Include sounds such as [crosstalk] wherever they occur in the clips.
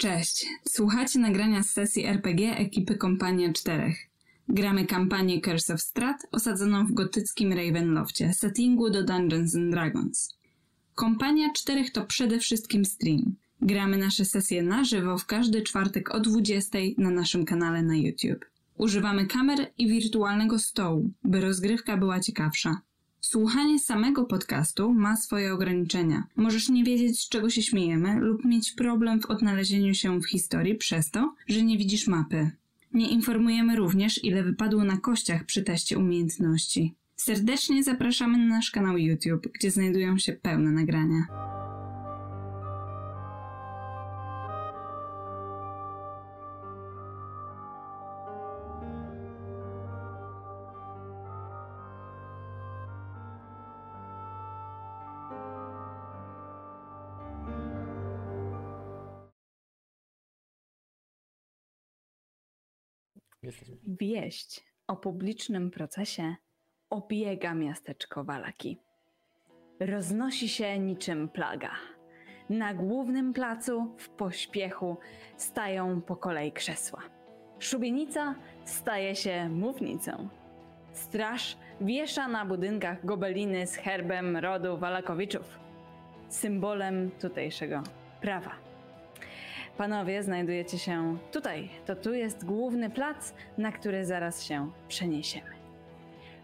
Cześć, słuchacie nagrania z sesji RPG ekipy Kompania Czterech. Gramy kampanię Curse of Strat osadzoną w gotyckim Ravenloftie, settingu do Dungeons and Dragons. Kompania Czterech to przede wszystkim stream. Gramy nasze sesje na żywo w każdy czwartek o 20 na naszym kanale na YouTube. Używamy kamer i wirtualnego stołu, by rozgrywka była ciekawsza. Słuchanie samego podcastu ma swoje ograniczenia. Możesz nie wiedzieć, z czego się śmiejemy, lub mieć problem w odnalezieniu się w historii przez to, że nie widzisz mapy. Nie informujemy również, ile wypadło na kościach przy teście umiejętności. Serdecznie zapraszamy na nasz kanał YouTube, gdzie znajdują się pełne nagrania. Wieść o publicznym procesie obiega miasteczko Walaki. Roznosi się niczym plaga. Na głównym placu w pośpiechu stają po kolei krzesła. Szubienica staje się mównicą. Straż wiesza na budynkach gobeliny z herbem rodu Walakowiczów, symbolem tutejszego prawa. Panowie, znajdujecie się tutaj. To tu jest główny plac, na który zaraz się przeniesiemy.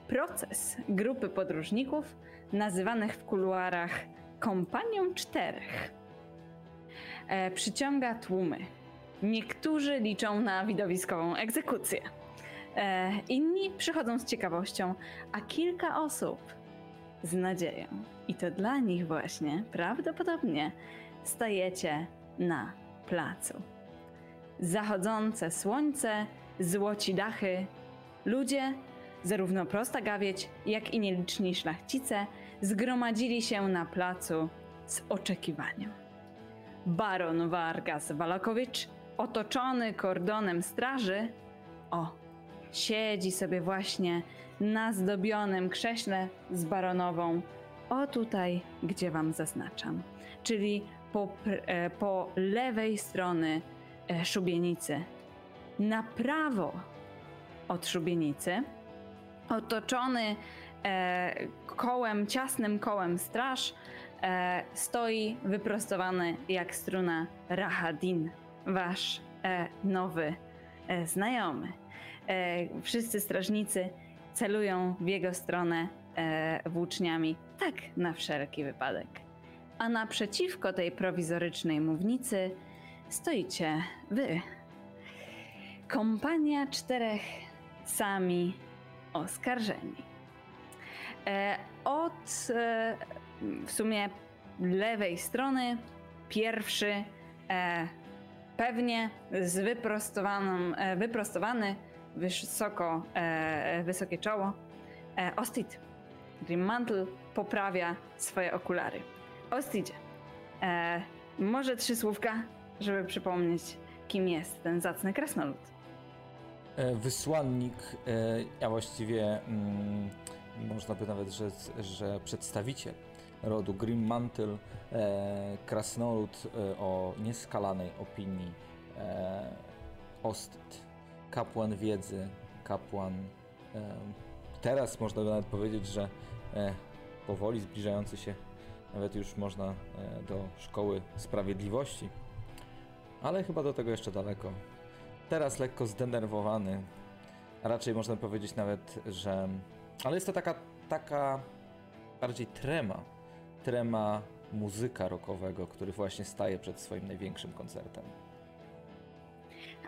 Proces grupy podróżników, nazywanych w kuluarach kompanią czterech, e, przyciąga tłumy. Niektórzy liczą na widowiskową egzekucję. E, inni przychodzą z ciekawością, a kilka osób z nadzieją. I to dla nich właśnie prawdopodobnie stajecie na placu. Zachodzące słońce, złoci dachy, ludzie, zarówno prosta gawieć, jak i nieliczni szlachcice, zgromadzili się na placu z oczekiwaniem. Baron Vargas Walakowicz, otoczony kordonem straży, o, siedzi sobie właśnie na zdobionym krześle z baronową, o tutaj, gdzie wam zaznaczam, czyli po, e, po lewej strony e, szubienicy. Na prawo od szubienicy, otoczony e, kołem, ciasnym kołem straż, stoi wyprostowany jak struna Rahadin, wasz nowy znajomy. Wszyscy strażnicy celują w jego stronę włóczniami, tak na wszelki wypadek a naprzeciwko tej prowizorycznej mównicy stoicie wy. Kompania czterech sami oskarżeni. E, od e, w sumie lewej strony pierwszy e, pewnie z wyprostowaną, wyprostowany, wysoko, wysokie czoło, Ostit. Grimmantle poprawia swoje okulary. Ostidzie. E, może trzy słówka, żeby przypomnieć, kim jest ten zacny krasnolud. E, wysłannik, e, a właściwie mm, można by nawet rzec, że przedstawiciel rodu Grim Mantle, e, krasnolud e, o nieskalanej opinii, e, Ostit, kapłan wiedzy, kapłan. E, teraz można by nawet powiedzieć, że e, powoli zbliżający się nawet już można e, do szkoły sprawiedliwości. Ale chyba do tego jeszcze daleko. Teraz lekko zdenerwowany, a raczej można powiedzieć nawet, że. Ale jest to taka, taka bardziej trema. Trema muzyka rockowego, który właśnie staje przed swoim największym koncertem.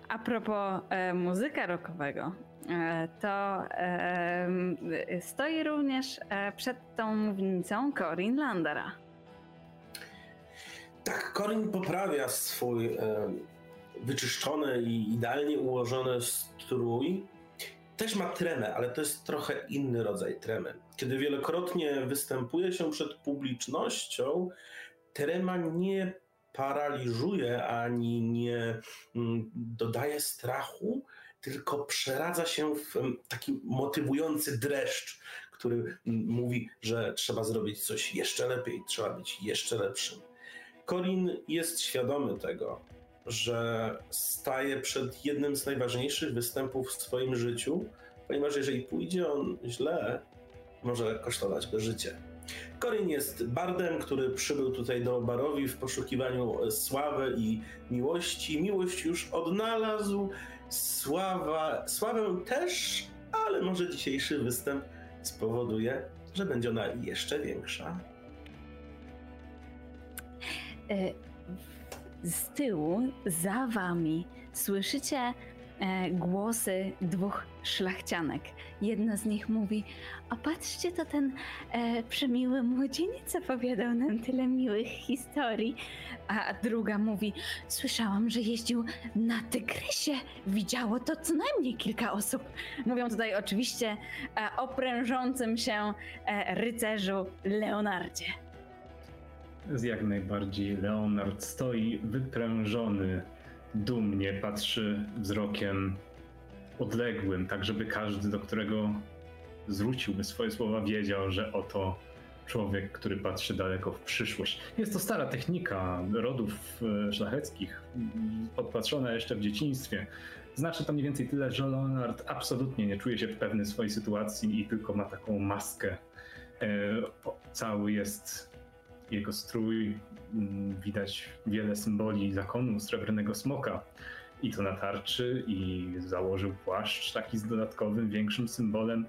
A propos e, muzyka rockowego, e, to e, stoi również e, przed tą mównicą Corin Landera. Tak, Corin poprawia swój e, wyczyszczony i idealnie ułożony strój. Też ma tremę, ale to jest trochę inny rodzaj tremy. Kiedy wielokrotnie występuje się przed publicznością, trema nie paraliżuje ani nie mm, dodaje strachu, tylko przeradza się w mm, taki motywujący dreszcz, który mm, mówi, że trzeba zrobić coś jeszcze lepiej, trzeba być jeszcze lepszym. Corin jest świadomy tego, że staje przed jednym z najważniejszych występów w swoim życiu, ponieważ jeżeli pójdzie on źle, może kosztować go życie. Corin jest bardem, który przybył tutaj do Barowi w poszukiwaniu sławy i miłości. Miłość już odnalazł, sława, sławę też, ale może dzisiejszy występ spowoduje, że będzie ona jeszcze większa. E, z tyłu, za wami, słyszycie e, głosy dwóch szlachcianek. Jedna z nich mówi: A patrzcie, to ten e, przemiły młodzieniec opowiadał nam tyle miłych historii. A druga mówi: Słyszałam, że jeździł na tygrysie. Widziało to co najmniej kilka osób. Mówią tutaj oczywiście e, o prężącym się e, rycerzu Leonardzie. Jak najbardziej Leonard stoi wyprężony, dumnie patrzy wzrokiem odległym, tak żeby każdy, do którego zwróciłby swoje słowa, wiedział, że oto człowiek, który patrzy daleko w przyszłość. Jest to stara technika rodów e, szlacheckich, podpatrzona jeszcze w dzieciństwie. Znaczy to mniej więcej tyle, że Leonard absolutnie nie czuje się pewny swojej sytuacji i tylko ma taką maskę. E, cały jest jego strój, widać wiele symboli zakonu srebrnego smoka i to na tarczy, i założył płaszcz taki z dodatkowym, większym symbolem.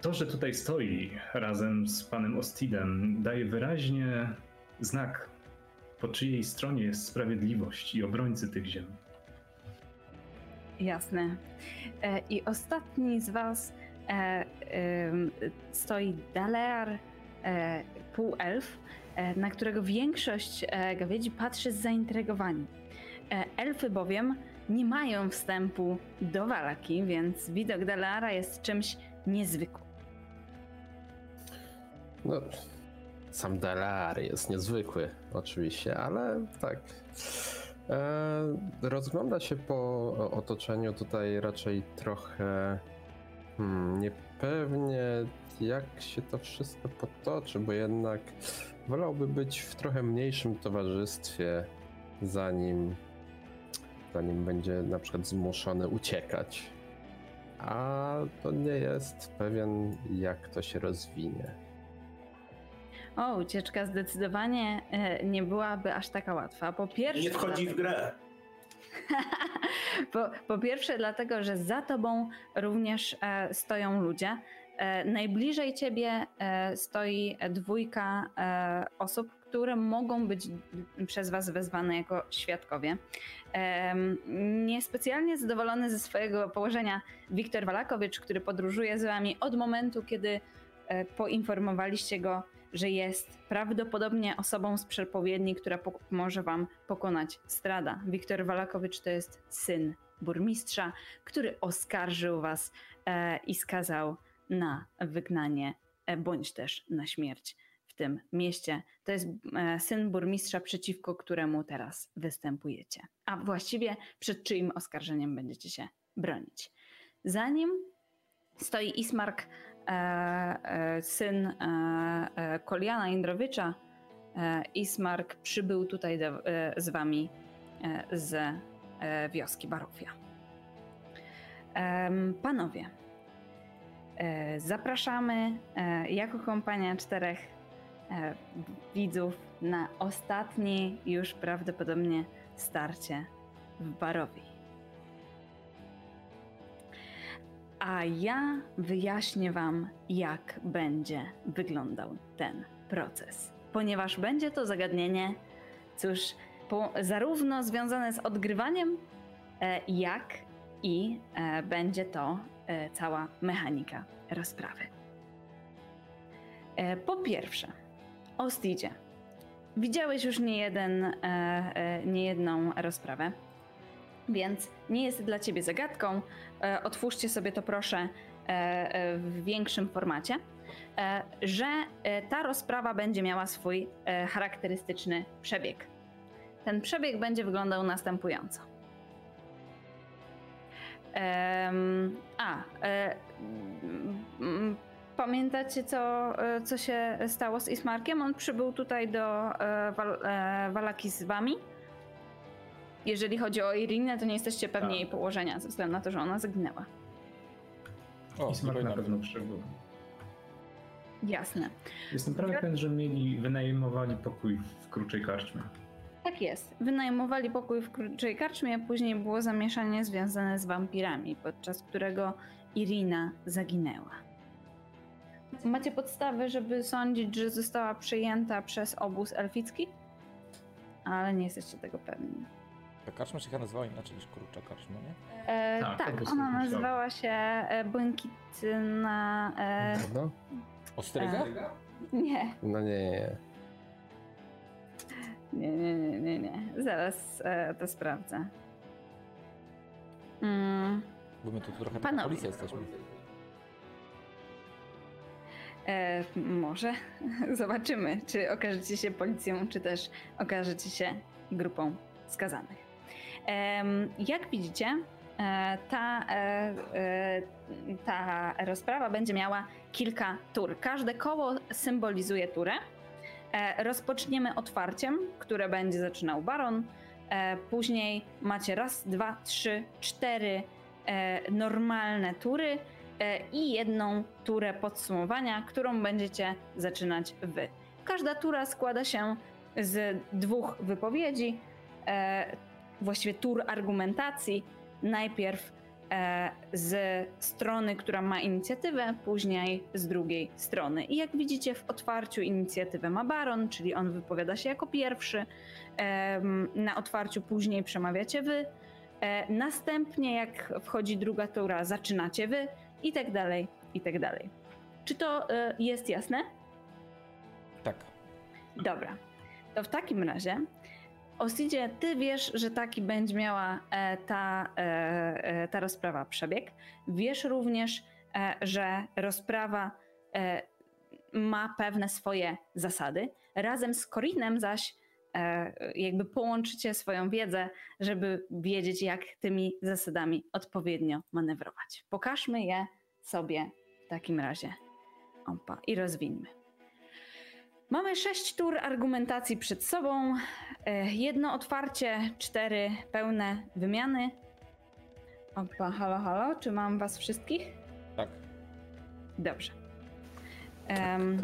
To, że tutaj stoi razem z panem Ostidem, daje wyraźnie znak, po czyjej stronie jest sprawiedliwość i obrońcy tych ziem. Jasne. E, I ostatni z was e, e, stoi Dalear, półelf, na którego większość e, gawiedzi patrzy z zaintrygowaniem. E, elfy bowiem nie mają wstępu do walki, więc widok Dalara jest czymś niezwykłym. No, sam Dalar jest niezwykły, oczywiście, ale tak. E, rozgląda się po otoczeniu tutaj raczej trochę hmm, niepewnie, jak się to wszystko potoczy, bo jednak wolałby być w trochę mniejszym towarzystwie, zanim zanim będzie na przykład zmuszony uciekać. A to nie jest pewien, jak to się rozwinie. O, ucieczka zdecydowanie e, nie byłaby aż taka łatwa. Po pierwsze. Nie wchodzi w grę. [laughs] po, po, pierwsze, dlatego, że za tobą również e, stoją ludzie. E, najbliżej ciebie e, stoi dwójka e, osób, które mogą być przez Was wezwane jako świadkowie. Niespecjalnie zadowolony ze swojego położenia Wiktor Walakowicz, który podróżuje z Wami od momentu, kiedy poinformowaliście go, że jest prawdopodobnie osobą z przepowiedni, która może Wam pokonać strada. Wiktor Walakowicz to jest syn burmistrza, który oskarżył Was i skazał na wygnanie e, bądź też na śmierć tym mieście. To jest e, syn burmistrza, przeciwko któremu teraz występujecie. A właściwie przed czyim oskarżeniem będziecie się bronić. Za nim stoi Ismark, e, syn Koliana Indrowicza. Ismark przybył tutaj do, z wami z wioski Barofia. Panowie, zapraszamy jako kompania czterech E, widzów na ostatnie już prawdopodobnie starcie w Barowi. A ja wyjaśnię Wam, jak będzie wyglądał ten proces. Ponieważ będzie to zagadnienie, cóż, po, zarówno związane z odgrywaniem, e, jak i e, będzie to cała mechanika rozprawy. Po pierwsze, Ostidzie. Widziałeś już nie, jeden, e, e, nie jedną rozprawę, więc nie jest dla ciebie zagadką. E, otwórzcie sobie to proszę w większym formacie, że ta rozprawa będzie miała swój charakterystyczny przebieg. Ten przebieg będzie wyglądał następująco. A, Pamiętacie, co, e, co się stało z Ismarkiem? On przybył tutaj do e, Wal, e, Walaki z wami Jeżeli chodzi o Irinę, to nie jesteście pewni Tak. jej położenia, ze względu na to, że ona zaginęła. O, I smak spokojnie. na pewno przybył. Jasne. Jestem prawie pewien, że mieli, wynajmowali pokój w kruczej karczmie. Tak jest. Wynajmowali pokój w krótszej karczmie, a później było zamieszanie związane z wampirami, podczas którego Irina zaginęła. Macie podstawy, żeby sądzić, że została przejęta przez obóz elficki? Ale nie jesteście tego pewni. Ta karczma się chyba nazywała inaczej niż kurcza karczma, nie? E, Tak, tak, ona nazywała się e, Błękitna... E, Ostryga? nie, no nie, nie. Nie, nie, nie, nie, nie. Zaraz e, to sprawdzę. Mm. Bo my tu trochę Panowie. policja jesteśmy. E, może. [laughs] Zobaczymy, czy okażecie się policją, czy też okażecie się grupą skazanych. Em, jak widzicie, e, ta, e, e, ta rozprawa będzie miała kilka tur. Każde koło symbolizuje turę. E, rozpoczniemy otwarciem, które będzie zaczynał baron. E, później macie raz, dwa, trzy, cztery e, normalne tury i jedną turę podsumowania, którą będziecie zaczynać wy. Każda tura składa się z dwóch wypowiedzi, właściwie tur argumentacji. Najpierw z strony, która ma inicjatywę, później z drugiej strony. I jak widzicie, w otwarciu inicjatywę ma Baron, czyli on wypowiada się jako pierwszy. Em, Na otwarciu później przemawiacie wy. E, Następnie, jak wchodzi druga tura, zaczynacie wy i tak dalej, i tak dalej. Czy to e, jest jasne? Tak. Dobra. To w takim razie, Osidzie, ty wiesz, że taki będzie miała e, ta, e, e, ta rozprawa przebieg. Wiesz również, że rozprawa ma pewne swoje zasady. Razem z Korinem zaś jakby połączycie swoją wiedzę, żeby wiedzieć, jak tymi zasadami odpowiednio manewrować. Pokażmy je sobie w takim razie. Opa, i rozwińmy. Mamy sześć tur argumentacji przed sobą, e, jedno otwarcie, cztery pełne wymiany. Opa, halo, halo, czy mam was wszystkich? Tak. Dobrze. Em,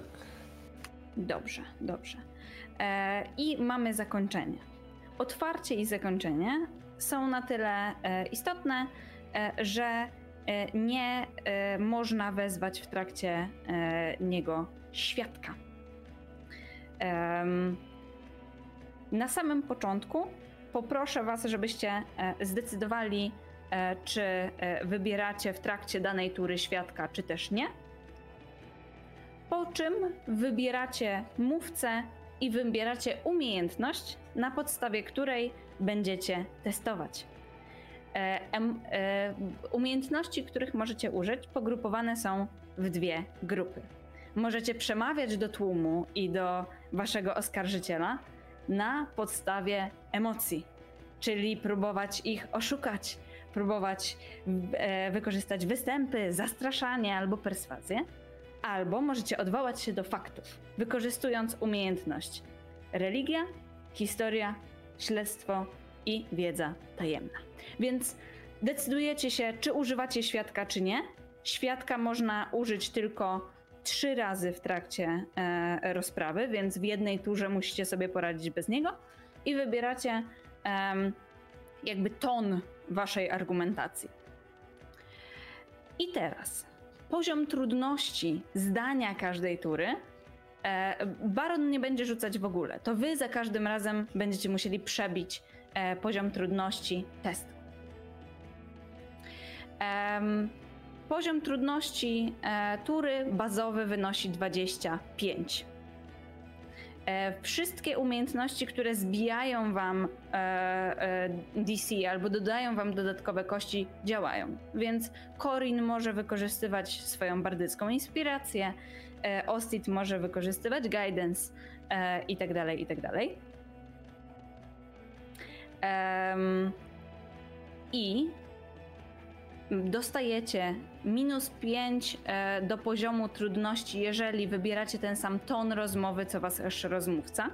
Dobrze, dobrze. E, I mamy zakończenie. Otwarcie i zakończenie są na tyle e, istotne, e, że e, nie e, można wezwać w trakcie niego świadka. Na samym początku poproszę Was, żebyście e, zdecydowali, e, czy e, wybieracie w trakcie danej tury świadka, czy też nie. Po czym wybieracie mówcę i wybieracie umiejętność, na podstawie której będziecie testować. Umiejętności, których możecie użyć, pogrupowane są w dwie grupy. Możecie przemawiać do tłumu i do waszego oskarżyciela na podstawie emocji, czyli próbować ich oszukać, próbować e, wykorzystać występy, zastraszanie albo perswazję, albo możecie odwołać się do faktów, wykorzystując umiejętność religia, historia, śledztwo i wiedza tajemna. Więc decydujecie się, czy używacie świadka, czy nie. Świadka można użyć tylko trzy razy w trakcie e, rozprawy, więc w jednej turze musicie sobie poradzić bez niego i wybieracie em, jakby ton waszej argumentacji. I teraz poziom trudności zdania każdej tury. E, Baron nie będzie rzucać w ogóle. To wy za każdym razem będziecie musieli przebić e, poziom trudności testu. Poziom trudności e, tury bazowy wynosi 25. E, wszystkie umiejętności, które zbijają wam e, e, DC albo dodają wam dodatkowe kości, działają. Więc Corin może wykorzystywać swoją bardycką inspirację, e, Ostit może wykorzystywać guidance i dalej, i tak dalej. Em, I dostajecie minus 5 e, do poziomu trudności, jeżeli wybieracie ten sam ton rozmowy, co wasz rozmówca.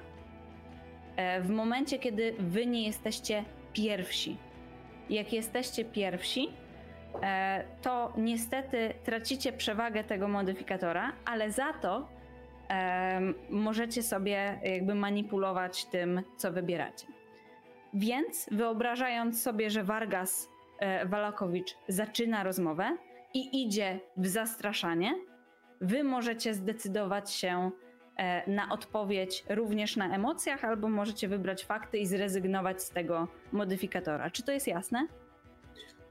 E, w momencie, kiedy wy nie jesteście pierwsi. Jak jesteście pierwsi, e, to niestety tracicie przewagę tego modyfikatora, ale za to możecie sobie jakby manipulować tym, co wybieracie. Więc wyobrażając sobie, że Vargas Walakowicz zaczyna rozmowę i idzie w zastraszanie, wy możecie zdecydować się e, na odpowiedź również na emocjach, albo możecie wybrać fakty i zrezygnować z tego modyfikatora. Czy to jest jasne?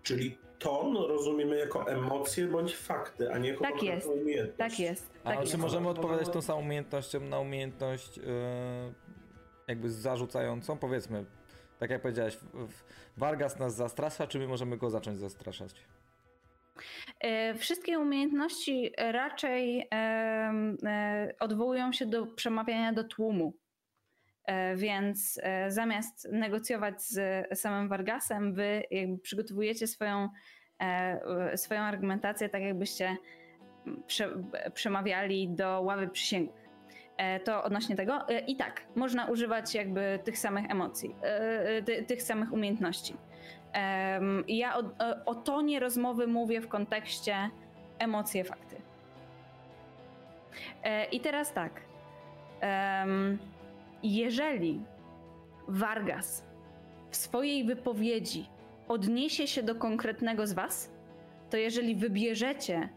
Czyli ton rozumiemy jako emocje bądź fakty, a nie jako tak jest, umiejętność. Tak jest. A tak czy jest. możemy odpowiadać tą samą umiejętnością na umiejętność yy, jakby zarzucającą? Powiedzmy, tak jak powiedziałeś, Vargas nas zastrasza, czy my możemy go zacząć zastraszać? E, wszystkie umiejętności raczej e, odwołują się do przemawiania do tłumu. E, więc zamiast negocjować z samym Vargasem, wy przygotowujecie swoją, swoją argumentację tak, jakbyście przemawiali do ławy przysięgłych. To odnośnie tego. I tak, można używać jakby tych samych emocji, tych samych umiejętności. Ja o, o tonie rozmowy mówię w kontekście emocje, fakty. E, I teraz tak. Jeżeli Vargas w swojej wypowiedzi odniesie się do konkretnego z Was, to jeżeli wybierzecie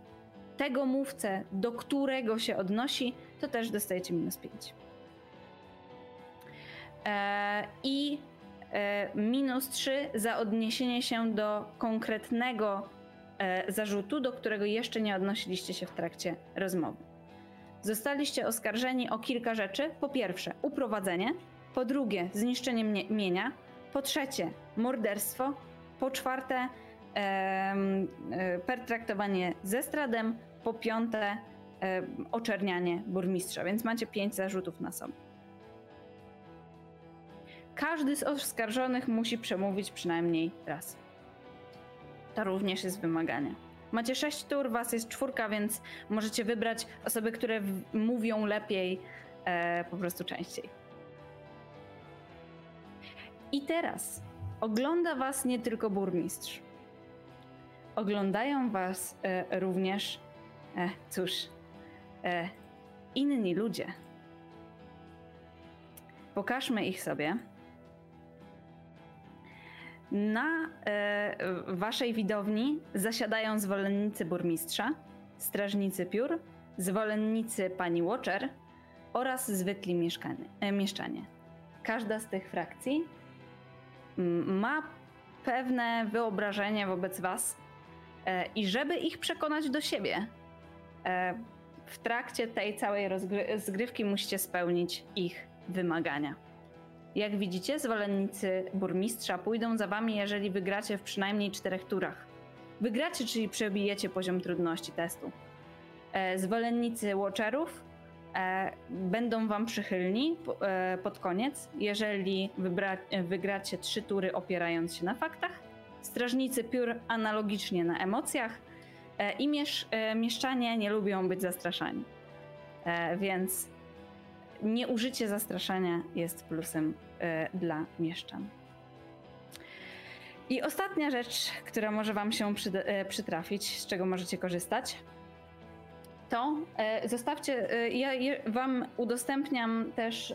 tego mówcę, do którego się odnosi, to też dostajecie minus 5. E, I minus 3 za odniesienie się do konkretnego e, zarzutu, do którego jeszcze nie odnosiliście się w trakcie rozmowy. Zostaliście oskarżeni o kilka rzeczy. Po pierwsze, uprowadzenie, po drugie, zniszczenie mienia, po trzecie, morderstwo, po czwarte, e, pertraktowanie ze stradem, po piąte, oczernianie burmistrza, więc macie pięć zarzutów na sobie. Każdy z oskarżonych musi przemówić przynajmniej raz. To również jest wymaganie. Macie sześć tur, was jest czwórka, więc możecie wybrać osoby, które mówią lepiej e, po prostu częściej. I teraz ogląda was nie tylko burmistrz. Oglądają was e, również, e, cóż, e, inni ludzie. Pokażmy ich sobie. Na e, waszej widowni zasiadają zwolennicy burmistrza, strażnicy piór, zwolennicy pani Watcher oraz zwykli mieszkanie, mieszczanie. Każda z tych frakcji ma pewne wyobrażenie wobec was e, i żeby ich przekonać do siebie, e, w trakcie tej całej rozgrywki musicie spełnić ich wymagania. Jak widzicie, zwolennicy burmistrza pójdą za wami, jeżeli wygracie w przynajmniej czterech turach. Wygracie, czyli przebijecie poziom trudności testu. E, zwolennicy Watcherów e, będą wam przychylni e, pod koniec, jeżeli wygracie trzy tury opierając się na faktach. Strażnicy piór analogicznie na emocjach i miesz, mieszczanie nie lubią być zastraszani. Więc nieużycie zastraszania jest plusem dla mieszczan. I ostatnia rzecz, która może Wam się y, przytrafić, z czego możecie korzystać, to y, zostawcie, ja Wam udostępniam też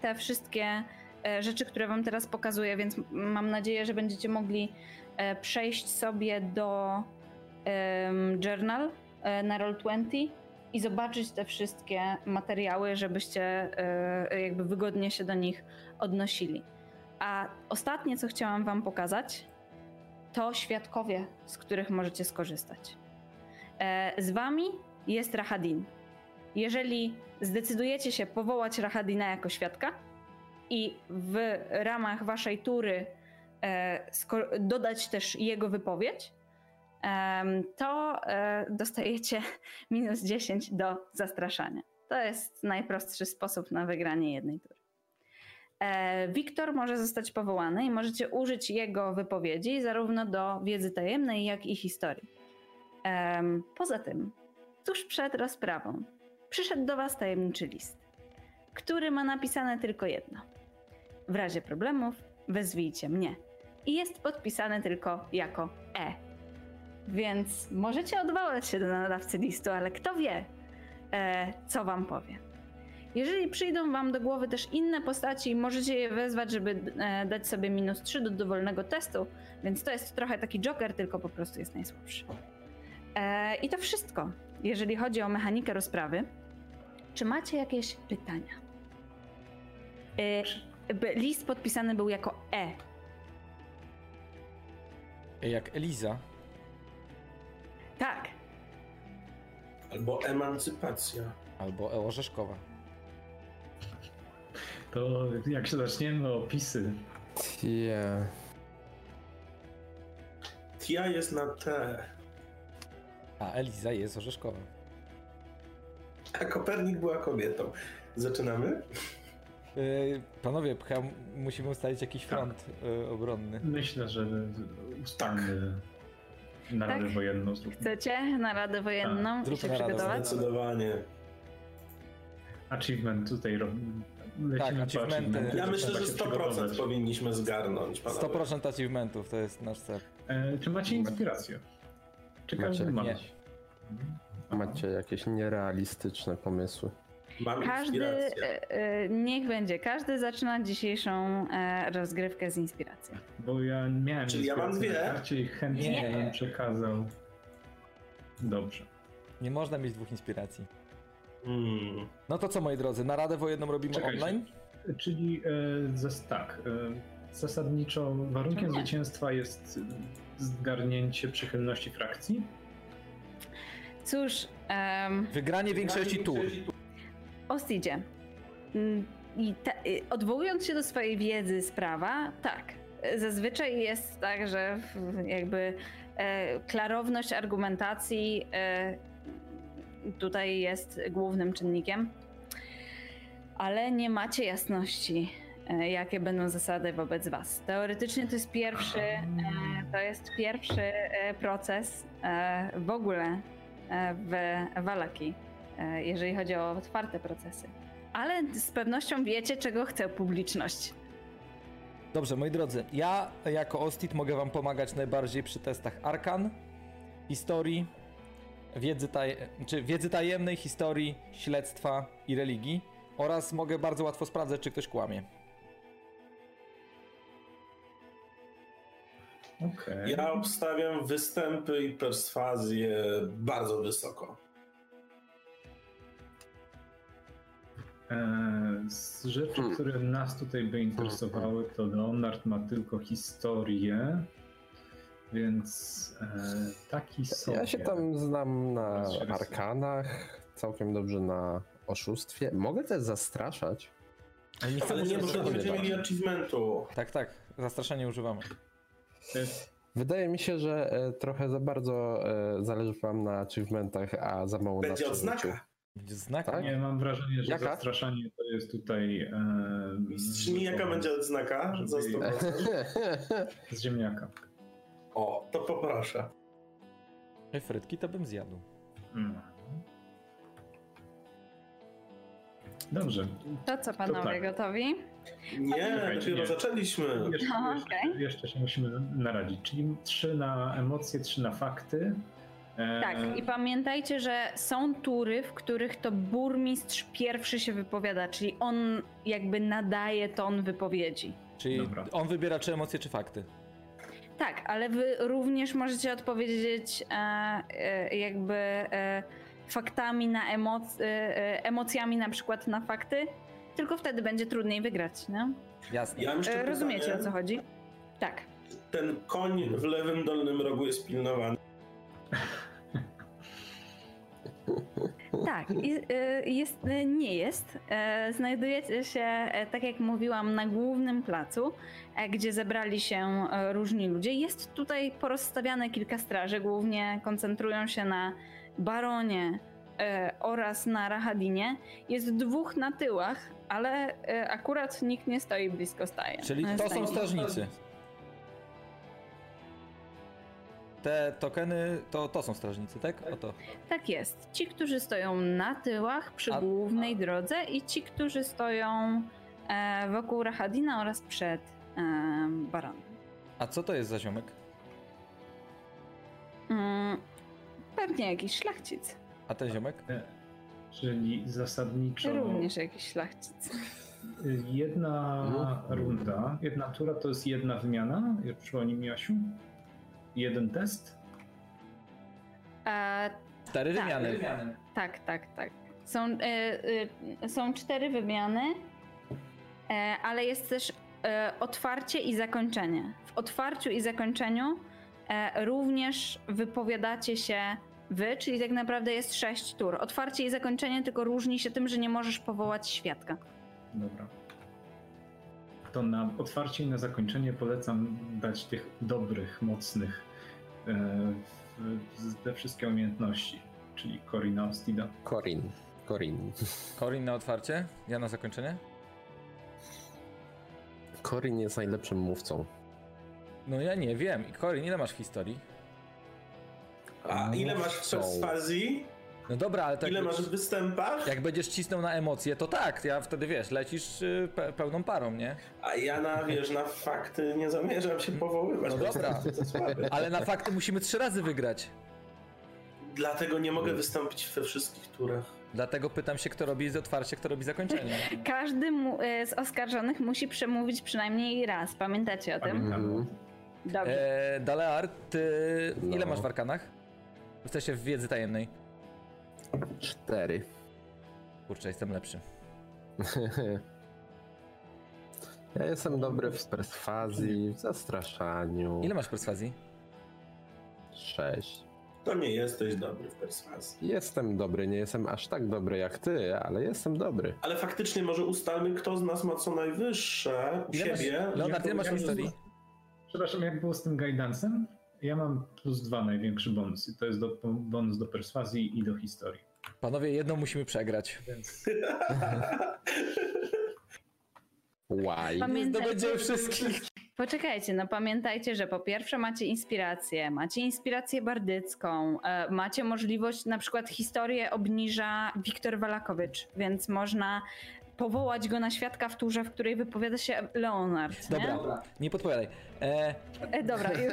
te wszystkie rzeczy, które Wam teraz pokazuję, więc mam nadzieję, że będziecie mogli przejść sobie do journal na Roll20 i zobaczyć te wszystkie materiały, żebyście jakby wygodnie się do nich odnosili. A ostatnie, co chciałam Wam pokazać, to świadkowie, z których możecie skorzystać. E, z Wami jest Rahadin. Jeżeli zdecydujecie się powołać Rahadina jako świadka i w ramach Waszej tury e, dodać też jego wypowiedź, to e, dostajecie [laughs] minus 10 do zastraszania. To jest najprostszy sposób na wygranie jednej tury. E, Wiktor może zostać powołany i możecie użyć jego wypowiedzi zarówno do wiedzy tajemnej, jak i historii. Poza tym, tuż przed rozprawą przyszedł do Was tajemniczy list, który ma napisane tylko jedno. W razie problemów wezwijcie mnie. I jest podpisane tylko jako E. Więc możecie odwołać się do nadawcy listu, ale kto wie, e, co wam powie. Jeżeli przyjdą wam do głowy też inne postaci, możecie je wezwać, żeby e, dać sobie minus 3 do dowolnego testu, więc to jest trochę taki joker, tylko po prostu jest najsłabszy. E, I to wszystko, jeżeli chodzi o mechanikę rozprawy. Czy macie jakieś pytania? E, list podpisany był jako E. Jak Eliza. Tak, Albo emancypacja. Albo Orzeszkowa. To jak się zaczniemy opisy, Tie. Tia jest na T. A Eliza jest Orzeszkowa. A Kopernik była kobietą. Zaczynamy? Yy, panowie, chyba musimy ustalić jakiś front yy, obronny. myślę, że ustalmy naradę Tak? wojenną. zróbmy. chcecie na radę wojenną i Zróbmy się naradę przygotować? Zdecydowanie. Achievement tutaj rob... Tak, achievementy. Ja myślę, że się 100% przygotować. powinniśmy zgarnąć. panowie. 100% achievementów to jest nasz cel. E, czy macie inspirację? Czy Macie? każdy ma? Nie. Macie jakieś nierealistyczne pomysły? Mam Każdy, e, e, niech będzie, każdy zaczyna dzisiejszą e, rozgrywkę z inspiracji. Bo ja miałem Czyli ja mam dwie? i chętnie Nie. bym przekazał. Dobrze. Nie można mieć dwóch inspiracji. Hmm. No to co moi drodzy, naradę wojenną robimy Czekajcie. online? Czyli e, zas, tak, e, zasadniczo warunkiem Nie. zwycięstwa jest zgarnięcie przychylności frakcji. Cóż, em, Wygranie większości tur. Ostidzie. Mm, I te, y, odwołując się do swojej wiedzy z prawa, tak. Zazwyczaj jest tak, że jakby e, klarowność argumentacji e, tutaj jest głównym czynnikiem, ale nie macie jasności, e, jakie będą zasady wobec was. Teoretycznie to jest pierwszy, e, to jest pierwszy e, proces w ogóle w Walaki jeżeli chodzi o otwarte procesy. Ale z pewnością wiecie, czego chce publiczność. Dobrze, moi drodzy, ja jako Ostit mogę wam pomagać najbardziej przy testach Arkan, historii, wiedzy, taj... czy wiedzy tajemnej, historii, śledztwa i religii oraz mogę bardzo łatwo sprawdzać, czy ktoś kłamie. Okej. Ja obstawiam występy i perswazję bardzo wysoko. E, z rzeczy, Hmm. które nas tutaj by interesowały, to Leonard ma tylko historię, więc e, taki sobie. Ja się tam znam na arkanach, całkiem dobrze na oszustwie. Mogę też zastraszać. Ale nie Ale nie, bo wtedy będziemy mieli achievementu. Tak, tak, zastraszanie używamy. Wydaje mi się, że e, trochę za bardzo e, zależy wam na achievementach, a za mało Będzie na przeżyciu. odznaka. Będzie znak. Tak? nie, mam wrażenie, że Jaka? zastraszanie to jest tutaj. E, Mistrzyni, jaka będzie odznaka za 100%? Z ziemniaka. O, to poproszę. Ej, Frytki to bym zjadł. Mm. Dobrze. To co, panowie, tak. gotowi? Nie, dopiero nie. zaczęliśmy. Jeszcze, Aha, jeszcze, okej. jeszcze się musimy naradzić. Czyli trzy na emocje, trzy na fakty. E, Tak, i pamiętajcie, że są tury, w których to burmistrz pierwszy się wypowiada, czyli on jakby nadaje ton wypowiedzi. Czyli Dobra. on wybiera czy emocje, czy fakty. Tak, ale wy również możecie odpowiedzieć e, e, jakby e, faktami na emoc- e, e, emocjami na przykład na fakty, tylko wtedy będzie trudniej wygrać, nie? Jasne. Ja E, rozumiecie pytanie. o co chodzi? Tak. Ten koń w lewym dolnym rogu jest pilnowany. Tak, y, jest, y, nie jest. E, Znajdujecie się, e, tak jak mówiłam, na głównym placu, e, gdzie zebrali się różni ludzie. Jest tutaj porozstawiane kilka straży, głównie koncentrują się na baronie oraz na Rahadinie. Jest dwóch na tyłach, ale akurat nikt nie stoi blisko staje. Czyli to są strażnicy. Te tokeny to, to są strażnicy, tak? Oto. Tak jest. Ci, którzy stoją na tyłach przy A- głównej drodze i ci, którzy stoją e, wokół Rahadina oraz przed em, baronem. A co to jest za ziomek? Mm, pewnie jakiś szlachcic. A ten ziomek? E, Czyli zasadniczo Również jakiś szlachcic. jedna Mhm. runda, jedna tura to jest jedna wymiana. Przypomnij mi, Asiu? Jeden test? E, Cztery Tak. wymiany. tak, tak, tak. Są, e, e, są cztery wymiany, e, ale jest też otwarcie i zakończenie. W otwarciu i zakończeniu również wypowiadacie się wy, czyli tak naprawdę jest sześć tur. Otwarcie i zakończenie tylko różni się tym, że nie możesz powołać świadka. Dobra. To na otwarcie i na zakończenie polecam dać tych dobrych, mocnych w- te wszystkie umiejętności, czyli Corina Ostida. Corin. Corin. Corin na otwarcie, ja na zakończenie. Corin jest najlepszym mówcą. No ja nie wiem. I Corin, ile masz historii? A ile masz w Mówcą. No tak dobra, ale to Ile masz w występach? jak będziesz cisnął na emocje, to tak, ja wtedy wiesz, lecisz y, pe pełną parą, nie? A ja na, wiesz, na fakty nie zamierzam się powoływać. No dobra. Ale na fakty musimy trzy razy wygrać. Dlatego nie mogę wystąpić we wszystkich turach. Dlatego pytam się, kto robi z otwarcie, kto robi zakończenie. [laughs] Każdy mu, e, z oskarżonych musi przemówić przynajmniej raz. Pamiętacie o tym? Mhm. Dobrze. E, Dalear, ty ile No. masz w arkanach? W sensie w wiedzy tajemnej. Cztery. Kurczę, jestem lepszy. [laughs] Ja jestem dobry w perswazji, w zastraszaniu. Ile masz perswazji? Sześć. To nie jesteś dobry w perswazji. Jestem dobry, nie jestem aż tak dobry jak ty, ale jestem dobry. Ale faktycznie może ustalmy, kto z nas ma co najwyższe u Ile masz, siebie. Leonard, ile masz historii? Przepraszam, jak było z tym guidance'em? Ja mam plus dwa największy bonus i to jest do, bonus do perswazji i do historii. Panowie, jedną musimy przegrać. Więc [laughs] Why? Zdobędziemy wszystkich. Poczekajcie, no pamiętajcie, że po pierwsze macie inspirację, macie inspirację bardycką, e, macie możliwość, na przykład historię obniża Wiktor Walakowicz, więc można powołać go na świadka w turze, w której wypowiada się Leonard, nie? Dobra, nie podpowiadaj. E, E, dobra, już.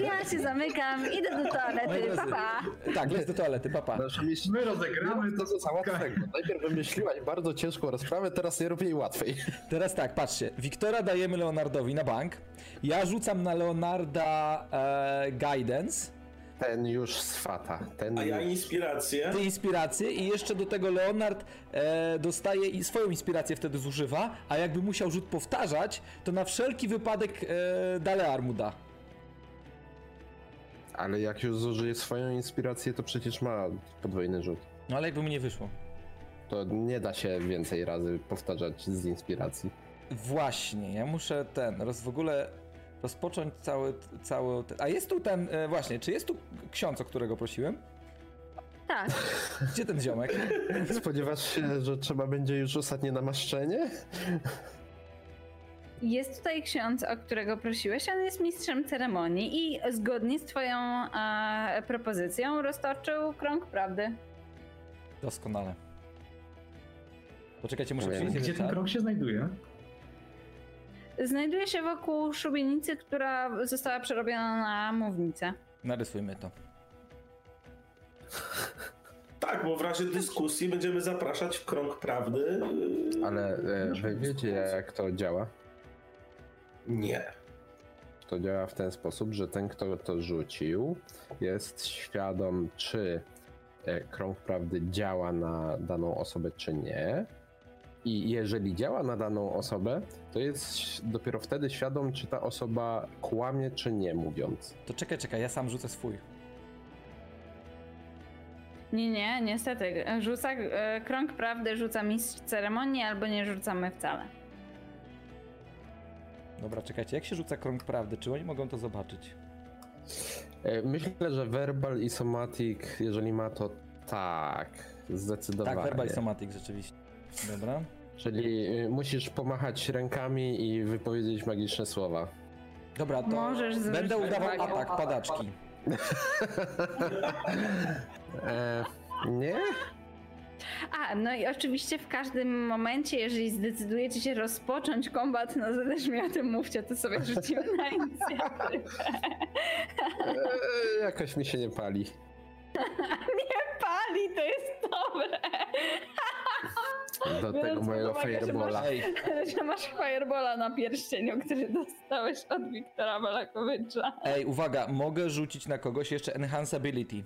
Ja się zamykam, idę do toalety, drodzy, pa, pa. Tak, leć do toalety, papa. Myśl... my rozegramy to co za łatwego. Najpierw wymyśliłaś bardzo ciężką rozprawę, teraz nie rób jej łatwej. Teraz tak, patrzcie. Wiktora dajemy Leonardowi na bank. Ja rzucam na Leonarda e, guidance, Ten już swata. Ten A ja już... inspirację. ty inspirację i jeszcze do tego Leonard e, dostaje i swoją inspirację wtedy zużywa, a jakby musiał rzut powtarzać, to na wszelki wypadek e, Dalear mu da. Ale jak już zużyje swoją inspirację, to przecież ma podwójny rzut. No ale jakby mu nie wyszło. To nie da się więcej razy powtarzać z inspiracji. Właśnie, ja muszę ten, roz, w ogóle rozpocząć cały, cały A jest tu ten, e, właśnie, czy jest tu ksiądz, o którego prosiłem? Tak, Gdzie ten ziomek? [laughs] Spodziewasz się, że trzeba będzie już ostatnie namaszczenie? jest tutaj ksiądz, o którego prosiłeś, on jest mistrzem ceremonii i zgodnie z twoją e, propozycją roztoczył krąg prawdy. Doskonale. Poczekajcie, muszę przyjść Gdzie ten krąg się znajduje? Znajduje się wokół szubienicy, która została przerobiona na mównicę. Narysujmy to. Tak, bo w razie dyskusji będziemy zapraszać w krąg prawdy. yy, Ale e, wy wiecie jak to działa? Nie. To działa w ten sposób, że ten, kto to rzucił, jest świadom, czy e, krąg prawdy działa na daną osobę, czy nie. I jeżeli działa na daną osobę, to jest dopiero wtedy świadom, czy ta osoba kłamie, czy nie, mówiąc. To czekaj, czekaj, ja sam rzucę swój. Nie, nie, niestety. Rzuca, e, krąg prawdy rzuca mistrz ceremonii albo nie rzucamy wcale. Dobra, czekajcie, jak się rzuca krąg prawdy? Czy oni mogą to zobaczyć? E, Myślę, że verbal i somatic, jeżeli ma to tak, zdecydowanie. Tak, verbal i somatic rzeczywiście. Dobra. Czyli y, musisz pomachać rękami i wypowiedzieć magiczne słowa. Dobra, to Możesz będę udawał uwagę. atak padaczki. [laughs] E, nie? A, no i oczywiście w każdym momencie, jeżeli zdecydujecie się rozpocząć kombat, no to też mi o tym mówcie, to sobie rzucimy na [laughs] inicjatywę. Eee, jakoś mi się nie pali. [laughs] Nie pali, to jest dobre. Do Biorąc tego mojego uwagę, że firebola. Ej, [laughs] Że masz firebola na pierścieniu, który dostałeś od Wiktora Balakowicza. ej, uwaga, mogę rzucić na kogoś jeszcze Enhanceability.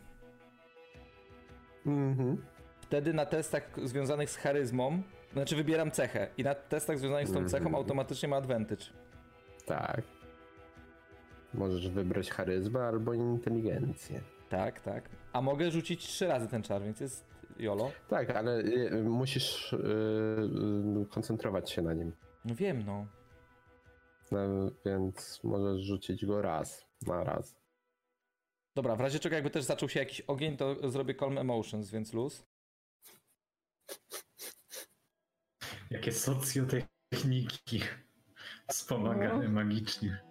Mhm. Wtedy na testach związanych z charyzmą, znaczy wybieram cechę i na testach związanych z tą cechą Mhm. automatycznie ma advantage. Tak. Możesz wybrać charyzmę albo inteligencję. Tak, tak. A mogę rzucić trzy razy ten czar, więc jest jolo. Tak, ale y, musisz y, y, koncentrować się na nim. No wiem, no. No, więc możesz rzucić go raz. Na raz. Dobra, w razie czego jakby też zaczął się jakiś ogień, to zrobię Calm Emotions, więc luz. Jakie socjotechniki wspomagane magicznie.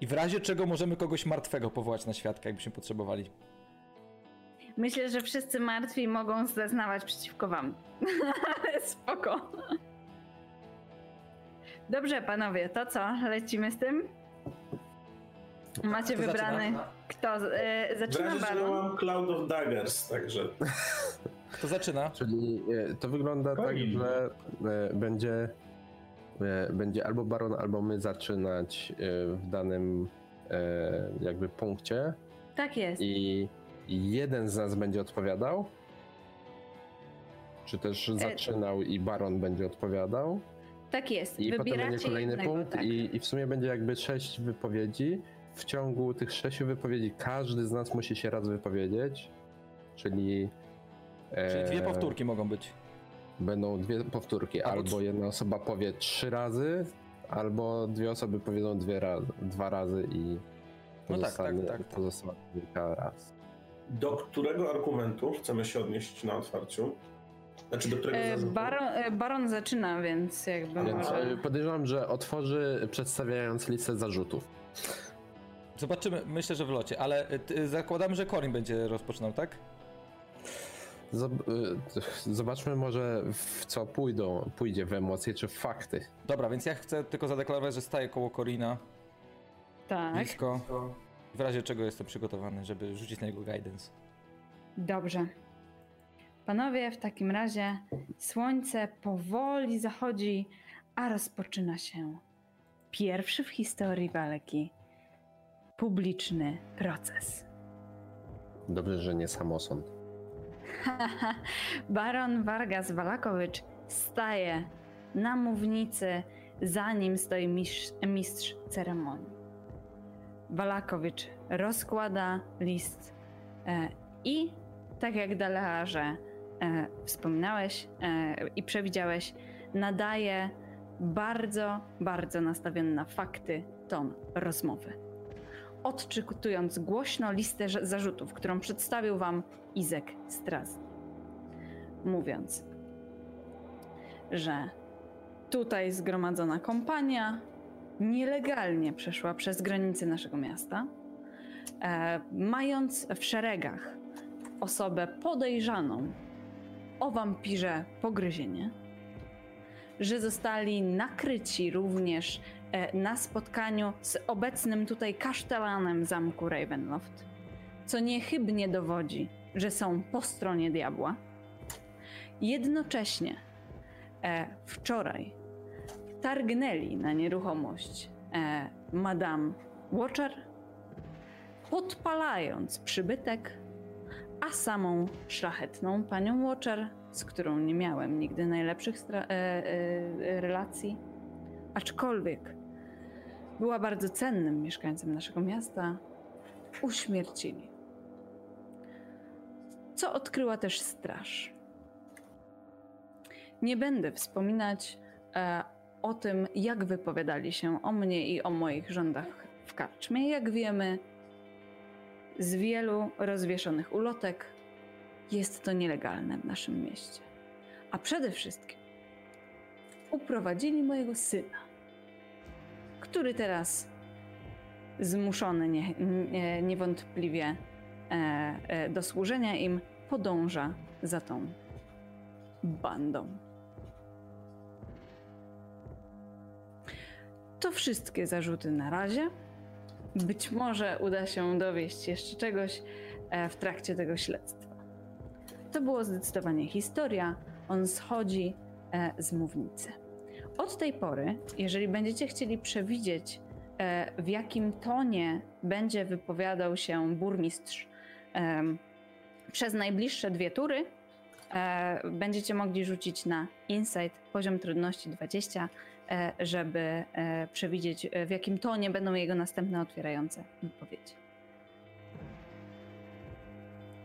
I w razie czego możemy kogoś martwego powołać na świadka, jakbyśmy potrzebowali. Myślę, że wszyscy martwi mogą zeznawać przeciwko wam. [laughs] Ale spoko. Dobrze, panowie, to co? Lecimy z tym? Macie Kto wybrany. zaczyna? Kto? E, zaczyna że ja Baron. mam Cloud of Daggers, także Kto zaczyna? Czyli y, to wygląda tak, Corin. że y, będzie, y, będzie albo baron, albo my zaczynać y, w danym y, jakby punkcie Tak jest. i jeden z nas będzie odpowiadał. Czy też zaczynał i baron będzie odpowiadał. Tak jest. I potem Wybieracie będzie kolejny jednego, punkt tak. i, i w sumie będzie jakby sześć wypowiedzi. W ciągu tych sześciu wypowiedzi każdy z nas musi się raz wypowiedzieć, czyli, Czyli dwie e, powtórki mogą być. Będą dwie powtórki. Albo Albo trz- jedna osoba powie trzy razy, albo dwie osoby powiedzą dwie razy, dwa razy i No tak, tak, tak, tak. pozostała kilka raz. Do którego argumentu chcemy się odnieść na otwarciu? Znaczy do którego E? Baron, e, Baron zaczyna, więc jakby Więc może... e, podejrzewam, że otworzy przedstawiając listę zarzutów. Zobaczymy, myślę, że w locie, ale y, ty- zakładamy, że Corin będzie rozpoczynał, tak? Y, Zobaczmy może w co pójdą, pójdzie w emocje czy w fakty. Dobra, więc ja chcę tylko zadeklarować, że staję koło Corina, Tak. blisko. W razie czego jestem przygotowany, żeby rzucić na niego guidance. Dobrze. Panowie, w takim razie słońce powoli zachodzi, a rozpoczyna się pierwszy w historii walki publiczny proces. Dobrze, że nie samosąd. [laughs] Baron Vargas Walakowicz staje na mównicy, za nim stoi mistrz, mistrz ceremonii. Walakowicz rozkłada list e, i tak jak Dalearze e, wspominałeś e, i przewidziałeś, nadaje bardzo, bardzo nastawiony na fakty ton rozmowy. Odczytując głośno listę zarzutów, którą przedstawił wam Izek Straz mówiąc, że tutaj zgromadzona kompania nielegalnie przeszła przez granice naszego miasta, e, mając w szeregach osobę podejrzaną o wampirze pogryzienie, że zostali nakryci również e, na spotkaniu z obecnym tutaj kasztelanem zamku Ravenloft, co niechybnie dowodzi, że są po stronie diabła. Jednocześnie e, wczoraj targnęli na nieruchomość e, Madame Watcher, podpalając przybytek, a samą szlachetną panią Watcher, z którą nie miałem nigdy najlepszych e, e, relacji, aczkolwiek była bardzo cennym mieszkańcem naszego miasta, uśmiercili. Co odkryła też straż. Nie będę wspominać e, o tym, jak wypowiadali się o mnie i o moich rządach w karczmie. Jak wiemy, z wielu rozwieszonych ulotek jest to nielegalne w naszym mieście. A przede wszystkim uprowadzili mojego syna, który teraz zmuszony nie, nie, niewątpliwie e, e, do służenia im podąża za tą bandą. To wszystkie zarzuty na razie. Być może uda się dowieść jeszcze czegoś e, w trakcie tego śledztwa. To było zdecydowanie historia. On schodzi e, z mównicy. Od tej pory, jeżeli będziecie chcieli przewidzieć, e, w jakim tonie będzie wypowiadał się burmistrz przez najbliższe dwie tury, będziecie mogli rzucić na insight poziom trudności 20 E, żeby e, przewidzieć, e, w jakim tonie będą jego następne otwierające wypowiedzi.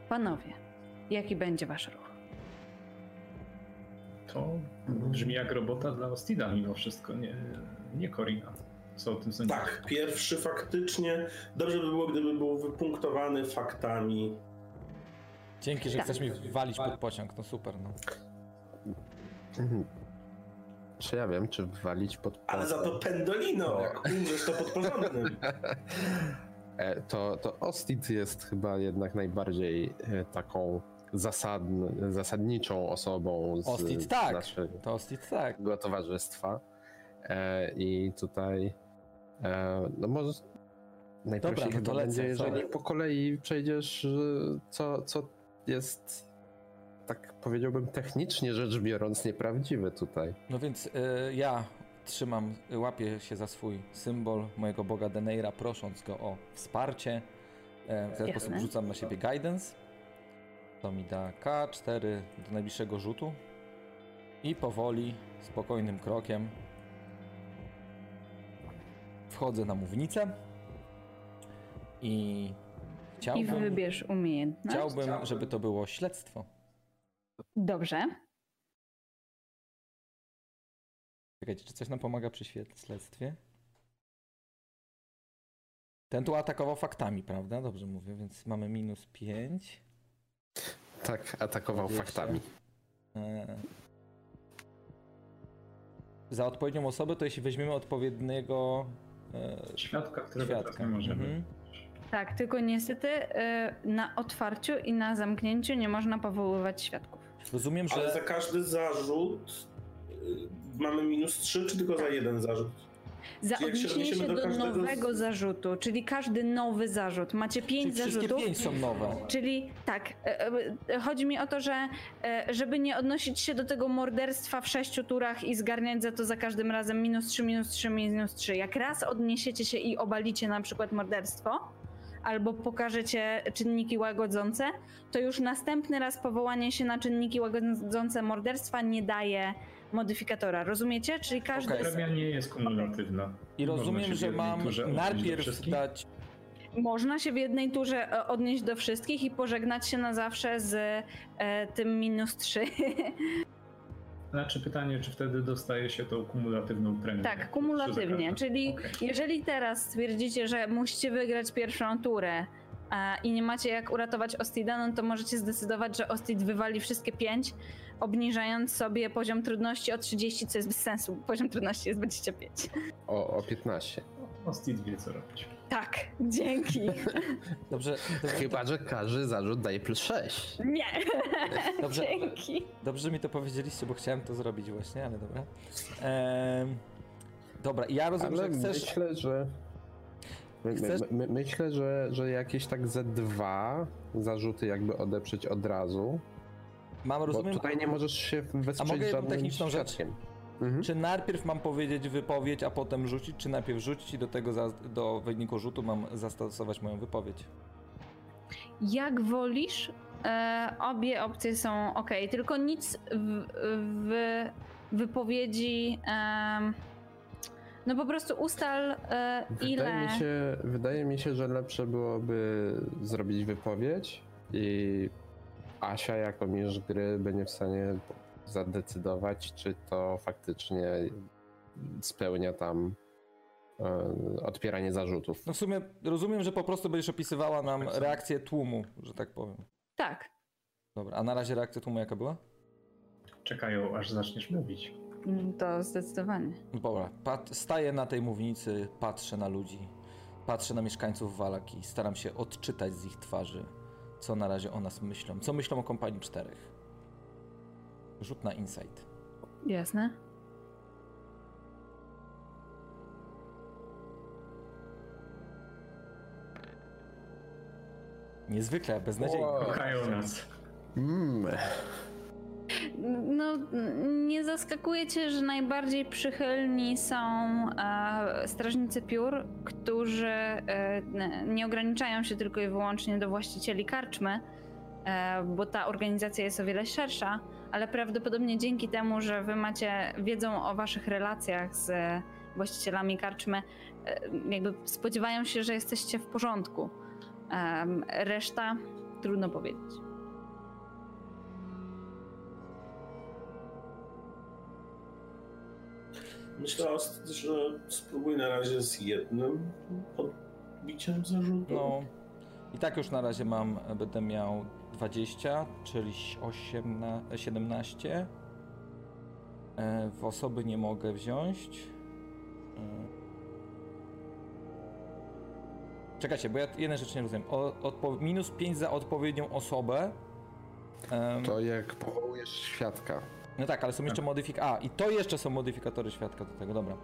Panowie, jaki będzie wasz ruch? To brzmi jak robota dla Ostida mimo wszystko, nie, nie Korina. Co o tym sądzisz? Tak, pierwszy faktycznie. Dobrze by było, gdyby był wypunktowany faktami. Dzięki, że tak. chcesz mi walić pod pociąg, to super. No. Czy ja wiem, czy walić pod Ale za to pendolino, no. jak umrzesz to pod porządnym. [laughs] E, to, to Ostit jest chyba jednak najbardziej e, taką zasadn, zasadniczą osobą z Ostit tak, naszego to Ostit tak. towarzystwa. E, I tutaj no może najprościej Dobra, no chyba lecę, będzie, jeżeli po kolei przejdziesz, co, co jest tak powiedziałbym technicznie rzecz biorąc nieprawdziwe tutaj. No więc y, ja trzymam, łapię się za swój symbol mojego boga Deneira, prosząc go o wsparcie. E, w ten sposób rzucam na siebie guidance. To mi da K4 do najbliższego rzutu. I powoli, spokojnym krokiem wchodzę na mównicę i chciałbym... I wybierz umiejętność. Chciałbym, żeby to było śledztwo. Dobrze. Czekajcie, czy coś nam pomaga przy śledztwie? Ten tu atakował faktami, prawda? Dobrze mówię, więc mamy minus 5. Tak, atakował faktami. E... Za odpowiednią osobę, to jeśli weźmiemy odpowiedniego e... świadka, którego świadka. nie możemy. Mhm. Tak, tylko niestety e, na otwarciu i na zamknięciu nie można powoływać świadków. Rozumiem, że... Ale za każdy zarzut y, mamy minus 3, czy tylko za jeden zarzut? Za odniesienie się, do, do nowego z... zarzutu, czyli każdy nowy zarzut. Macie pięć czyli zarzutów. pięć są nowe. Czyli tak, e, e, chodzi mi o to, że żeby nie odnosić się do tego morderstwa w sześciu turach i zgarniać za to za każdym razem minus 3, minus 3, minus 3. Jak raz odniesiecie się i obalicie na przykład morderstwo, albo pokażecie czynniki łagodzące, to już następny raz powołanie się na czynniki łagodzące morderstwa nie daje modyfikatora. Rozumiecie? Czyli każdy. Okay. Premia nie jest kumulatywna. I rozumiem, że mam najpierw dać. Można się w jednej turze e, odnieść do wszystkich i pożegnać się na zawsze z e, tym minus 3. [laughs] Znaczy pytanie, czy wtedy dostaje się tą kumulatywną premię? Tak, kumulatywnie, czyli okay. jeżeli teraz stwierdzicie, że musicie wygrać pierwszą turę i nie macie jak uratować Ostida, no to możecie zdecydować, że Ostid wywali wszystkie pięć, obniżając sobie poziom trudności o 30, co jest bez sensu. Poziom trudności jest 25. O, o 15. Ostid wie co robić. Tak, dzięki. [laughs] Dobrze. dobrze Chyba, że każdy zarzut daje plus 6. Nie. [laughs] Dobrze, dzięki. Dobrze mi to powiedzieliście, bo chciałem to zrobić właśnie, ale dobra. Ehm, dobra, ja rozumiem, ale że chcesz... myślę, że... My, chcesz... my, myślę, że, że jakieś tak ze dwa zarzuty jakby odeprzeć od razu. Mam rozumiem... Bo tutaj nie możesz się wesprzeć A mogę żadnym techniczną świadkiem. rzecz? Mhm. Czy najpierw mam powiedzieć wypowiedź, a potem rzucić, czy najpierw rzucić i do tego za, do wyniku rzutu mam zastosować moją wypowiedź? Jak wolisz. E, obie opcje są ok, tylko nic w, w wypowiedzi. E, no po prostu ustal e, ile. Wydaje mi, się, wydaje mi się, że lepsze byłoby zrobić wypowiedź i Asia jako mistrz gry będzie w stanie zadecydować, czy to faktycznie spełnia tam e, odpieranie zarzutów. No w sumie rozumiem, że po prostu będziesz opisywała nam tak reakcję tłumu, że tak powiem. Tak. Dobra, a na razie reakcja tłumu jaka była? Czekają, aż zaczniesz mówić. Mm, to zdecydowanie. Dobra, pat- staję na tej mównicy, patrzę na ludzi, patrzę na mieszkańców Walaki, staram się odczytać z ich twarzy, co na razie o nas myślą, co myślą o kompanii czterech. Rzut na insight. Jasne. Niezwykle, beznadziejnie. Wow. Kochają nas. Mm. No, nie zaskakuje cię, że najbardziej przychylni są e, strażnicy piór, którzy e, nie ograniczają się tylko i wyłącznie do właścicieli karczmy, e, bo ta organizacja jest o wiele szersza, ale prawdopodobnie dzięki temu, że wy macie wiedzą o waszych relacjach z e, właścicielami karczmy, e, jakby spodziewają się, że jesteście w porządku. Reszta trudno powiedzieć. Myślę, że spróbuj na razie z jednym podbiciem zarzutu. No. I tak już na razie mam, będę miał 20, czyli 18, 17. E, W osoby nie mogę wziąć. E. Czekajcie, bo ja jednej rzeczy nie rozumiem. O, odpo- minus 5 za odpowiednią osobę. Em, To jak powołujesz świadka. No tak, ale są jeszcze modyfik... A, i to jeszcze są modyfikatory świadka do tego, dobra.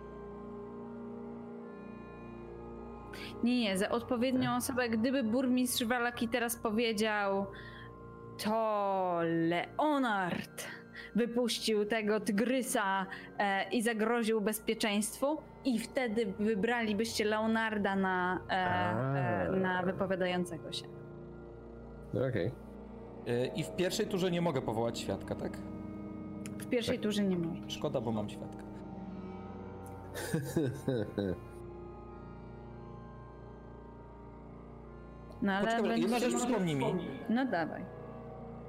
Nie, nie, za odpowiednią osobę, gdyby burmistrz Walaki teraz powiedział to Leonard wypuścił tego tygrysa e, i zagroził bezpieczeństwu i wtedy wybralibyście Leonarda na, e, e, na wypowiadającego się. Okej. E, I w pierwszej turze nie mogę powołać świadka, tak? W pierwszej turze nie może. Szkoda, bo mam świadka. [laughs] No ale Poczekaj, będzie- jedna rzecz przypomnij mi. No dawaj.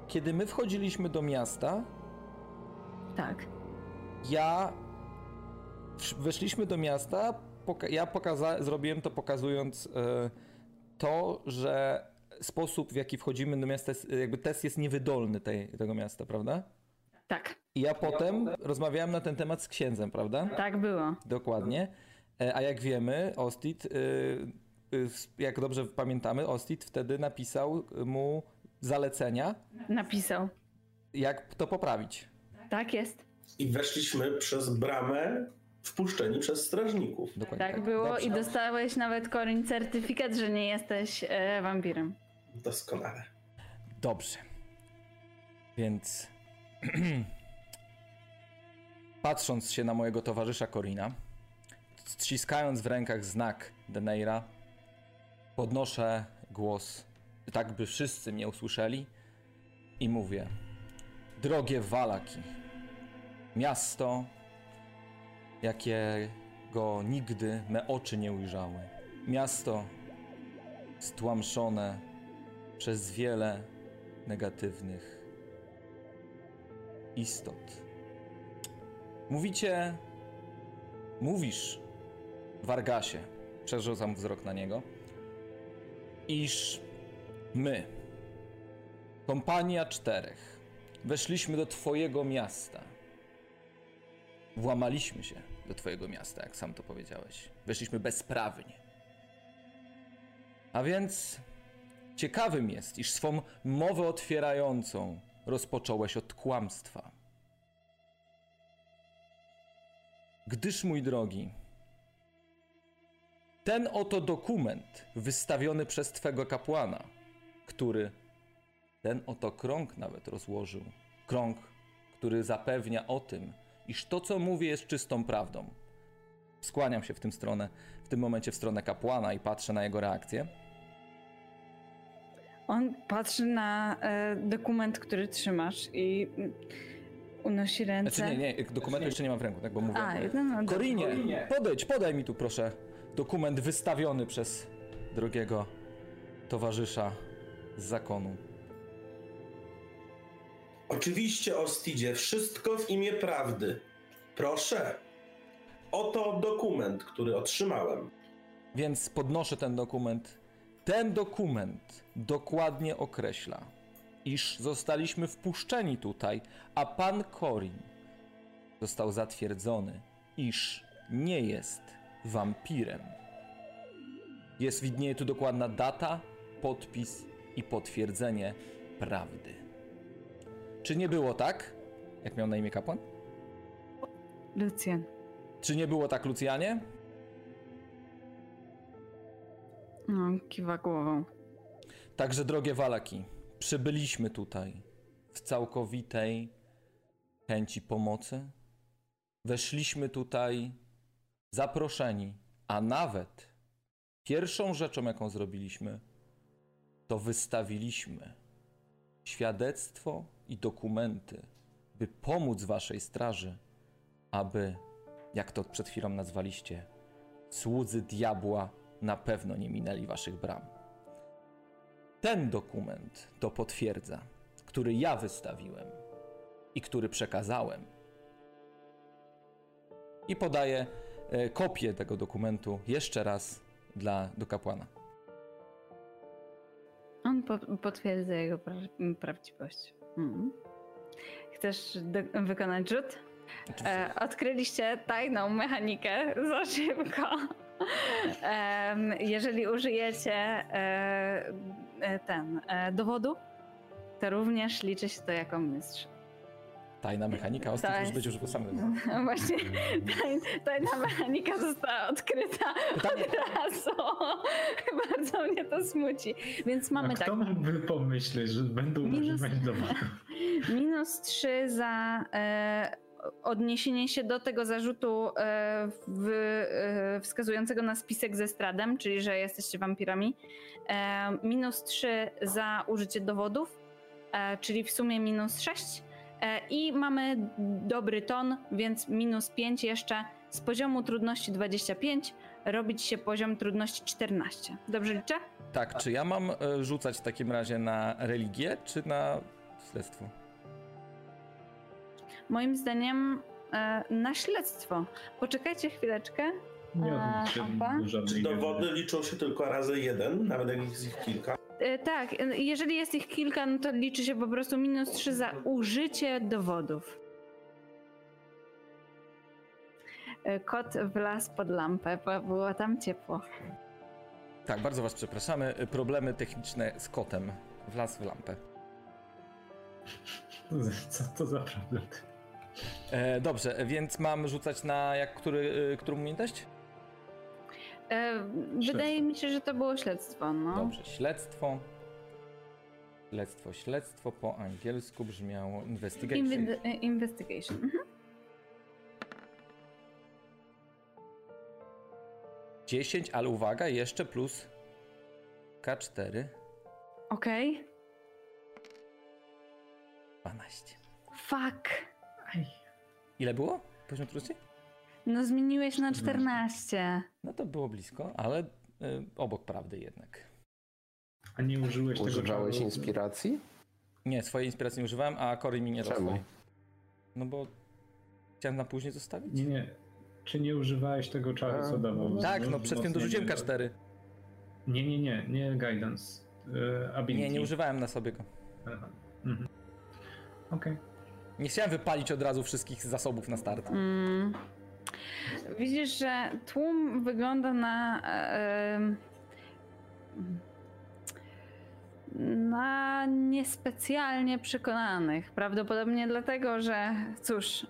Kiedy my wchodziliśmy do miasta, Tak. ja weszliśmy do miasta, poka- ja pokaza- zrobiłem to pokazując e, to, że sposób w jaki wchodzimy do miasta, jest, jakby test jest niewydolny tej, tego miasta, prawda? Tak. I ja potem rozmawiałem na ten temat z księdzem, prawda? Tak było. Dokładnie. E, A jak wiemy, Ostit, jak dobrze pamiętamy, Ostit wtedy napisał mu zalecenia, Napisał. jak to poprawić. Tak jest. I weszliśmy przez bramę wpuszczeni przez strażników. Dokładnie Tak było Dobrze. i dostałeś nawet Corin certyfikat, że nie jesteś e, wampirem. Doskonale. Dobrze. Więc [clears throat] patrząc się na mojego towarzysza Corina, ściskając w rękach znak Deneira, podnoszę głos, tak by wszyscy mnie usłyszeli i mówię: Drogie Walaki, miasto, jakiego nigdy me oczy nie ujrzały. Miasto stłamszone przez wiele negatywnych istot. Mówicie, mówisz, Wargasie, przerzucam wzrok na niego, iż my, kompania czterech, weszliśmy do twojego miasta. Włamaliśmy się do twojego miasta, jak sam to powiedziałeś. Weszliśmy bezprawnie. A więc Ciekawym jest, iż swą mowę otwierającą rozpocząłeś od kłamstwa. Gdyż, mój drogi, ten oto dokument wystawiony przez twego kapłana, który ten oto krąg nawet rozłożył, krąg, który zapewnia o tym, iż to, co mówię, jest czystą prawdą. Skłaniam się w tym stronę, w tym momencie w stronę kapłana i patrzę na jego reakcję. On patrzy na e, dokument, który trzymasz i mm, unosi ręce. Znaczy nie, nie, dokumentu jeszcze nie mam w ręku, tak bo mówię. A, no, no. Korinie, podejdź, podaj mi tu proszę dokument wystawiony przez drogiego towarzysza zakonu. Oczywiście, Ostidzie, wszystko w imię prawdy. Proszę. Oto dokument, który otrzymałem. Więc podnoszę ten dokument. Ten dokument dokładnie określa, iż zostaliśmy wpuszczeni tutaj, a pan Korin został zatwierdzony, iż nie jest wampirem. Jest widnieje tu dokładna data, podpis i potwierdzenie prawdy. Czy nie było tak? Jak miał na imię kapłan? Lucjan. Czy nie było tak, Lucjanie? No, kiwa głową. Także, drogie Walaki, przybyliśmy tutaj w całkowitej chęci pomocy. Weszliśmy tutaj zaproszeni, a nawet pierwszą rzeczą, jaką zrobiliśmy, to wystawiliśmy świadectwo i dokumenty, by pomóc waszej straży, aby, jak to przed chwilą nazwaliście, słudzy diabła na pewno nie minęli waszych bram. Ten dokument to potwierdza, który ja wystawiłem i który przekazałem. I podaję e, kopię tego dokumentu jeszcze raz dla, do kapłana. On po, potwierdza jego pra prawdziwość. Mhm. Chcesz wykonać rzut? E, odkryliście tajną mechanikę [laughs] za szybko. Em, jeżeli użyjecie e, e, ten e, dowodu, to również liczy się to jako mistrz. Tajna mechanika, ostry To już być już samym. [laughs] Właśnie taj, tajna mechanika została odkryta Pytanie- od razu. [laughs] Bardzo mnie to smuci. Więc mamy A tak. kto mógłby pomyśleć, że będą Minus-? [laughs] Minus 3 za e, odniesienie się do tego zarzutu e, w, e, wskazującego na spisek ze stradem, czyli że jesteście wampirami. E, minus 3 za użycie dowodów, e, czyli w sumie minus 6. E, I mamy dobry ton, więc minus 5 jeszcze. Z poziomu trudności 25 robić się poziom trudności 14. Dobrze liczę? Tak, czy ja mam e, rzucać w takim razie na religię, czy na śledztwo? Moim zdaniem e, na śledztwo. Poczekajcie chwileczkę. Nie A, odliczyli opa. do żadnej Czy dowody gry. liczą się tylko razy jeden, nawet jak jest ich kilka? E, tak, e, jeżeli jest ich kilka, no to liczy się po prostu minus 3 za użycie dowodów. E, Kot wlazł pod lampę, bo było tam ciepło. Tak, bardzo was przepraszamy. E, Problemy techniczne z kotem. Wlazł w lampę. Co to za problem? E, dobrze, e, więc mam rzucać na jak, który, e, którą umiejętność? E, wydaje mi się, że to było śledztwo. No. Dobrze, śledztwo. Śledztwo, śledztwo po angielsku brzmiało investigation. Inwi- e, investigation. Mhm. 10, ale uwaga, jeszcze plus K4, Okej. 12. Fuck. Ile było? Poziom trudności? No zmieniłeś na 14. No to było blisko, ale y, obok prawdy jednak. A nie użyłeś tego Używałeś czaru? inspiracji? Nie, swojej inspiracji nie używałem, a Cory mi nie dał Czemu? No bo chciałem na później zostawić. Nie, nie. Czy nie używałeś tego czaru, co dawał? Tak, no przed chwilą dorzuciłem K4. Nie, nie, nie, nie guidance. Ability. Nie, nie używałem na sobie go. Aha. Mhm. Okej. Nie chciałem wypalić od razu wszystkich zasobów na start. Mm. Widzisz, że tłum wygląda na. Na niespecjalnie przekonanych. Prawdopodobnie dlatego, że cóż,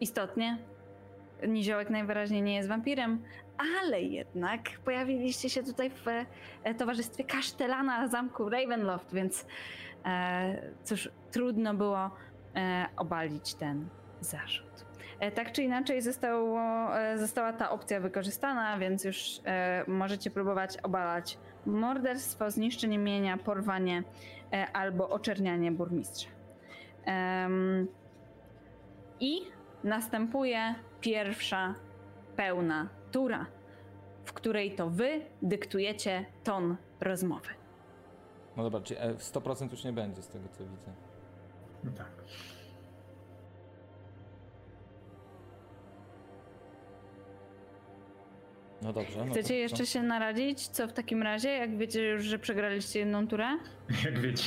istotnie, Niziołek najwyraźniej nie jest wampirem, ale jednak pojawiliście się tutaj w e, towarzystwie kasztelana zamku Ravenloft, więc e, cóż, trudno było e, obalić ten zarzut. E, Tak czy inaczej zostało, e, została ta opcja wykorzystana, więc już e, możecie próbować obalać morderstwo, zniszczenie mienia, porwanie albo oczernianie burmistrza. I następuje pierwsza pełna tura, w której to wy dyktujecie ton rozmowy. No dobra, czyli e, 100% już nie będzie z tego co widzę. No tak. No dobrze. No Chcecie to, jeszcze się naradzić? Co w takim razie, jak wiecie już, że przegraliście jedną turę? [laughs] Jak wiecie.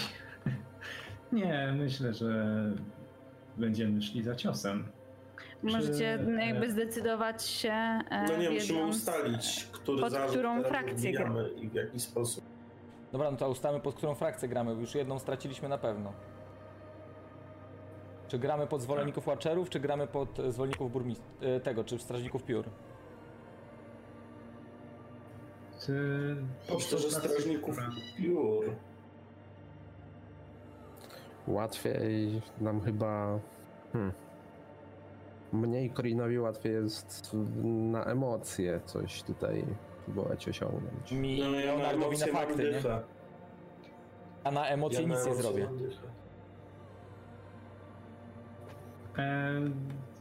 Nie, myślę, że będziemy szli za ciosem. Możecie Czy- jakby zdecydować się. e, No nie, musimy ustalić, który pod zarzut którą frakcję gra. odbijamy i w jaki sposób. Dobra, no to ustalmy pod którą frakcję gramy, bo już jedną straciliśmy na pewno. Czy gramy pod zwolenników Watcherów, czy gramy pod e, zwolenników burmist... e, tego, czy strażników piór? Dobra, strażników piór. Łatwiej nam chyba. Hmm. Mniej Korinowi łatwiej jest na emocje coś tutaj próbować osiągnąć. Mi No, ja na na mam fakty, nie? A na emocje Ja na nic nie emocje zrobię. mam dychę. E,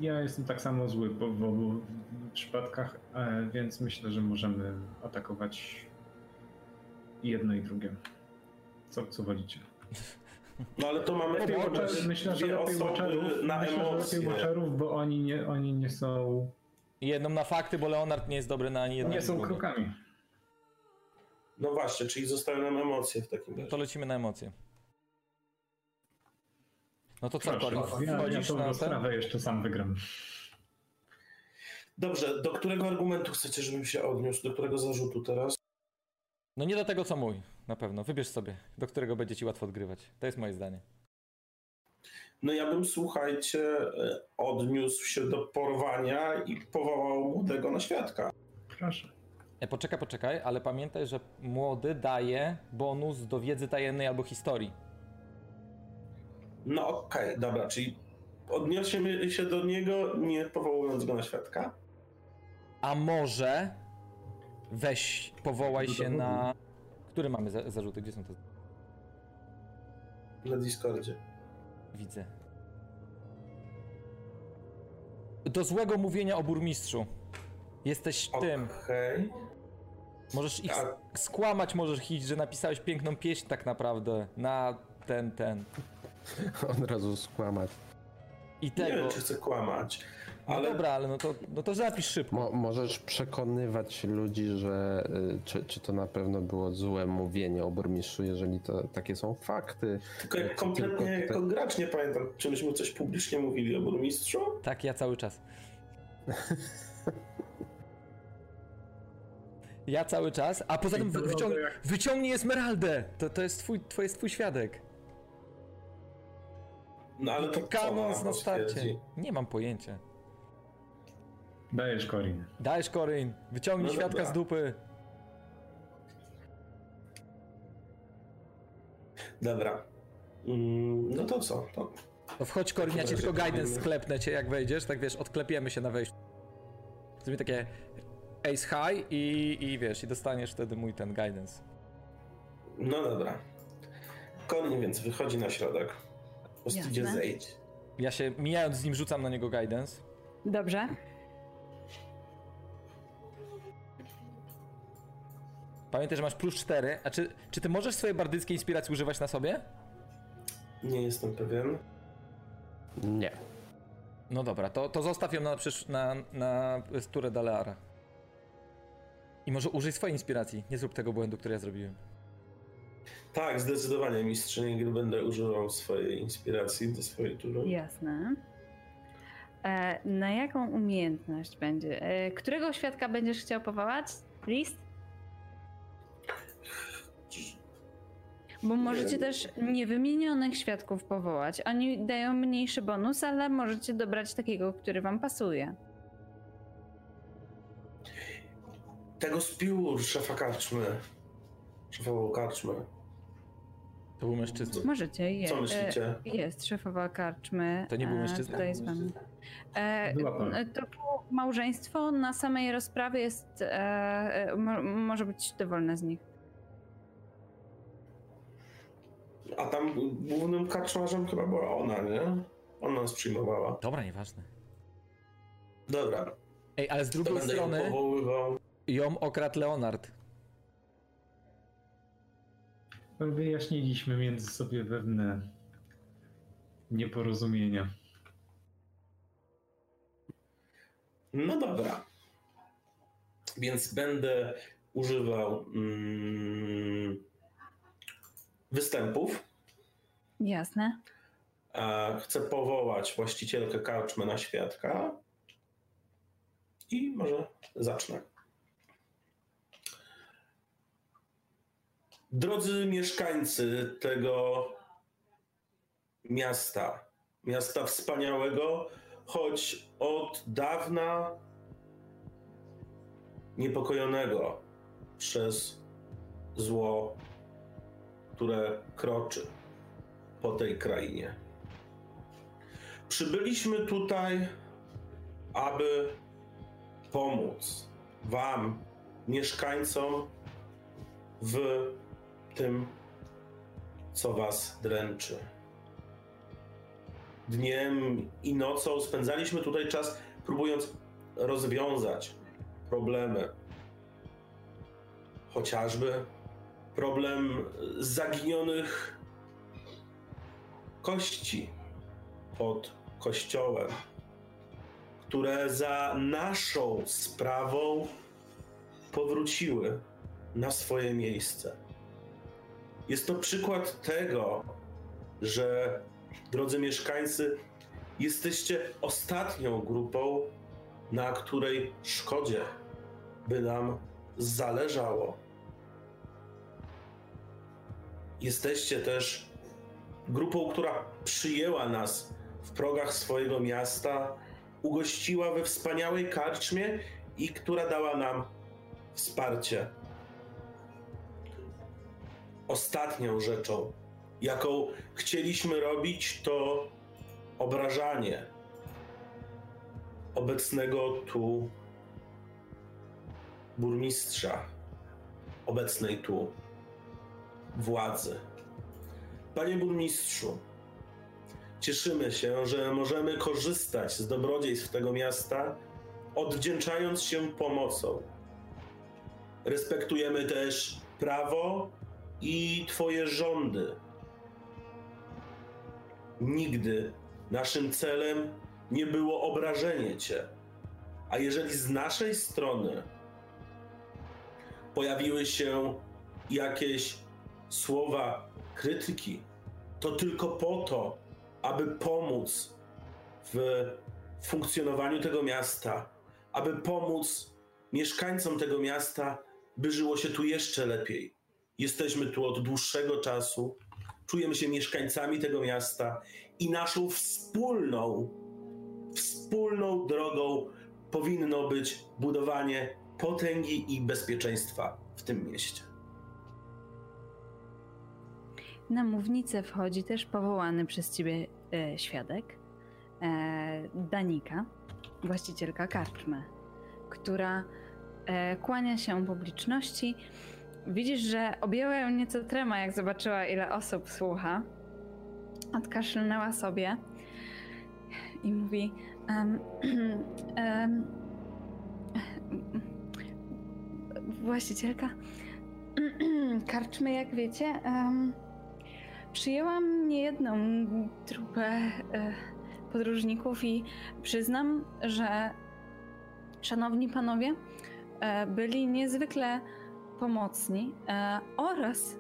ja jestem tak samo zły po, w obu przypadkach, e, więc myślę, że możemy atakować jedno i drugie. Co, co wolicie? No ale to mamy Lepiej watcher, myślę, że lepiej watcherów, na myślę, że emocje. lepiej watcherów, bo oni nie, oni nie są, jedną na fakty, bo Leonard nie jest dobry na ani jedno. nie są krokami. No właśnie, czyli zostały nam emocje w takim No razie. to lecimy na emocje. No to co, Proszę, ja, ja Wchodzisz tą na sprawę jeszcze sam wygram. Dobrze, do którego argumentu chcecie, żebym się odniósł? Do którego zarzutu teraz? No nie do tego co mój, na pewno. Wybierz sobie, do którego będzie ci łatwo odgrywać. To jest moje zdanie. No ja bym, słuchajcie, e, odniósł się do porwania i powołał młodego na świadka. Proszę. E, poczekaj, poczekaj, ale pamiętaj, że młody daje bonus do wiedzy tajemnej albo historii. No okej, dobra, czyli odniesiemy się do niego, nie powołując go na świadka? A może weź, powołaj się na... Który mamy za zarzuty? Gdzie są te? Na Discordzie. Widzę. Do złego mówienia o burmistrzu. Jesteś tym. Okej. Możesz ich A- skłamać, możesz ich, że napisałeś piękną pieśń tak naprawdę na ten, ten. [laughs] Od razu skłamać. I Nie tego. wiem, czy chcę kłamać, No ale dobra, ale no to, no to zapisz szybko. Mo możesz przekonywać ludzi, że y, czy, czy to na pewno było złe mówienie o burmistrzu, jeżeli to takie są fakty. tylko jak Tylko kompletnie tutaj- jako gracz nie pamiętam, czy myśmy coś publicznie mówili o burmistrzu? Tak, ja cały czas. [laughs] Ja cały czas, a poza tym wy- to wyciąg jak- wyciągnij Esmeraldę! To, to jest twój, to jest twój świadek. No ale to ona na starcie. Nie mam pojęcia. Dajesz Korin. Dajesz Koryn, wyciągnij No świadka dobra. z dupy. Dobra. Mm, no to co? To To wchodź Koryn, ja ci tylko guidance sklepnę cię jak wejdziesz, tak wiesz, odklepiemy się na wejściu. Zrobię takie ace high i, i wiesz, i dostaniesz wtedy mój ten guidance. No dobra. Konin więc wychodzi na środek. Po idzie zejdź. Ja się, mijając z nim, rzucam na niego guidance. Dobrze. Pamiętaj, że masz plus 4. A czy, czy ty możesz swojej bardyckiej inspiracji używać na sobie? Nie jestem pewien. Nie. No dobra, to, to zostaw ją na, na, na turę Daleara. I może użyj swojej inspiracji. Nie zrób tego błędu, który ja zrobiłem. Tak, zdecydowanie mistrzyni gry będę używał swojej inspiracji do swojej tury. Jasne. E, na jaką umiejętność będzie? E, którego świadka będziesz chciał powołać? List? Bo możecie też niewymienionych świadków powołać. Oni dają mniejszy bonus, ale możecie dobrać takiego, który wam pasuje. Tego z piór, szefa karczmy. Szefową karczmy. To był mężczyzna. Możecie. Je, Co myślicie? E, jest szefowa karczmy. To nie był e, mężczyzna? Tutaj z wami. E, to było małżeństwo na samej rozprawie jest. Mo, może być dowolne z nich. A tam głównym karczmarzem chyba była ona, nie? Ona nas przyjmowała. Dobra, nieważne. Dobra, Ej, ale z drugiej będę ją strony powoływał. ją okradł Leonard. Wyjaśniliśmy między sobie pewne nieporozumienia. No dobra. Więc będę używał mm, występów. Jasne. Chcę powołać właścicielkę karczmy na świadka. I może zacznę. Drodzy mieszkańcy tego miasta, Miasta wspaniałego, choć od dawna niepokojonego przez zło, które kroczy po tej krainie. Przybyliśmy tutaj, aby pomóc Wam, mieszkańcom, w tym, co Was dręczy. Dniem i nocą spędzaliśmy tutaj czas, próbując rozwiązać problemy. Chociażby problem zaginionych kości pod kościołem, które za naszą sprawą powróciły na swoje miejsce. Jest to przykład tego, że drodzy mieszkańcy, jesteście ostatnią grupą, na której szkodzie by nam zależało. Jesteście też grupą, która przyjęła nas w progach swojego miasta, ugościła we wspaniałej karczmie i która dała nam wsparcie. Ostatnią rzeczą, jaką chcieliśmy robić, to obrażanie obecnego tu burmistrza, obecnej tu władzy. Panie burmistrzu, cieszymy się, że możemy korzystać z dobrodziejstw tego miasta, odwdzięczając się pomocą. Respektujemy też prawo i Twoje rządy. Nigdy naszym celem nie było obrażenie Cię. A jeżeli z naszej strony pojawiły się jakieś słowa krytyki, to tylko po to, aby pomóc w funkcjonowaniu tego miasta, aby pomóc mieszkańcom tego miasta, by żyło się tu jeszcze lepiej. Jesteśmy tu od dłuższego czasu, czujemy się mieszkańcami tego miasta i naszą wspólną, wspólną drogą powinno być budowanie potęgi i bezpieczeństwa w tym mieście. Na mównicę wchodzi też powołany przez ciebie e, świadek, e, Danika, właścicielka karczmy, która e, kłania się publiczności. Widzisz, że objęła ją nieco trema, jak zobaczyła, ile osób słucha. Odkaszlnęła sobie i mówi: um, um, [clears throat] Właścicielka [clears throat] karczmy, jak wiecie, um, przyjęłam niejedną trupę e, podróżników i przyznam, że szanowni panowie e, byli niezwykle pomocni e, oraz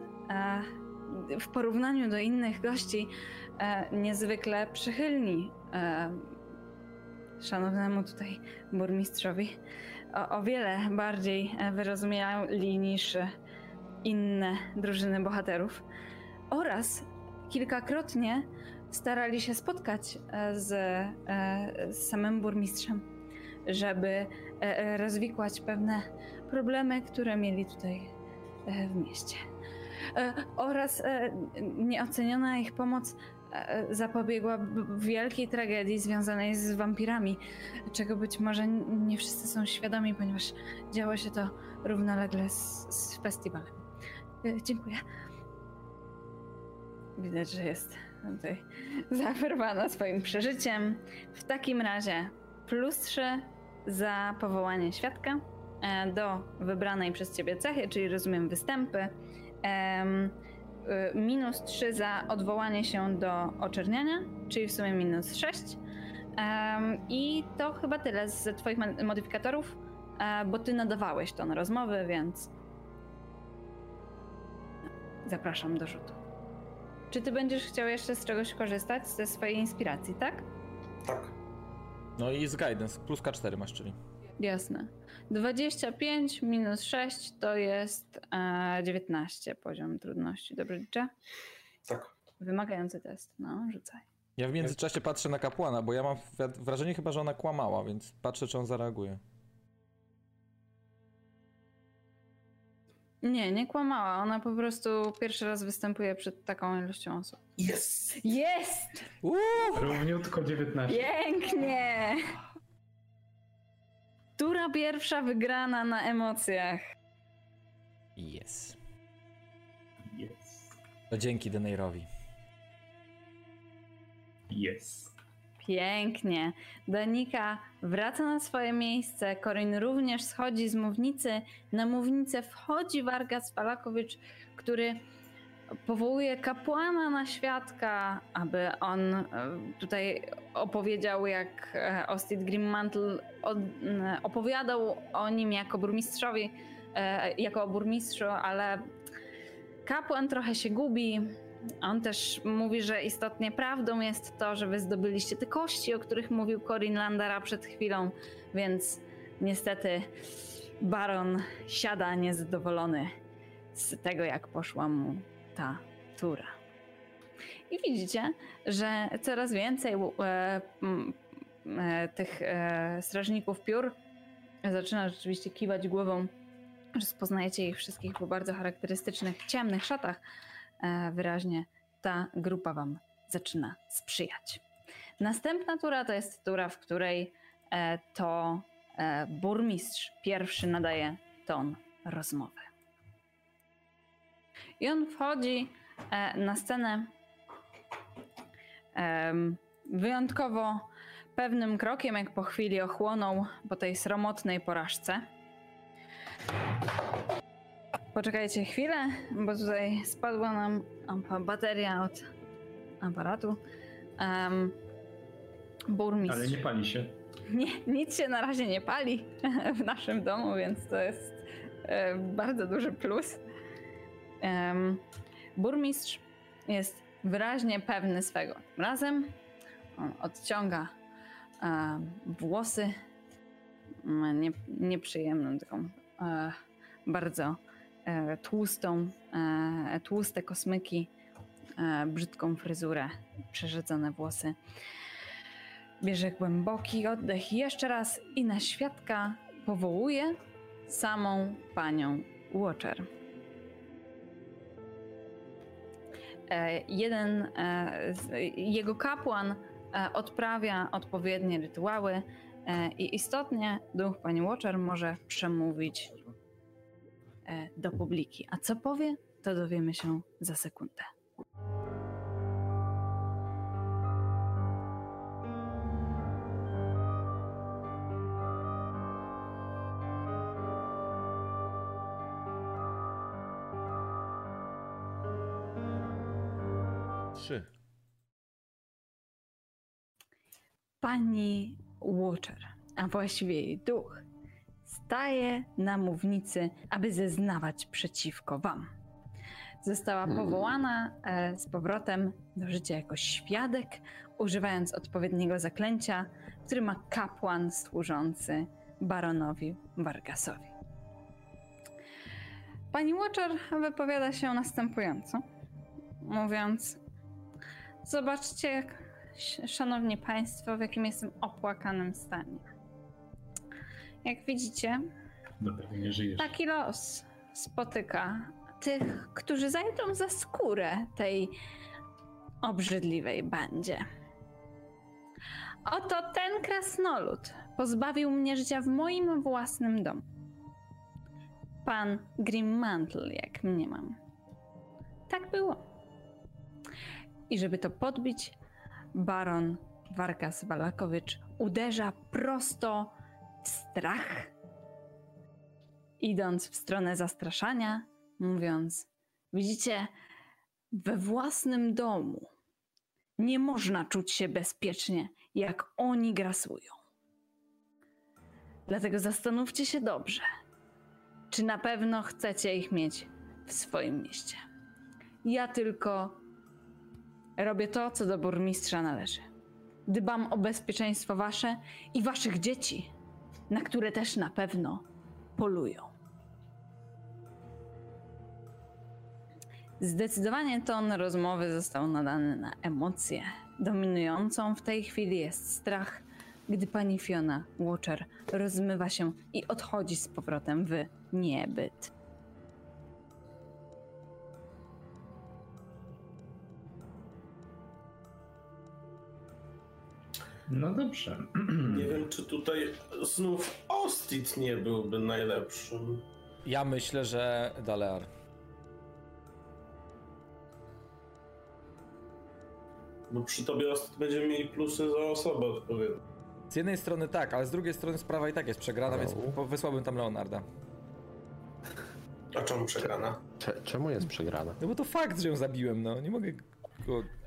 w porównaniu do innych gości niezwykle przychylni szanownemu tutaj burmistrzowi. O, o wiele bardziej wyrozumiali niż inne drużyny bohaterów oraz kilkakrotnie starali się spotkać e, z, e, z samym burmistrzem, żeby e, rozwikłać pewne problemy, które mieli tutaj w mieście. Oraz nieoceniona ich pomoc zapobiegła wielkiej tragedii związanej z wampirami, czego być może nie wszyscy są świadomi, ponieważ działo się to równolegle z, z festiwalem. Dziękuję. Widać, że jest tutaj zaaferowana swoim przeżyciem. W takim razie plus 3 za powołanie świadka e, do wybranej przez ciebie cechy, czyli rozumiem występy. Y, minus 3 za odwołanie się do oczerniania, czyli w sumie minus 6. I to chyba tyle z Twoich modyfikatorów, e, bo Ty nadawałeś to na rozmowy, więc zapraszam do rzutu. Czy ty będziesz chciał jeszcze z czegoś korzystać, ze swojej inspiracji, tak? Tak. No i z guidance, plus K4 masz, czyli. Jasne. 25 minus 6 to jest e, 19 poziom trudności. Dobrze liczę? Tak. Wymagający test. No, rzucaj. Ja w międzyczasie patrzę na kapłana, bo ja mam wrażenie chyba, że ona kłamała, więc patrzę, czy on zareaguje. Nie, nie kłamała. Ona po prostu pierwszy raz występuje przed taką ilością osób. Jest! Jest! Uuu! Równiutko 19. Pięknie! Tura pierwsza wygrana na emocjach. Yes. Yes. To dzięki Deneirowi. Yes. Pięknie. Danika wraca na swoje miejsce. Korin również schodzi z mównicy. Na mównicę wchodzi Wargas Falakowicz, który powołuje kapłana na świadka, aby on e, tutaj opowiedział, jak e, Ostit Grimmantle opowiadał o nim jako burmistrzowi, e, jako burmistrzu, ale kapłan trochę się gubi. On też mówi, że istotnie prawdą jest to, że wy zdobyliście te kości, o których mówił Corin Landara przed chwilą, więc niestety baron siada niezadowolony z tego, jak poszła mu ta tura. I widzicie, że coraz więcej e, e, tych e, strażników piór zaczyna rzeczywiście kiwać głową, rozpoznajecie ich wszystkich po bardzo charakterystycznych, ciemnych szatach. E, wyraźnie ta grupa wam zaczyna sprzyjać. Następna tura to jest tura, w której e, to e, burmistrz pierwszy nadaje ton rozmowy. I on wchodzi na scenę wyjątkowo pewnym krokiem, jak po chwili ochłonął po tej sromotnej porażce. Poczekajcie chwilę, bo tutaj spadła nam bateria od aparatu. Um, burmistrz. Ale nie pali się. [laughs] Nie, nic się na razie nie pali [laughs] w naszym domu, więc to jest e, bardzo duży plus. Em, burmistrz jest wyraźnie pewny swego. Razem on odciąga e, włosy mm, nie, nieprzyjemną, taką e, bardzo tłustą, e, tłuste kosmyki, e, brzydką fryzurę, przerzedzone włosy. Bierze głęboki oddech jeszcze raz i na świadka powołuje samą panią Watcher. E, Jeden e, jego kapłan e, odprawia odpowiednie rytuały e, i istotnie duch pani Watcher może przemówić e, do publiki. A co powie, to dowiemy się za sekundę. Trzy. Pani Watcher, a właściwie jej duch, staje na mównicy, aby zeznawać przeciwko wam. Została Hmm. powołana e, z powrotem do życia jako świadek, używając odpowiedniego zaklęcia, który ma kapłan służący baronowi Vargasowi. Pani Watcher wypowiada się następująco, mówiąc: Zobaczcie, Szanowni Państwo, w jakim jestem opłakanym stanie. Jak widzicie, Dobra, nie żyjesz. taki los spotyka tych, którzy zajdą za skórę tej obrzydliwej bandzie. Oto ten krasnolud pozbawił mnie życia w moim własnym domu. Pan Grimmantle, jak mniemam. Tak było. I żeby to podbić, baron Warkas Walakowicz uderza prosto strach, idąc w stronę zastraszania, mówiąc: Widzicie, we własnym domu nie można czuć się bezpiecznie, jak oni grasują. Dlatego zastanówcie się dobrze, czy na pewno chcecie ich mieć w swoim mieście. Ja tylko robię to, co do burmistrza należy. Dbam o bezpieczeństwo wasze i waszych dzieci, na które też na pewno polują. Zdecydowanie ton rozmowy został nadany na emocje dominującą w tej chwili jest strach, gdy pani Fiona Watcher rozmywa się i odchodzi z powrotem w niebyt. No dobrze. Nie wiem, czy tutaj znów Ostit nie byłby najlepszym. Ja myślę, że Dalear. Bo przy tobie Ostit będziemy mieli plusy za osobę odpowiednio. Z jednej strony tak, ale z drugiej strony sprawa i tak jest przegrana, więc Au. po- wysłałbym tam Leonarda. A czemu przegrana? Cze- czemu jest przegrana? No bo to fakt, że ją zabiłem, no. Nie mogę.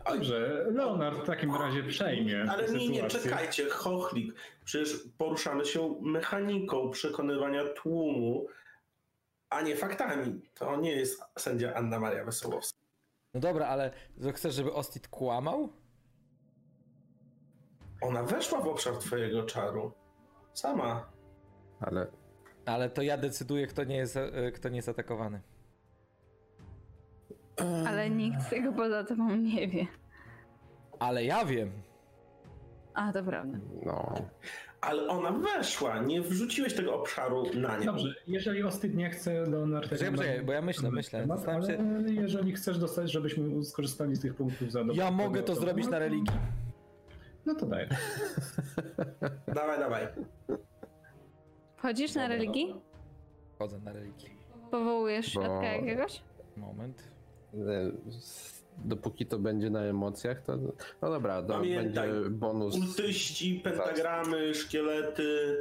Dobrze, Leonard w takim razie przejmie Ale nie, nie, czekajcie, chochlik. Przecież poruszamy się mechaniką przekonywania tłumu, a nie faktami. To nie jest sędzia Anna Maria Wesołowska. No dobra, ale chcesz, żeby Ostit kłamał? Ona weszła w obszar twojego czaru. Sama. Ale Ale to ja decyduję, kto nie jest, e, kto nie jest atakowany. Ale nikt tego poza tobą nie wie. Ale ja wiem. A, to prawda. no. Ale ona weszła, nie wrzuciłeś tego obszaru na nią. Dobrze, jeżeli Ostyd nie chce, Leonard... Poczekaj, poczekaj, bo ja myślę, myślę. Temat, ale się- jeżeli chcesz dostać, żebyśmy skorzystali z tych punktów za Ja mogę to zrobić na religii. No to daj. [laughs] Dawaj, dawaj. Wchodzisz na religii? Chodzę na religii. Powołujesz Bo- świadka jakiegoś? Moment. E, Dopóki to będzie na emocjach, to. No dobra, to Pamiętaj, będzie bonus. Ultyści, pentagramy, szkielety.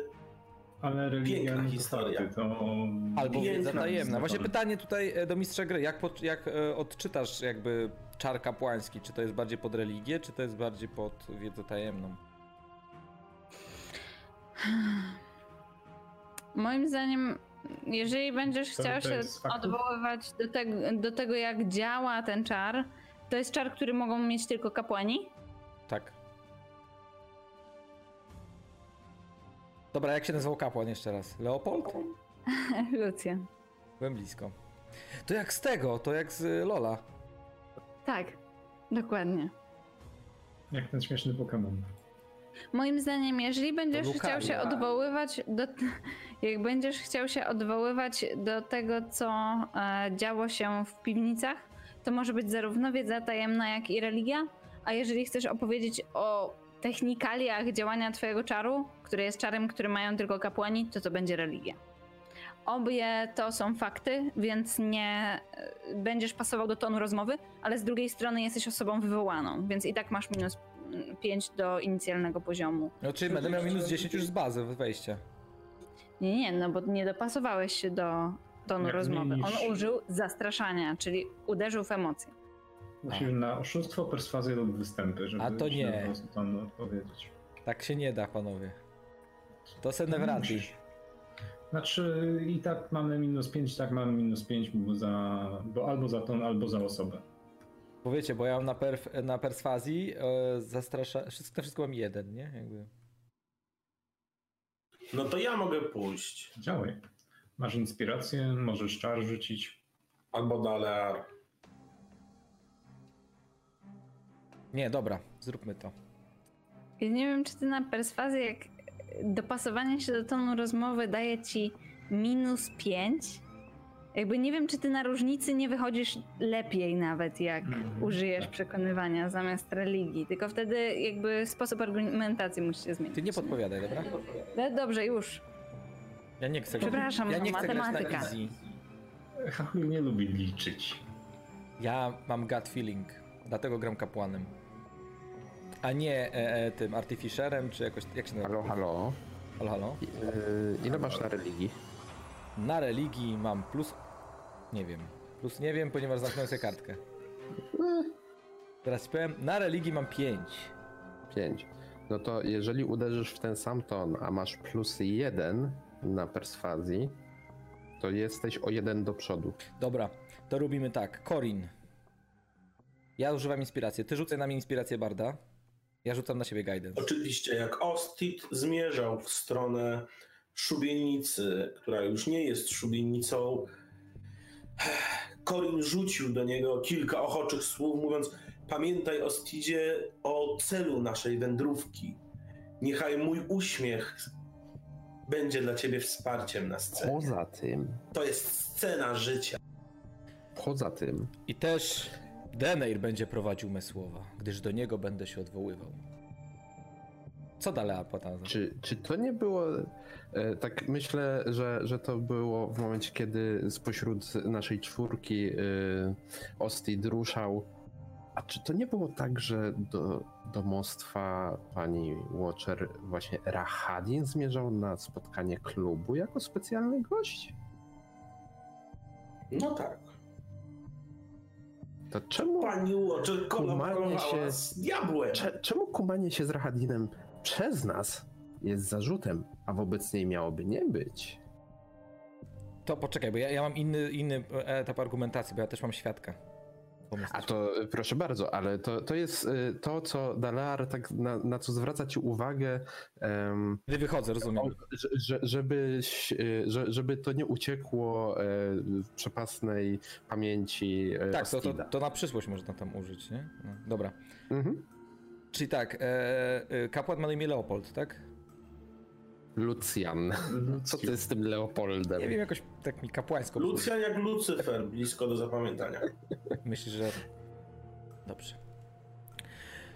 Ale religia Piękna no to historia. To... Albo wiedza tajemna. Właśnie pytanie tutaj e, do mistrza gry. Jak, pod, jak e, odczytasz jakby czar kapłański? Czy to jest bardziej pod religię, czy to jest bardziej pod wiedzę tajemną? Moim zdaniem, jeżeli będziesz To- chciał to się odwoływać do tego, do tego, jak działa ten czar, to jest czar, który mogą mieć tylko kapłani? Tak. Dobra, jak się nazywał kapłan jeszcze raz? Leopold? [laughs] Lucja. Byłem blisko. To jak z tego, to jak z y, Lola. Tak, dokładnie. Jak ten śmieszny Pokémon. Moim zdaniem, jeżeli będziesz chciał się odwoływać do. Jak będziesz chciał się odwoływać do tego, co e, działo się w piwnicach, to może być zarówno wiedza tajemna, jak i religia. A jeżeli chcesz opowiedzieć o technikaliach działania twojego czaru, który jest czarem, który mają tylko kapłani, to to będzie religia. Obie to są fakty, więc nie e, będziesz pasował do tonu rozmowy, ale z drugiej strony jesteś osobą wywołaną, więc i tak masz minus 5 do inicjalnego poziomu. No, czyli będę miał minus 10 już z bazy w wejście. Nie, nie, no bo nie dopasowałeś się do tonu Jak rozmowy. zmienisz- On użył zastraszania, czyli uderzył w emocje. Musisz na oszustwo, perswazję lub występy, żeby A to nie. tam odpowiedzieć. Tak się nie da, panowie. To se ne wrati. Musisz. Znaczy i tak mamy minus 5, tak mamy minus 5, bo, za, bo albo za ton, albo za osobę. Bo wiecie, bo ja mam na, perf, na perswazji e, zastrasza... Wszystko, na wszystko mam jeden, nie? Jakby. No to ja mogę pójść. Działaj. Masz inspirację, możesz czar rzucić. Albo Dalear. Nie, dobra, zróbmy to. Ja nie wiem, czy ty na perswazję, jak dopasowanie się do tonu rozmowy daje ci minus 5. Jakby nie wiem, czy ty na różnicy nie wychodzisz lepiej nawet, jak Mhm, użyjesz tak. przekonywania zamiast religii. Tylko wtedy jakby sposób argumentacji musi się zmienić. Ty nie podpowiadaj, dobra? No Dobrze, już. Ja nie chcę Przepraszam, ja no, nie chcę matematyka. easy. Hachul nie lubi liczyć. Ja mam gut feeling, dlatego gram kapłanem. A nie e, e, tym artificerem, czy jakoś, jak się nazywa? Halo, halo. Halo, halo. Yy, ile masz na religii? Na religii mam plus... Nie wiem. Plus nie wiem, ponieważ zamknąłem sobie kartkę. Teraz ci powiem, na religii mam 5. 5. No to jeżeli uderzysz w ten sam ton, a masz plus 1 na perswazji, to jesteś o jeden do przodu. Dobra, to robimy tak. Corin. Ja używam inspiracji. Ty rzucaj na mnie inspirację Barda. Ja rzucam na siebie guidance. Oczywiście, jak Ostit zmierzał w stronę szubienicy, która już nie jest szubienicą, Korin rzucił do niego kilka ochoczych słów, mówiąc: Pamiętaj, Ostidzie, o celu naszej wędrówki. Niechaj mój uśmiech będzie dla ciebie wsparciem na scenie. Poza tym, To jest scena życia. poza tym, I też Deneir będzie prowadził me słowa, gdyż do niego będę się odwoływał. Co dalej, Apataza? Czy, czy to nie było. e, Tak myślę, że, że to było w momencie, kiedy spośród naszej czwórki e, Ostid ruszał. A czy to nie było tak, że do domostwa pani Watcher właśnie Rahadin zmierzał na spotkanie klubu jako specjalny gość? No tak. To czemu, Pani Watcher kolaborowała się- z diabłem. cze, czemu kumanie się z Rahadinem przez nas jest zarzutem, a wobec niej miałoby nie być? To poczekaj, bo ja, ja mam inny, inny etap argumentacji, bo ja też mam świadka. A to y, proszę bardzo, ale to, to jest y, to, co Dalar tak na, na co zwraca ci uwagę, em, Gdy wychodzę, rozumiem. że, że, żebyś, y, że, żeby to nie uciekło e, w przepasnej pamięci e, Tak, to, to, to na przyszłość można tam użyć, nie? No, dobra. Mhm. Czyli tak, e, e, kapłan ma na imię Leopold, tak? Lucjan. Co ty z tym Leopoldem? Nie wiem, jakoś tak mi kapłańsko. Lucjan jak Lucyfer, blisko do zapamiętania. [laughs] Myślę, że. Dobrze.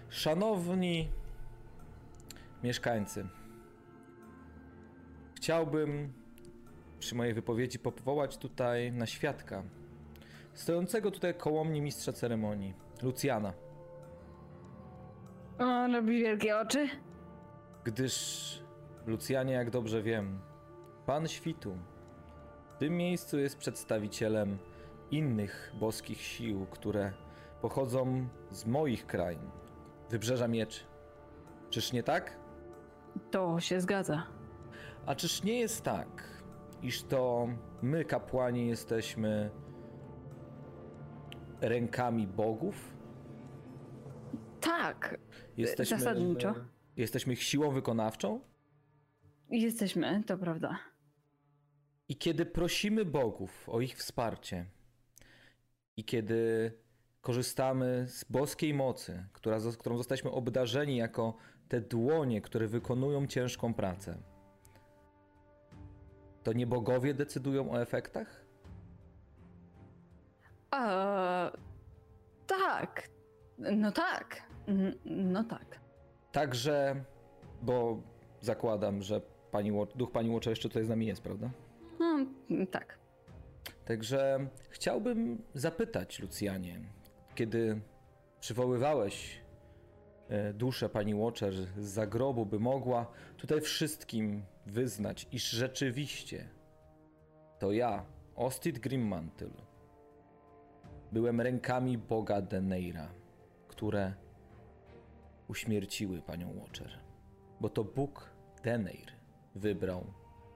Szanowni mieszkańcy, chciałbym przy mojej wypowiedzi powołać tutaj na świadka stojącego tutaj koło mnie mistrza ceremonii, Lucjana, O, robi wielkie oczy. gdyż Lucjanie, jak dobrze wiem, pan świtu w tym miejscu jest przedstawicielem innych boskich sił, które pochodzą z moich krain, wybrzeża mieczy. Czyż nie tak? To się zgadza. A czyż nie jest tak, iż to my, kapłani, jesteśmy rękami bogów? Tak, Jesteśmy, zasadniczo. jesteśmy ich siłą wykonawczą? Jesteśmy, to prawda. I kiedy prosimy bogów o ich wsparcie, i kiedy korzystamy z boskiej mocy, która, którą zostaliśmy obdarzeni jako te dłonie, które wykonują ciężką pracę, to nie bogowie decydują o efektach? A, tak. No tak. No tak. Także, bo zakładam, że pani, duch pani Łocza jeszcze tutaj z nami jest, prawda? No, tak. Także chciałbym zapytać, Lucjanie, kiedy przywoływałeś e, duszę pani Watcher z zagrobu, by mogła tutaj wszystkim wyznać, iż rzeczywiście to ja, Ostid Grimmantle, byłem rękami Boga Deneira, które uśmierciły panią Watcher. Bo to Bóg Deneir wybrał,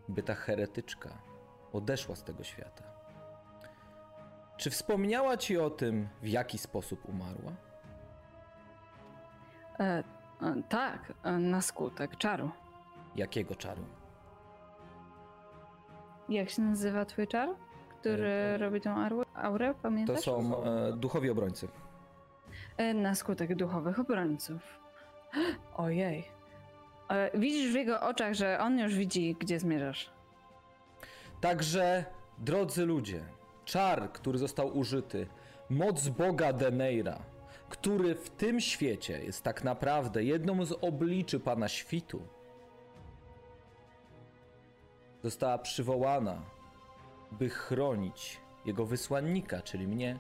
by ta heretyczka odeszła z tego świata. Czy wspomniała ci o tym, w jaki sposób umarła? E, e, tak, e, na skutek czaru. Jakiego czaru? Jak się nazywa twój czar? Który E, robi tą aurę? aurę To pamiętasz? są e, duchowi obrońcy. E, Na skutek duchowych obrońców. [gasps] Ojej. E, Widzisz w jego oczach, że on już widzi, gdzie zmierzasz. Także, drodzy ludzie, czar, który został użyty, moc Boga Deneira, który w tym świecie jest tak naprawdę jedną z obliczy Pana Świtu, została przywołana, by chronić jego wysłannika, czyli mnie,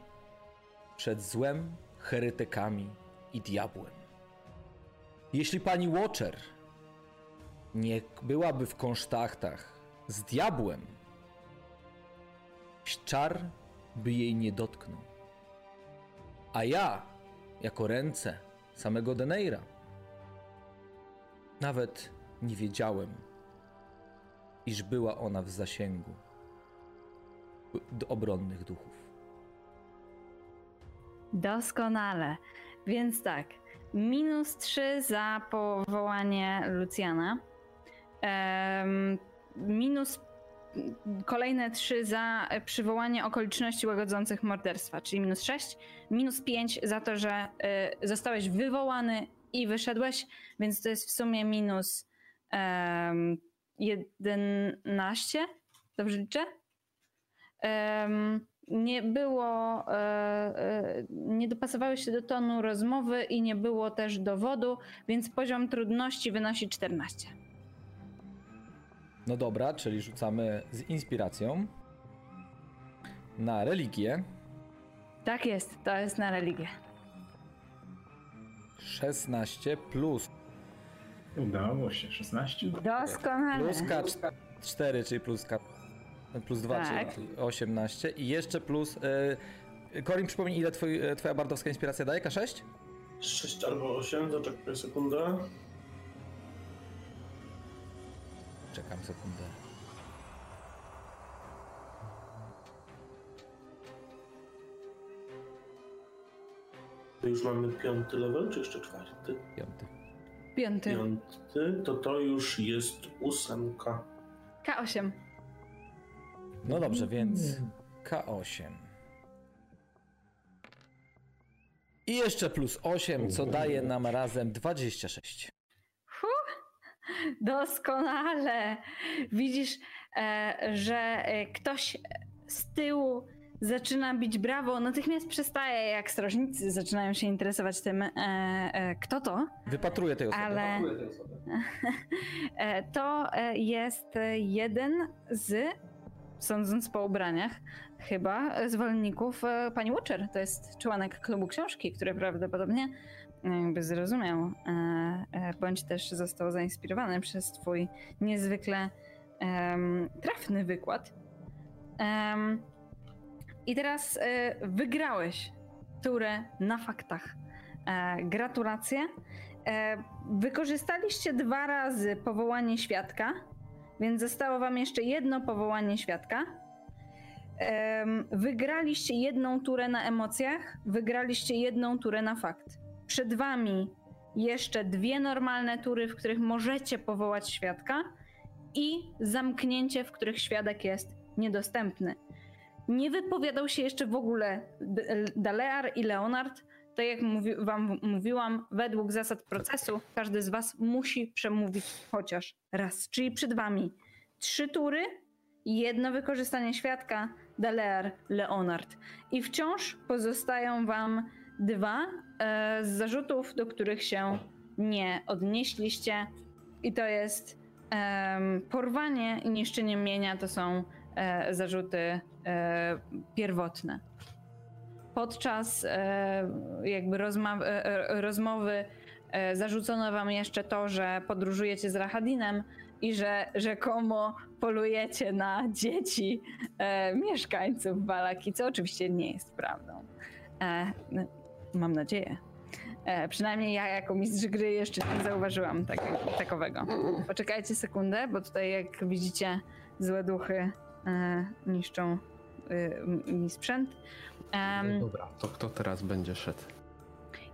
przed złem, heretykami i diabłem. Jeśli pani Watcher nie byłaby w konsztachtach z diabłem, czar by jej nie dotknął. A ja, jako ręce samego Deneira, nawet nie wiedziałem, iż była ona w zasięgu obronnych duchów. Doskonale. Więc tak, minus 3 za powołanie Lucjana. Em, minus kolejne trzy za przywołanie okoliczności łagodzących morderstwa, czyli minus 6, minus 5 za to, że y, zostałeś wywołany i wyszedłeś, więc to jest w sumie minus um, 11. Dobrze liczę? Um, nie było, e, e, nie dopasowały się do tonu rozmowy i nie było też dowodu, więc poziom trudności wynosi 14. No dobra, czyli rzucamy z inspiracją na religię. Tak jest, to jest na religię. 16 plus. Udało się, 16. Doskonale. Plus K4, czyli plus K. Plus 2, Tak. czyli 18. I jeszcze plus. Yy, Korin, przypomnij, ile twój, e, twoja bardowska inspiracja daje? K6? 6 albo 8, zaczekaj sekundę. Czekam sekundę. To już mamy piąty level, czy jeszcze czwarty? Piąty. Piąty. Piąty, to to już jest ósemka. K8. No dobrze, więc K8. I jeszcze plus 8, co daje nam razem 26. Doskonale. Widzisz, e, że e, ktoś z tyłu zaczyna bić brawo, natychmiast przestaje, jak strażnicy zaczynają się interesować tym, e, e, kto to, Wypatruję tej osoby. ale [laughs] e, to e, jest jeden z, sądząc po ubraniach, chyba zwolenników e, pani Watcher. To jest członek klubu książki, który prawdopodobnie jakby zrozumiał, e, e, bądź też został zainspirowany przez twój niezwykle trafny wykład. I teraz e, wygrałeś turę na faktach. E, gratulacje. E, wykorzystaliście dwa razy powołanie świadka, więc zostało wam jeszcze jedno powołanie świadka. Wygraliście jedną turę na emocjach, wygraliście jedną turę na fakt. Przed wami jeszcze dwie normalne tury, w których możecie powołać świadka i zamknięcie, w których świadek jest niedostępny. Nie wypowiadał się jeszcze w ogóle Dalear i Leonard. Tak jak mówi, wam mówiłam, według zasad procesu każdy z was musi przemówić chociaż raz. Czyli przed wami trzy tury, jedno wykorzystanie świadka, Dalear, Leonard. I wciąż pozostają wam dwa e, z zarzutów, do których się nie odnieśliście. I to jest em, porwanie i niszczenie mienia. To są e, zarzuty e, pierwotne. Podczas e, jakby e, e, rozmowy zarzucono wam jeszcze to, że podróżujecie z Rahadinem i że rzekomo polujecie na dzieci mieszkańców Balaki, co oczywiście nie jest prawdą. Mam nadzieję. E, przynajmniej ja jako mistrz gry jeszcze nie zauważyłam tak, takowego. Poczekajcie sekundę, bo tutaj jak widzicie złe duchy e, niszczą e, mi sprzęt. Em, Dobra, to kto teraz będzie szedł?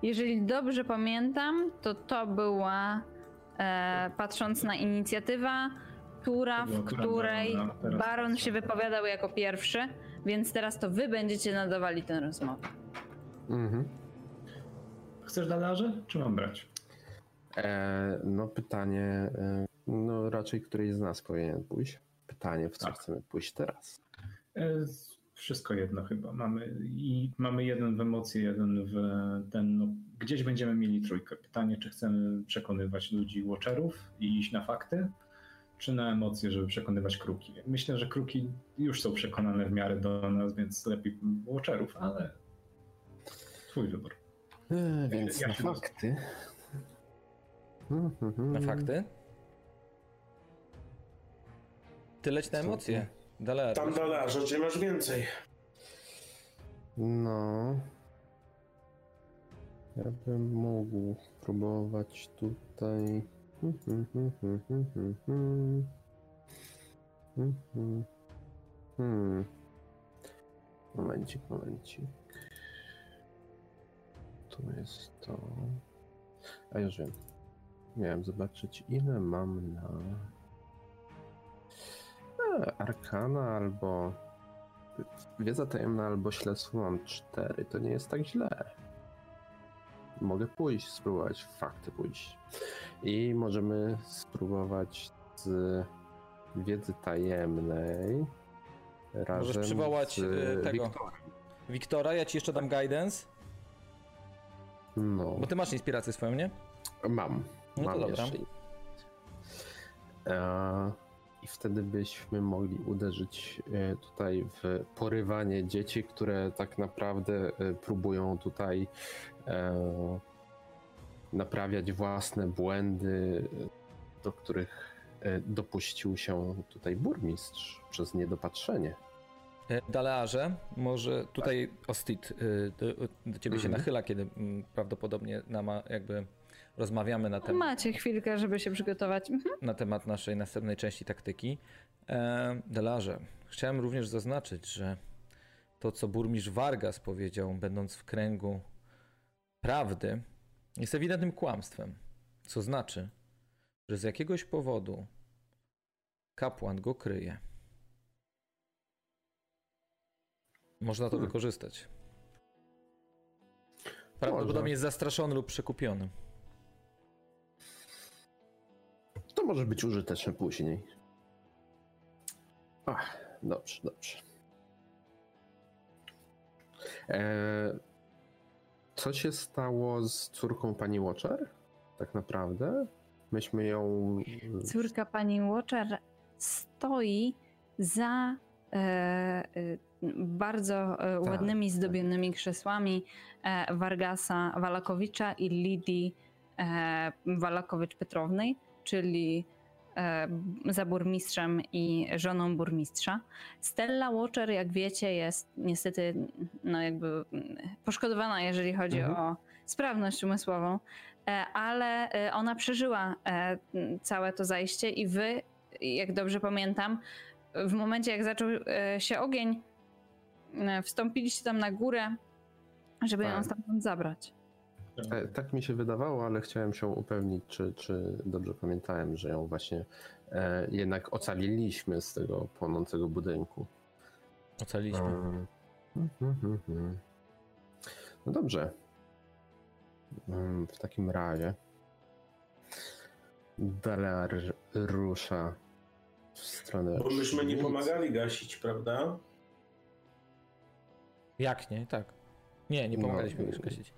jeżeli dobrze pamiętam, to to była, e, patrząc na inicjatywa, tura, w której Baron się wypowiadał jako pierwszy, więc teraz to wy będziecie nadawali tę rozmowę. Mhm. Chcesz dalarze, czy mam brać? E, no pytanie, e, no raczej któryś z nas powinien pójść. Pytanie, w co Tak. chcemy pójść teraz? E, Wszystko jedno chyba. Mamy i mamy jeden w emocje, jeden w ten. No, gdzieś będziemy mieli trójkę. Pytanie, czy chcemy przekonywać ludzi watcherów i iść na fakty, czy na emocje, żeby przekonywać kruki. Myślę, że kruki już są przekonane w miarę do nas, więc lepiej watcherów, ale twój wybór. E, więc Ja na fakty. Na fakty? Ty leć na Co emocje. Tam dolarze, gdzie masz więcej. No. Ja bym mógł próbować tutaj. Hmm. Momencik, momencik. Tu jest to. A już wiem. Miałem zobaczyć, ile mam na. E, Arkana albo wiedza tajemna albo śledztwo mam cztery, to nie jest tak źle. Mogę pójść, spróbować fakty pójść. I możemy spróbować z wiedzy tajemnej razem Możesz przywołać, e, tego. Wiktorem. Wiktora, ja ci jeszcze dam guidance, No, bo ty masz inspirację swoją, nie? mam. No to mam dobra. jeszcze. I wtedy byśmy mogli uderzyć e, tutaj w porywanie dzieci, które tak naprawdę e, próbują tutaj e, naprawiać własne błędy, do których dopuścił się tutaj burmistrz przez niedopatrzenie. Dalearze, może tutaj Ostit do, do ciebie się Mhm. nachyla, kiedy mm, prawdopodobnie nama, jakby rozmawiamy na temat. Macie chwilkę, żeby się przygotować. Mhm. na temat naszej następnej części taktyki. E, Delarze, chciałem również zaznaczyć, że to, co burmistrz Vargas powiedział, będąc w kręgu prawdy, jest ewidentnym kłamstwem. Co znaczy, że z jakiegoś powodu kapłan go kryje. Można to Hmm. wykorzystać. Prawdopodobnie jest zastraszony lub przekupiony. Może być użyteczne później. Ach, dobrze, dobrze. E, co się stało z córką pani Watcher? Tak naprawdę? Myśmy ją. Córka pani Watcher stoi za e, e, bardzo e, ładnymi, zdobionymi krzesłami e, Vargasa Walakowicza i Lidii e, Walakowicz-Petrownej, czyli za burmistrzem i żoną burmistrza. Stella Watcher, jak wiecie, jest niestety no jakby poszkodowana, jeżeli chodzi Mhm. o sprawność umysłową, e, ale e, ona przeżyła e, całe to zajście i wy, jak dobrze pamiętam, w momencie jak zaczął się ogień, wstąpiliście tam na górę, żeby ją Tak. stamtąd zabrać. E, tak mi się wydawało, ale chciałem się upewnić, czy, czy dobrze pamiętałem, że ją właśnie e, jednak ocaliliśmy z tego płonącego budynku. Ocaliliśmy. Mm. Mhm, mhm. No dobrze. Mm, W takim razie Dalar rusza w stronę. Bo myśmy nie pomagali gasić, prawda? Jak nie? Tak. Nie, nie No, pomagaliśmy y- gasić.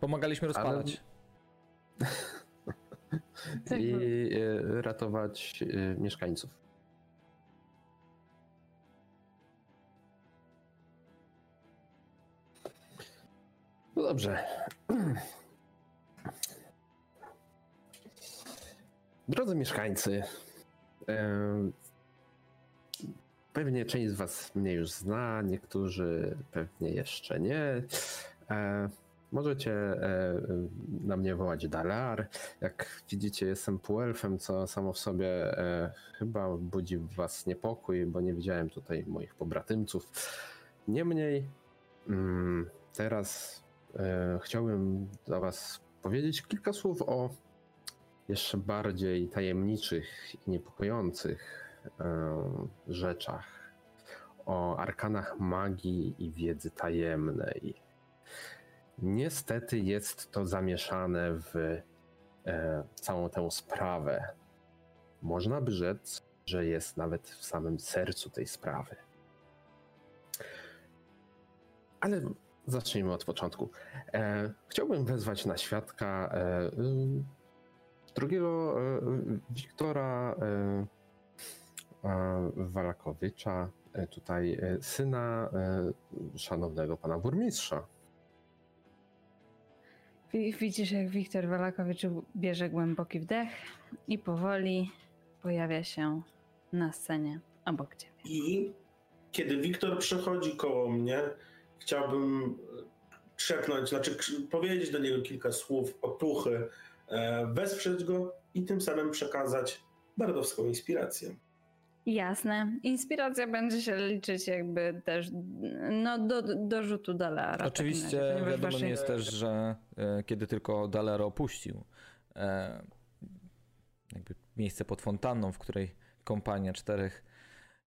Pomagaliśmy rozpalać. Tak, [laughs] I e, ratować e, mieszkańców. No dobrze. [clears throat] Drodzy mieszkańcy, em, pewnie część z Was mnie już zna, niektórzy pewnie jeszcze nie. E, Możecie e, na mnie wołać Dalar. Jak widzicie, jestem półelfem, co samo w sobie e, chyba budzi w Was niepokój, bo nie widziałem tutaj moich pobratymców. Niemniej, mm, teraz e, chciałbym do Was powiedzieć kilka słów o jeszcze bardziej tajemniczych i niepokojących e, rzeczach. O arkanach magii i wiedzy tajemnej. Niestety jest to zamieszane w e, całą tę sprawę. Można by rzec, że jest nawet w samym sercu tej sprawy. Ale zacznijmy od początku. E, chciałbym wezwać na świadka e, y, drugiego e, Wiktora e, e, Walakowicza, e, tutaj e, syna e, szanownego pana burmistrza. Wi- Widzisz, jak Wiktor Walakowicz bierze głęboki wdech i powoli pojawia się na scenie obok ciebie. I kiedy Wiktor przechodzi koło mnie, chciałbym trzepnąć, znaczy powiedzieć do niego kilka słów otuchy, e, wesprzeć go i tym samym przekazać bardowską inspirację. Jasne. Inspiracja będzie się liczyć jakby też no, do, do rzutu takim Oczywiście ponieważ wiadomo waszej- jest też, że e, kiedy tylko Daler opuścił e, jakby miejsce pod fontanną, w której kompania czterech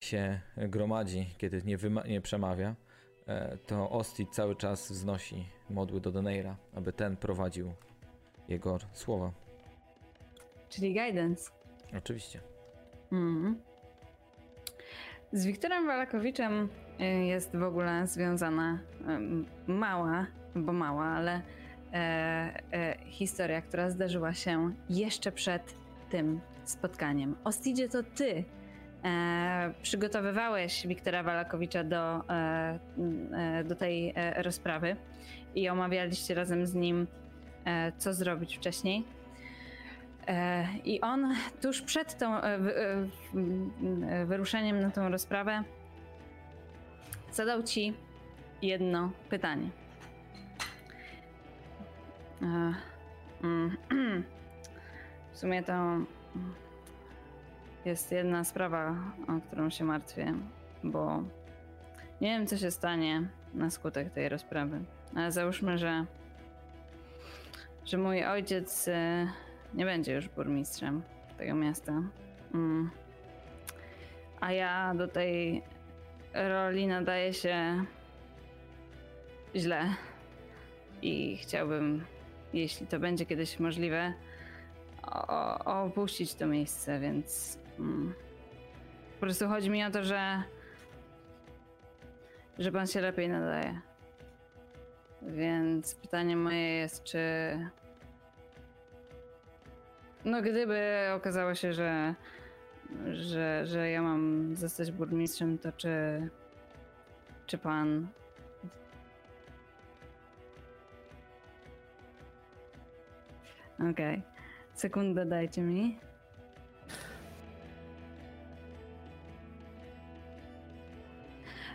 się gromadzi, kiedy nie, nie przemawia, e, to Ostit cały czas wznosi modły do Doneira, aby ten prowadził jego słowa. Czyli guidance. Oczywiście. Mhm. Z Wiktorem Walakowiczem y, jest w ogóle związana em, mała, bo mała, ale e, e, historia, która zdarzyła się jeszcze przed tym spotkaniem. Ostidzie, to ty e, przygotowywałeś Wiktora Walakowicza do, e, e, do tej e, rozprawy i omawialiście razem z nim, co zrobić wcześniej. E, I on tuż przed tą e, e, wyruszeniem na tą rozprawę zadał ci jedno pytanie. Mm, [clears throat] W sumie to jest jedna sprawa, o którą się martwię, bo nie wiem, co się stanie na skutek tej rozprawy. Ale załóżmy, że, że mój ojciec nie będzie już burmistrzem tego miasta. Mm. A ja do tej roli nadaję się źle. I chciałbym, jeśli to będzie kiedyś możliwe, opuścić to miejsce, więc. Mm. Po prostu chodzi mi o to, że. że pan się lepiej nadaje. Więc pytanie moje jest, czy no gdyby okazało się, że, że, że ja mam zostać burmistrzem, to czy, czy pan... Okej. Sekundę dajcie mi.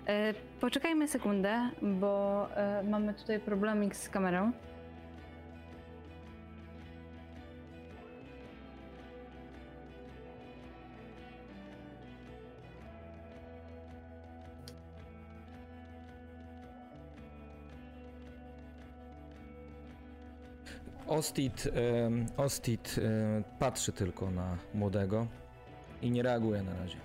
E, poczekajmy sekundę, bo e, mamy tutaj problemik z kamerą. Ostit, Ostit patrzy tylko na młodego i nie reaguje na razie.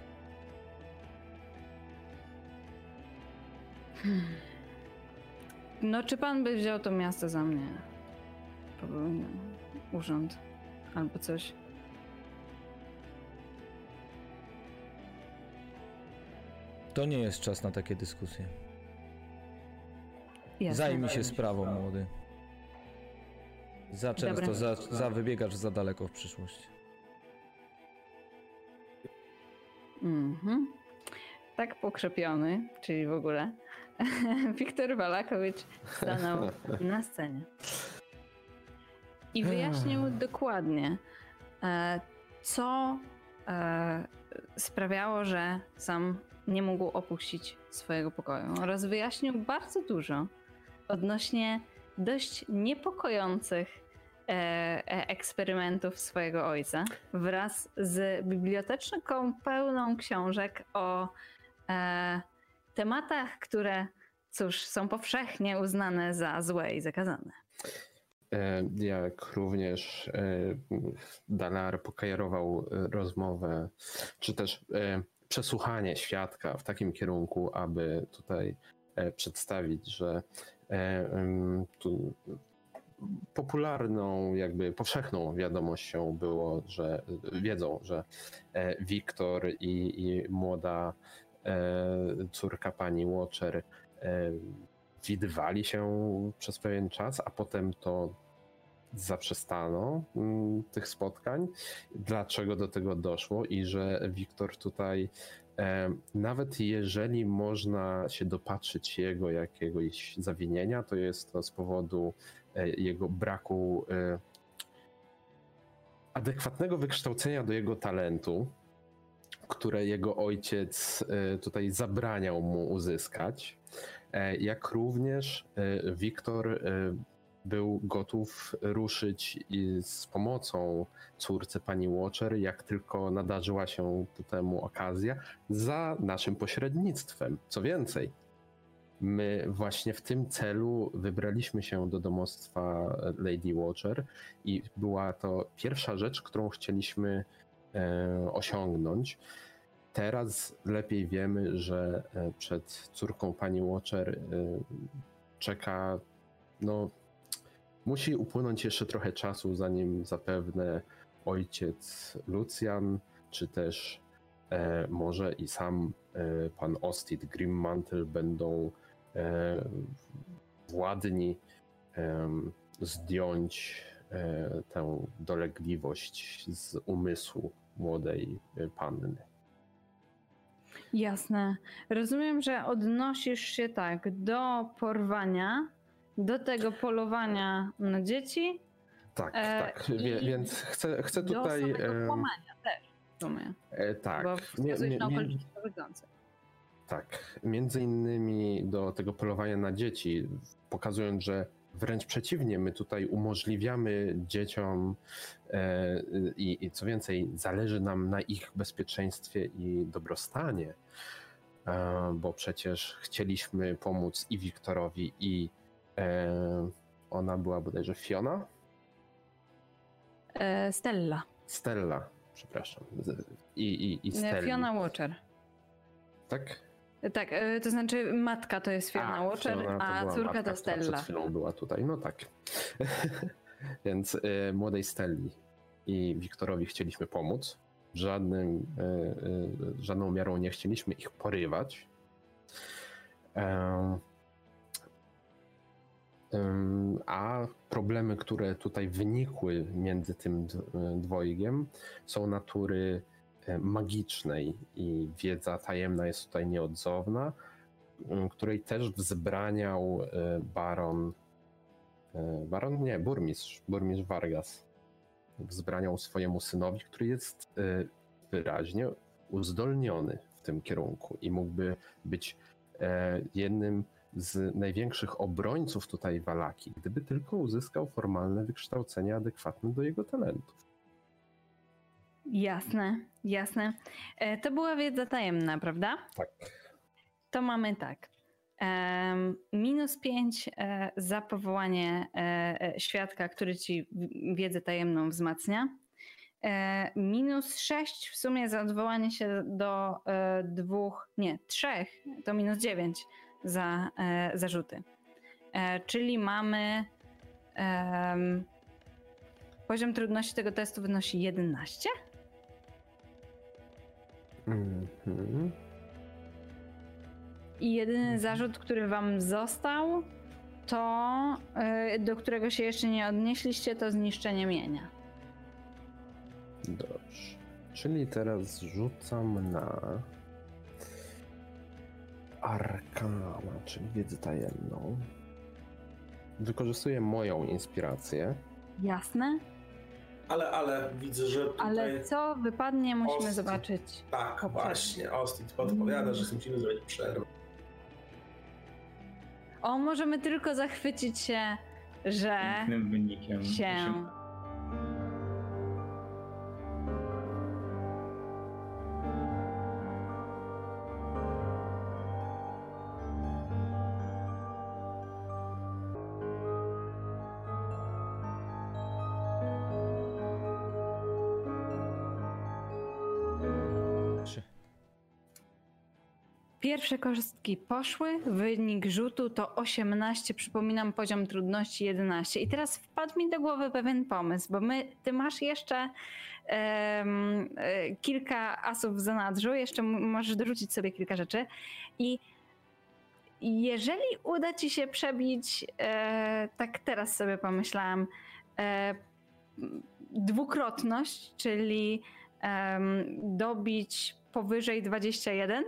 No, czy pan by wziął to miasto za mnie? Urząd albo coś. To nie jest czas na takie dyskusje. Jasne. Zajmij się sprawą, młody. Za często, Dobra. za, za wybiegasz za daleko w przyszłość. Mhm. Tak pokrzepiony, czyli w ogóle, [laughs] Wiktor Walakowicz stanął [laughs] na scenie. I wyjaśnił dokładnie, e, co e, sprawiało, że sam nie mógł opuścić swojego pokoju. Oraz wyjaśnił bardzo dużo odnośnie dość niepokojących e, e, eksperymentów swojego ojca wraz z biblioteczką pełną książek o e, tematach, które, cóż, są powszechnie uznane za złe i zakazane. Jak również Dalar pokajerował rozmowę, czy też przesłuchanie świadka w takim kierunku, aby tutaj przedstawić, że popularną, jakby powszechną wiadomością było, że wiedzą, że e, Wiktor i, i młoda e, córka pani Watcher e, widywali się przez pewien czas, a potem to zaprzestano mm, tych spotkań. Dlaczego do tego doszło i że Wiktor tutaj e, nawet jeżeli można się dopatrzyć jego jakiegoś zawinienia, to jest to z powodu e, jego braku e, adekwatnego wykształcenia do jego talentu, które jego ojciec e, tutaj zabraniał mu uzyskać. E, Jak również e, Wiktor e, był gotów ruszyć z pomocą córce pani Watcher, jak tylko nadarzyła się temu okazja, za naszym pośrednictwem. Co więcej, my właśnie w tym celu wybraliśmy się do domostwa Lady Watcher i była to pierwsza rzecz, którą chcieliśmy e, osiągnąć. teraz lepiej wiemy, że e, przed córką pani Watcher e, czeka, no, musi upłynąć jeszcze trochę czasu, zanim zapewne ojciec Lucian, czy też e, może i sam e, pan Ostit Grimmantle będą e, władni zdjąć e, tę dolegliwość z umysłu młodej e, panny. Jasne. Rozumiem, że odnosisz się tak do porwania, do tego polowania na dzieci, Tak, E, tak. Wie, więc chcę, chcę do tutaj. samego kłamania też. W sumie, e, tak. bo wskazujesz mie- na okoliczności. Tak, między innymi do tego polowania na dzieci, pokazując, że wręcz przeciwnie, my tutaj umożliwiamy dzieciom e, i, i co więcej, zależy nam na ich bezpieczeństwie i dobrostanie, e, bo przecież chcieliśmy pomóc i Wiktorowi, i e, ona była bodajże Fiona? E, Stella. Stella, przepraszam. I, i, i Stelli. Fiona Watcher. Tak? Tak, e, to znaczy matka to jest Fiona A, Watcher, Fiona to a córka matka, to która Stella. Przed chwilą była tutaj, no tak. [laughs] Więc y, młodej Stelli i Wiktorowi chcieliśmy pomóc. Żadnym, y, y, żadną miarą nie chcieliśmy ich porywać. Em, a problemy, które tutaj wynikły między tym d- dwojgiem, są natury e, magicznej i wiedza tajemna jest tutaj nieodzowna, której też wzbraniał e, baron. e, Baron? Nie, burmistrz. Burmistrz Vargas. Wzbraniał swojemu synowi, który jest e, wyraźnie uzdolniony w tym kierunku i mógłby być e, jednym z największych obrońców tutaj Walaki, gdyby tylko uzyskał formalne wykształcenie adekwatne do jego talentów. Jasne, jasne. E, To była wiedza tajemna, prawda? Tak. To mamy tak. Minus 5 e, za powołanie e, świadka, który ci wiedzę tajemną wzmacnia. Minus 6 w sumie za odwołanie się do dwóch, nie, trzech, to minus 9 za e, zarzuty. E, czyli mamy poziom trudności tego testu wynosi 11. Mhm. I jedyny zarzut, który wam został, to y, do którego się jeszcze nie odnieśliście, to zniszczenie mienia. Dobrze. Czyli teraz rzucam na Arkana, czyli wiedzę tajemną. Wykorzystuję moją inspirację. Jasne? Ale, ale widzę, że tutaj... Ale co wypadnie, musimy zobaczyć. Tak, poprzednio. właśnie. Ostit podpowiada, że musimy zrobić przerwę. O, możemy tylko zachwycić się, że Pięknym wynikiem. się. Pierwsze kostki poszły, wynik rzutu to 18, przypominam poziom trudności 11. I teraz wpadł mi do głowy pewien pomysł, bo my, ty masz jeszcze e, kilka asów w zanadrzu, jeszcze możesz dorzucić sobie kilka rzeczy i jeżeli uda ci się przebić, e, tak teraz sobie pomyślałam, e, dwukrotność, czyli dobić powyżej 21,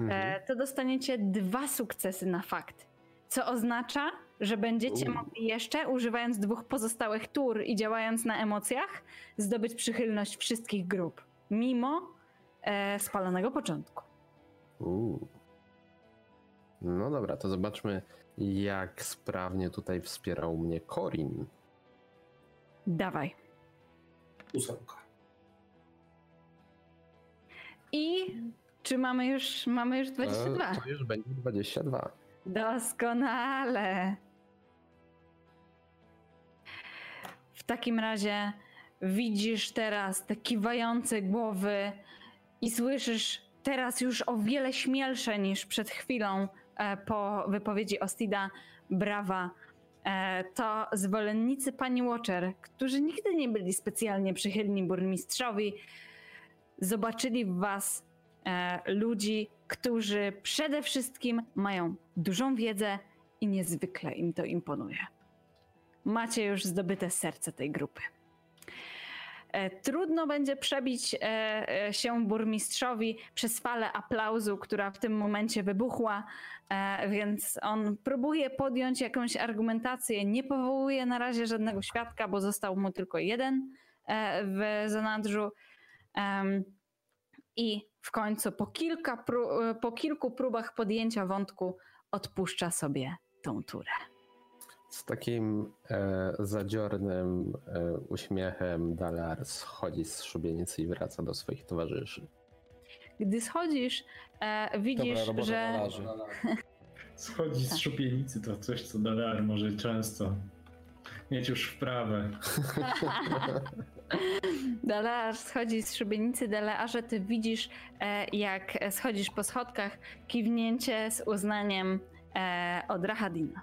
Mhm. e, to dostaniecie dwa sukcesy na fakt. Co oznacza, że będziecie U. mogli jeszcze, używając dwóch pozostałych tur i działając na emocjach, zdobyć przychylność wszystkich grup, mimo e, spalonego początku. Uuu. No dobra, to zobaczmy, jak sprawnie tutaj wspierał mnie Corin. Dawaj. Ósemka. I czy mamy już, mamy już 22? E, To już będzie 22. Doskonale. W takim razie widzisz teraz te kiwające głowy I słyszysz teraz już o wiele śmielsze niż przed chwilą e, po wypowiedzi Ostida brawa. E, to zwolennicy pani Watcher, którzy nigdy nie byli specjalnie przychylni burmistrzowi, zobaczyli w was ludzi, którzy przede wszystkim mają dużą wiedzę i niezwykle im to imponuje. Macie już zdobyte serce tej grupy. E, Trudno będzie przebić e, e, się burmistrzowi przez falę aplauzu, która w tym momencie wybuchła, e, więc on próbuje podjąć jakąś argumentację. Nie powołuje na razie żadnego świadka, bo został mu tylko jeden e, w zanadrzu. I w końcu po, kilka pró- po kilku próbach podjęcia wątku odpuszcza sobie tą turę. Z takim e, zadziornym e, uśmiechem Dalar schodzi z szubienicy i wraca do swoich towarzyszy. Gdy schodzisz, e, widzisz, Dobra że. [laughs] Schodzi z szubienicy to coś, co Dalar może często mieć już wprawę. [laughs] Dalar schodzi z szubienicy Dalarze, ty widzisz, e, jak schodzisz po schodkach, kiwnięcie z uznaniem e, od Rahadina.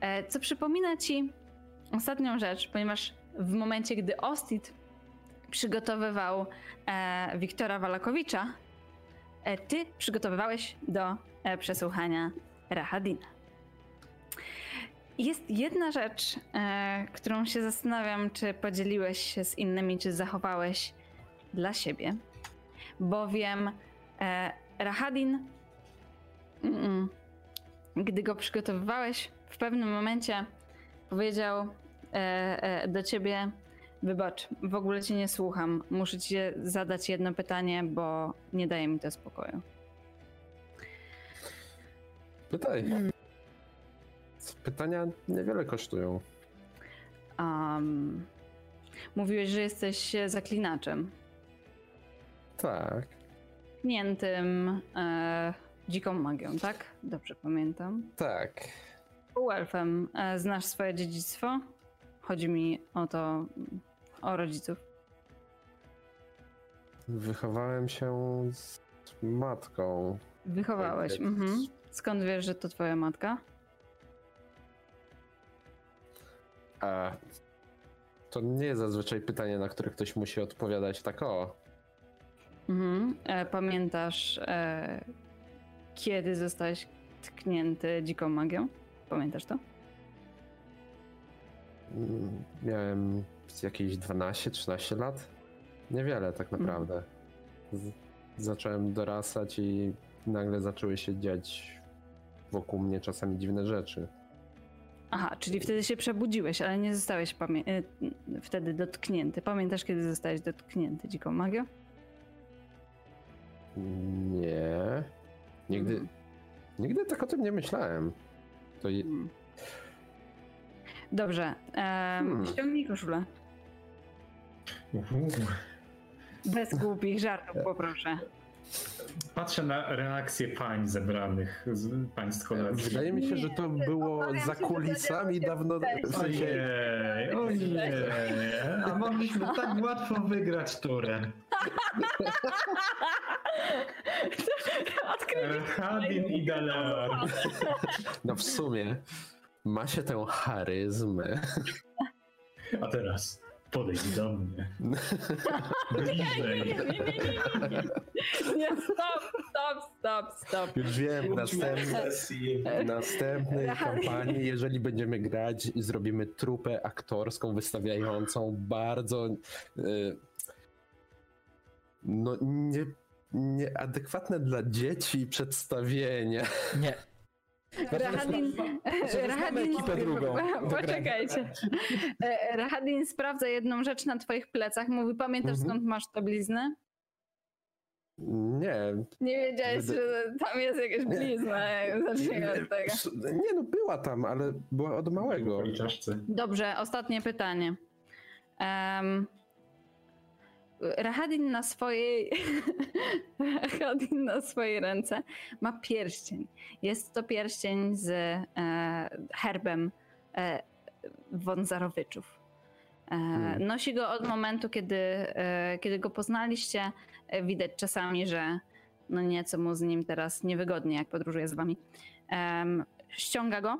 E, co przypomina ci ostatnią rzecz, ponieważ w momencie, gdy Ostit przygotowywał Wiktora Walakowicza, ty przygotowywałeś do przesłuchania Rahadina. Jest jedna rzecz, e, którą się zastanawiam, czy podzieliłeś się z innymi, czy zachowałeś dla siebie. Bowiem e, Rahadin, mm, gdy go przygotowywałeś, w pewnym momencie powiedział e, e, do ciebie: Wybacz, w ogóle cię nie słucham. Muszę ci zadać jedno pytanie, bo nie daje mi to spokoju. Pytaj. Pytania niewiele kosztują. Um, mówiłeś, że jesteś zaklinaczem. Tak. Pchniętym e, dziką magią, tak? Dobrze pamiętam. Tak. Półelfem. E, znasz swoje dziedzictwo? Chodzi mi o to, o rodziców. Wychowałem się z matką. Wychowałeś. Mhm. Skąd wiesz, że to twoja matka? A to nie jest zazwyczaj pytanie, na które ktoś musi odpowiadać tak o. Mhm. E, pamiętasz, e, kiedy zostałeś tknięty dziką magią? Pamiętasz to? Mm, Miałem jakieś 12-13 lat. Niewiele tak naprawdę. Z- zacząłem dorastać i nagle zaczęły się dziać wokół mnie czasami dziwne rzeczy. Aha, czyli wtedy się przebudziłeś, ale nie zostałeś pamię- e, wtedy dotknięty. Pamiętasz, kiedy zostałeś dotknięty dziką magią? Nie. Nigdy, Mhm. nigdy tak o tym nie myślałem. To je, Mm. Dobrze. em, Hmm. Ściągnij koszulę. Bez głupich żartów, poproszę. Patrzę na reakcje pań zebranych, z, pań z kolacji. wydaje mi się, że to było za kulisami się dawno. W sensie, Ojej, ojej. A mogliśmy tak łatwo wygrać turę. Hadin i Dalar. no w sumie ma się tę charyzmę. A teraz podejdź do mnie. [laughs] Nie, nie, Bliżej. nie, nie, nie, nie. Nie, stop, stop, stop, stop. Już wiem, następny, sesji. następnej kampanii, jeżeli będziemy grać, zrobimy trupę aktorską wystawiającą bardzo y, no nie, nieadekwatne dla dzieci przedstawienie. Nie. Rahadin, Rahadin, ekipę drugą. poczekajcie. Rahadin sprawdza jedną rzecz na twoich plecach. Mówi, pamiętasz Mhm. skąd masz tę bliznę? Nie. Nie wiedziałeś, Wyda- że tam jest jakaś blizna. jak Zacznijmy od tego. Nie no, była tam, ale była od małego. Dobrze, ostatnie pytanie. Um, Rahadin na swojej [laughs] Rahadin na swojej ręce ma pierścień. Jest to pierścień z e, herbem e, Wązarowiczów. Hmm. Nosi go od momentu, kiedy, e, kiedy go poznaliście. E, widać czasami, że no nieco mu z nim teraz niewygodnie, jak podróżuje z wami. ściąga go.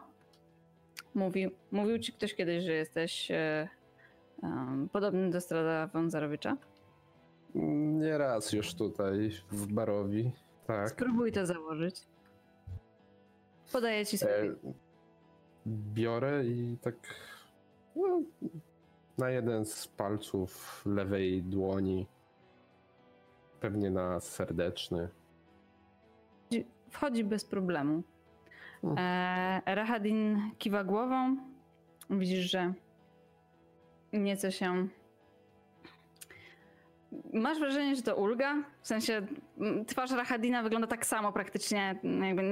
Mówił, mówił ci ktoś kiedyś, że jesteś um, podobny do Strada Wązarowicza? Nie raz już tutaj w barowi. Tak. Spróbuj to założyć. Podaję ci sobie. E, biorę i tak no, na jeden z palców lewej dłoni. Pewnie na serdeczny. Wchodzi bez problemu. E, Rahadin kiwa głową. Widzisz, że nieco się Masz wrażenie, że to ulga? W sensie twarz Rahadina wygląda tak samo praktycznie,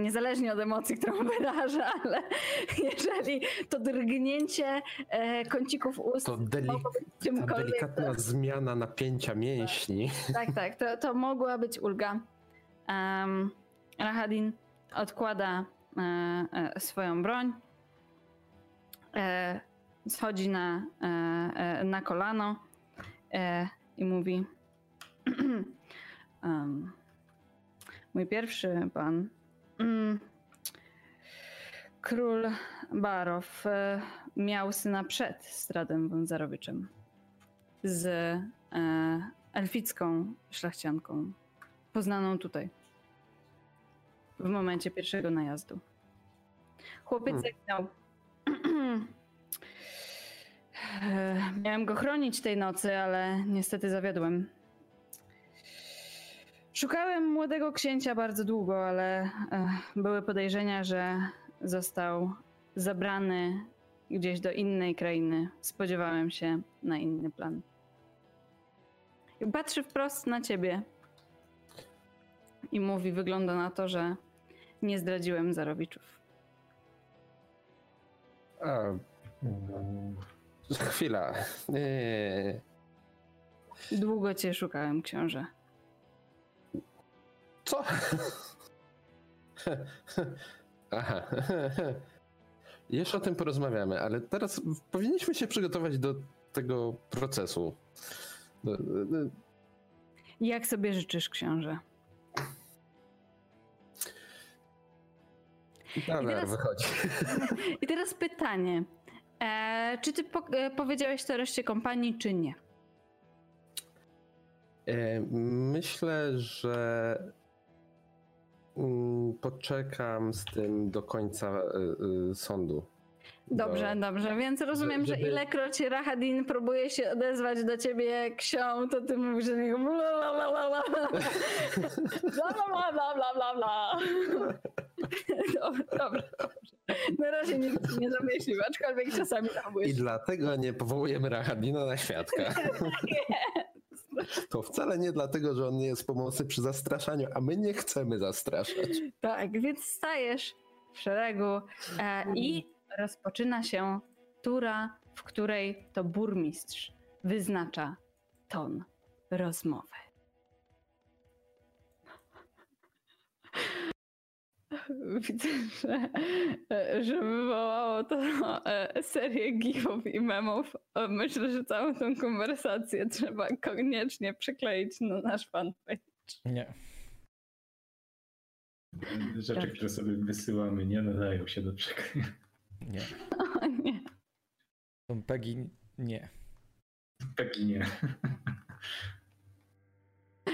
niezależnie od emocji, którą [laughs] wyraża, ale jeżeli to drgnięcie e, kącików ust... To deli ta delikatna to... zmiana napięcia mięśni. Tak, tak, to, to mogła być ulga. Um, Rahadin odkłada e, e, swoją broń, e, schodzi na, e, e, na kolano i mówi: [clears throat] um, Mój pierwszy pan, mm, król Barow, e, miał syna przed Stradem Wązarowiczem z e, elficką szlachcianką, poznaną tutaj w momencie pierwszego najazdu. Chłopiec hmm. zaginął. Miałem go chronić tej nocy, ale niestety zawiodłem. Szukałem młodego księcia bardzo długo, ale były podejrzenia, że został zabrany gdzieś do innej krainy. Spodziewałem się na inny plan. Patrzy wprost na ciebie i mówi: Wygląda na to, że nie zdradziłem Zarowiczów. A, [laughs] Chwila. Nie. Długo cię szukałem, książę. Co? [laughs] Aha. [laughs] Jeszcze o tym porozmawiamy, ale teraz powinniśmy się przygotować do tego procesu. Do, do... Jak sobie życzysz, książę? I teraz, wychodzi. I teraz pytanie. E, czy ty po, e, powiedziałeś to reszcie kompanii, czy nie? E, myślę, że mm, poczekam z tym do końca e, e, sądu. Dobrze, do... dobrze, więc rozumiem, żeby... że ilekroć Rahadin próbuje się odezwać do ciebie ksią, to ty mówisz, że niego bla bla bla bla bla bla bla [laughs] [laughs] bla bla bla [laughs] Dobra, dobra, Na razie nikt nie zamyślił, aczkolwiek czasami tam I dlatego nie powołujemy Rahadina na świadka. [laughs] To wcale nie dlatego, że on nie jest pomocny przy zastraszaniu, a my nie chcemy zastraszać. Tak, więc stajesz w szeregu e, i rozpoczyna się tura, w której to burmistrz wyznacza ton rozmowy. [laughs] Widzę, że, że wywołało to e, serię gifów i memów. Myślę, że całą tą konwersację trzeba koniecznie przykleić na nasz fanpage. Nie. Rzeczy, które sobie wysyłamy, nie nadają się do przeklejenia. Nie. O nie. Peggy nie. Peggy nie. [laughs]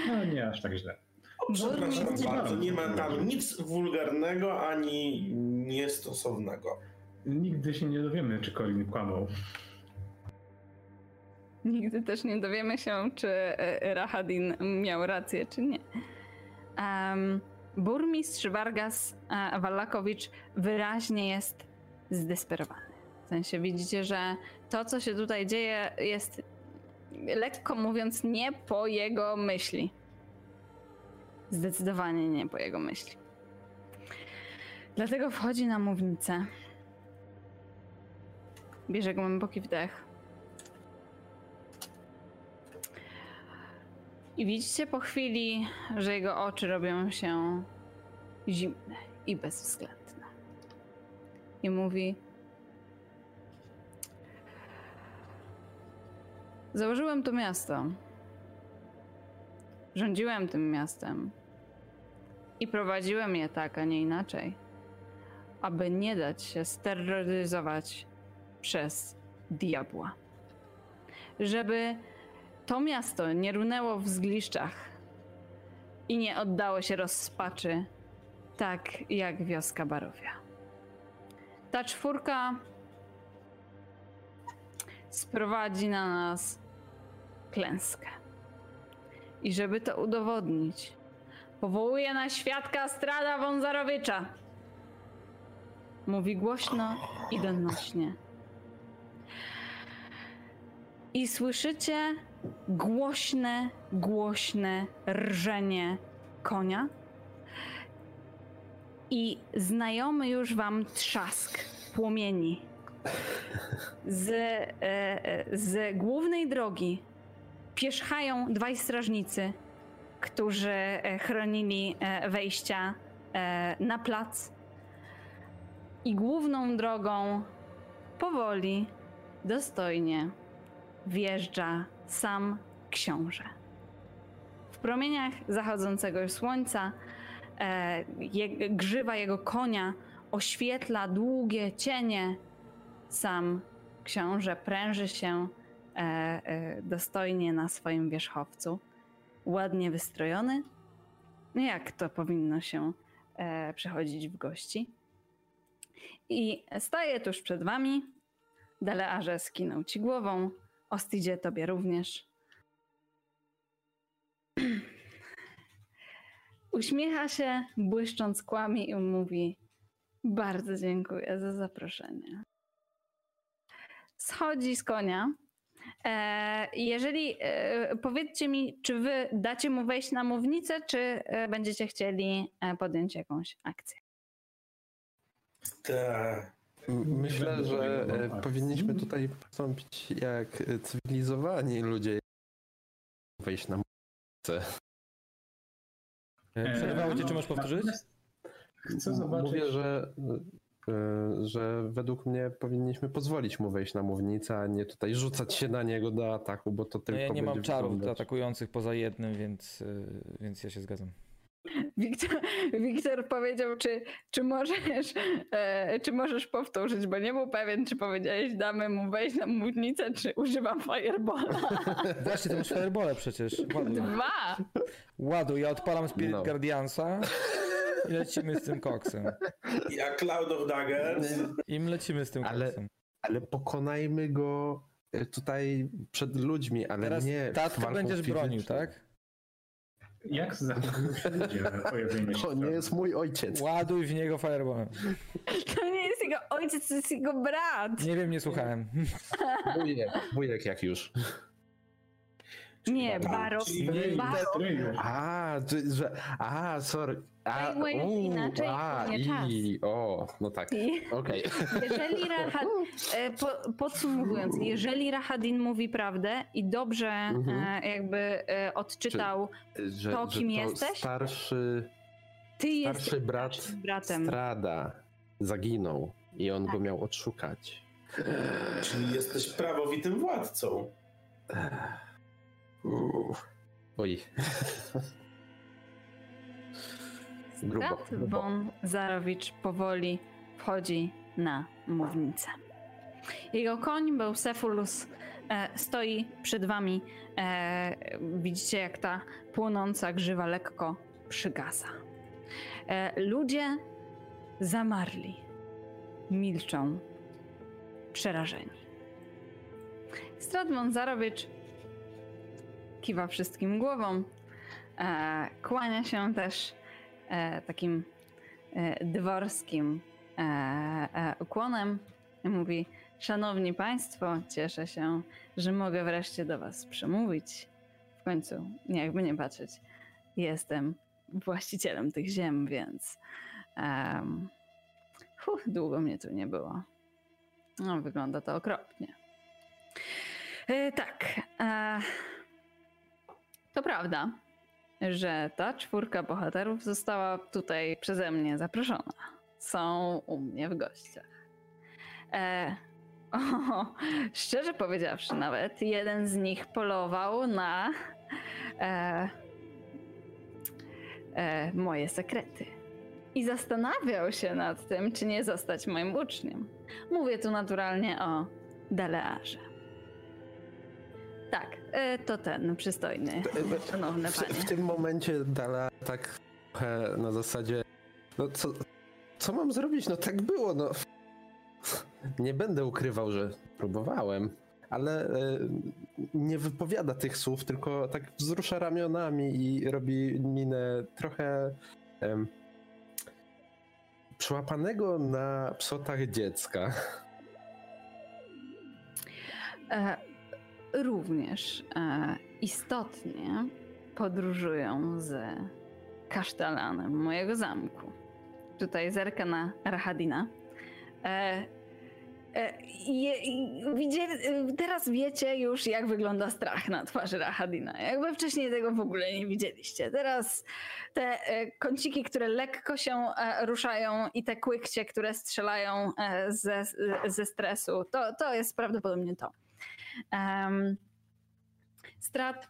No nie aż tak źle. Przepraszam bardzo, nie ma tam nic wulgarnego ani niestosownego. Nigdy się nie dowiemy, czy Colin kłamał. Nigdy też nie dowiemy się, czy e, Rahadin miał rację, czy nie. Um, burmistrz Vargas e, Wallakowicz wyraźnie jest zdesperowany. W sensie widzicie, że to, co się tutaj dzieje, jest lekko mówiąc nie po jego myśli. Zdecydowanie nie po jego myśli. Dlatego wchodzi na mównicę. Bierze głęboki wdech. I widzicie po chwili, że jego oczy robią się zimne i bezwzględne i mówi: Założyłem to miasto. Rządziłem tym miastem. I prowadziłem je tak, a nie inaczej. Aby nie dać się steroryzować przez diabła. Żeby to miasto nie runęło w zgliszczach i nie oddało się rozpaczy, tak jak wioska Barowia. Ta czwórka sprowadzi na nas klęskę. I żeby to udowodnić, powołuje na świadka Strada Wązarowicza. Mówi głośno i donośnie. I słyszycie głośne, głośne rżenie konia. I znajomy już wam trzask płomieni. Z, e, e, z głównej drogi pierzchają dwaj strażnicy, którzy e, chronili e, wejścia e, na plac. I główną drogą powoli, dostojnie wjeżdża sam książę. W promieniach zachodzącego słońca je, grzywa jego konia oświetla długie cienie. Sam książę pręży się dostojnie na swoim wierzchowcu, ładnie wystrojony. No jak to powinno się e, przechodzić w gości? I staje tuż przed wami. Delearze skinął ci głową, Ostidzie tobie również. [clears throat] Uśmiecha się, błyszcząc kłami i mówi: Bardzo dziękuję za zaproszenie. Schodzi z konia. E, jeżeli e, powiedzcie mi, czy wy dacie mu wejść na mównicę, czy e, będziecie chcieli podjąć jakąś akcję? Tak. Myślę, że akcji. powinniśmy tutaj postąpić jak cywilizowani ludzie. Wejść na. E, Przerwało cię, czy możesz powtórzyć? Chcę zobaczyć. Mówię, że, że według mnie powinniśmy pozwolić mu wejść na mównicę, a nie tutaj rzucać się na niego do ataku, bo to No tylko ja nie mam czarów wyglądać- atakujących poza jednym, więc, y, więc ja się zgadzam. Wiktor, Wiktor powiedział, czy, czy, możesz, e, czy możesz powtórzyć, bo nie był pewien, czy powiedziałeś, damy mu wejść na mównicę, czy używam firebola. [laughs] Właśnie, to masz firebole przecież. Ładuj. Dwa! Ładuj, ja odpalam Spirit No. Guardiansa i lecimy z tym koksem. Jak Cloud of Daggers. I lecimy z tym Ale- koksem. Ale pokonajmy go e, tutaj przed ludźmi, ale Teraz nie tatka będziesz bronił, fizyczną. tak? Jak zachowują się ludzie na pojawienie się To nie jest mój ojciec. Ładuj w niego fireballem. To nie jest jego ojciec, to jest jego brat. Nie wiem, nie słuchałem. Wujek, wujek jak już. Nie, Tak, Baro. czyli Nie, Baro. Stryju. A, czy, że, a, sorry. A, u, inaczej, a, nie czas. i, o, no tak, okej. [laughs] jeżeli Rahad, e, po, podsumowując, jeżeli Rahadin mówi prawdę i dobrze Mhm. e, jakby e, odczytał, Że, To, że kim to jesteś? starszy, ty jesteś starszy brat bratem. Strada zaginął i on Tak. go miał odszukać. Czyli jesteś prawowitym władcą. Uff. Oj. grubo, Brat grubo. von Zarowicz powoli wchodzi na mównicę. Jego koń, Beusefulus, e, stoi przed wami. E, widzicie, jak ta płonąca grzywa lekko przygasa. E, ludzie zamarli, milczą, przerażeni. Strat von Zarowicz kiwa wszystkim głową, e, kłania się też e, takim e, dworskim ukłonem mówi: Szanowni Państwo, cieszę się, że mogę wreszcie do Was przemówić. W końcu, jakby nie patrzeć, jestem właścicielem tych ziem, więc długo mnie tu nie było. No, wygląda to okropnie. Tak. E, to prawda, że ta czwórka bohaterów została tutaj przeze mnie zaproszona. Są u mnie w gościach. E, [laughs] O, szczerze powiedziawszy, nawet jeden z nich polował na e, e, moje sekrety. I zastanawiał się nad tym, czy nie zostać moim uczniem. Mówię tu naturalnie o Delearze. Tak, to ten przystojny, szanowny W, panie. w tym momencie Dala tak trochę na zasadzie, no co, co mam zrobić? No tak było, no. Nie będę ukrywał, że próbowałem, ale e, nie wypowiada tych słów, tylko tak wzrusza ramionami i robi minę trochę em, przyłapanego na psotach dziecka. E, również e, istotnie podróżują z kasztelanem mojego zamku. Tutaj zerka na Rahadina. E, e, teraz wiecie już, jak wygląda strach na twarzy Rahadina. Jakby wcześniej tego w ogóle nie widzieliście. Teraz te e, kąciki, które lekko się ruszają i te kłykcie, które strzelają ze, ze stresu, to, to jest prawdopodobnie to. Um, strat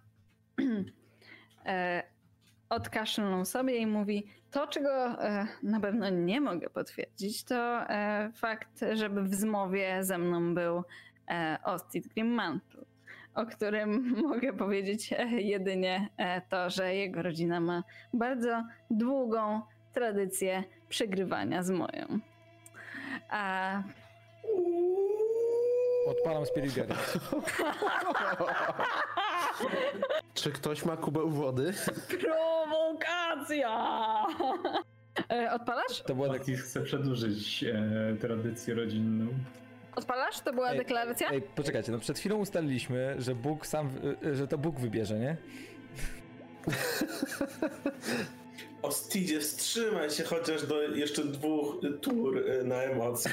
[clears throat] e, odkaszlnął sobie i mówi: To, czego e, na pewno nie mogę potwierdzić, to e, fakt, żeby w zmowie ze mną był Ostit Grimmantle, o którym [laughs] mogę powiedzieć jedynie to, że jego rodzina ma bardzo długą tradycję przegrywania z moją. A Odpalam Spirit Guide. [laughs] Czy ktoś ma kubeł wody? Prowokacja! E, Odpalasz? To była tak... Chce przedłużyć e, tradycję rodzinną. Odpalasz? To była Ej, deklaracja? Ej, poczekajcie, no przed chwilą ustaliliśmy, że Bóg sam, y, że to Bóg wybierze, nie? [laughs] Ostidzie, wstrzymaj się chociaż do jeszcze dwóch tur y, na emocje.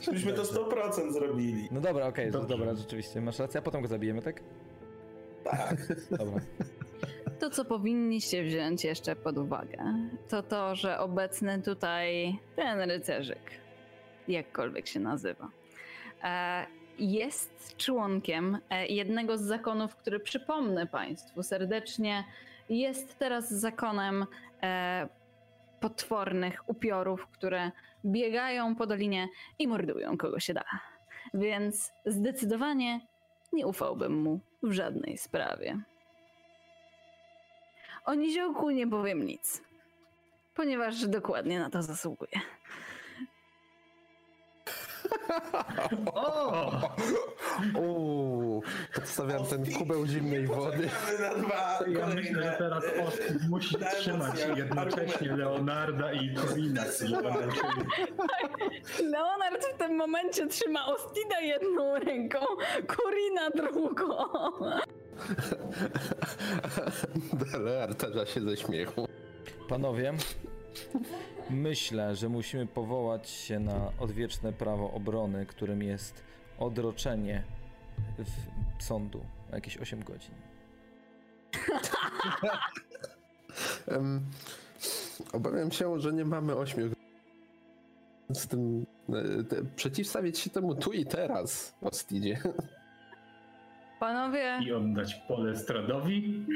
Żebyśmy to 100% zrobili. No dobra, okej, to Dobrze. dobra, rzeczywiście, masz rację, a potem go zabijemy, tak? Tak. [laughs] Dobra. To, co powinniście wziąć jeszcze pod uwagę, to to, że obecny tutaj ten rycerzyk, jakkolwiek się nazywa, e, jest członkiem e, jednego z zakonów, który przypomnę Państwu serdecznie, jest teraz zakonem e, potwornych upiorów, które biegają po dolinie i mordują kogo się da. Więc zdecydowanie nie ufałbym mu w żadnej sprawie. O niziołku nie powiem nic, ponieważ dokładnie na to zasługuje. O! Uuu, podstawiam ten kubeł zimnej wody. Na dwa Ja myślę, że teraz kolejne- Otis musi trzymać jednocześnie. Leonarda i się- Leonard w tym momencie trzyma Ostida jedną ręką, Corina drugą. [laughs] Tarza się ze śmiechu. Panowie, myślę, że musimy powołać się na odwieczne prawo obrony, którym jest odroczenie w sądu na jakieś 8 godzin. [laughs] Em, obawiam się, że nie mamy ośmiu. Z tym e, te, przeciwstawić się temu tu i teraz, Ostidzie. Panowie, I oddać pole Stradowi.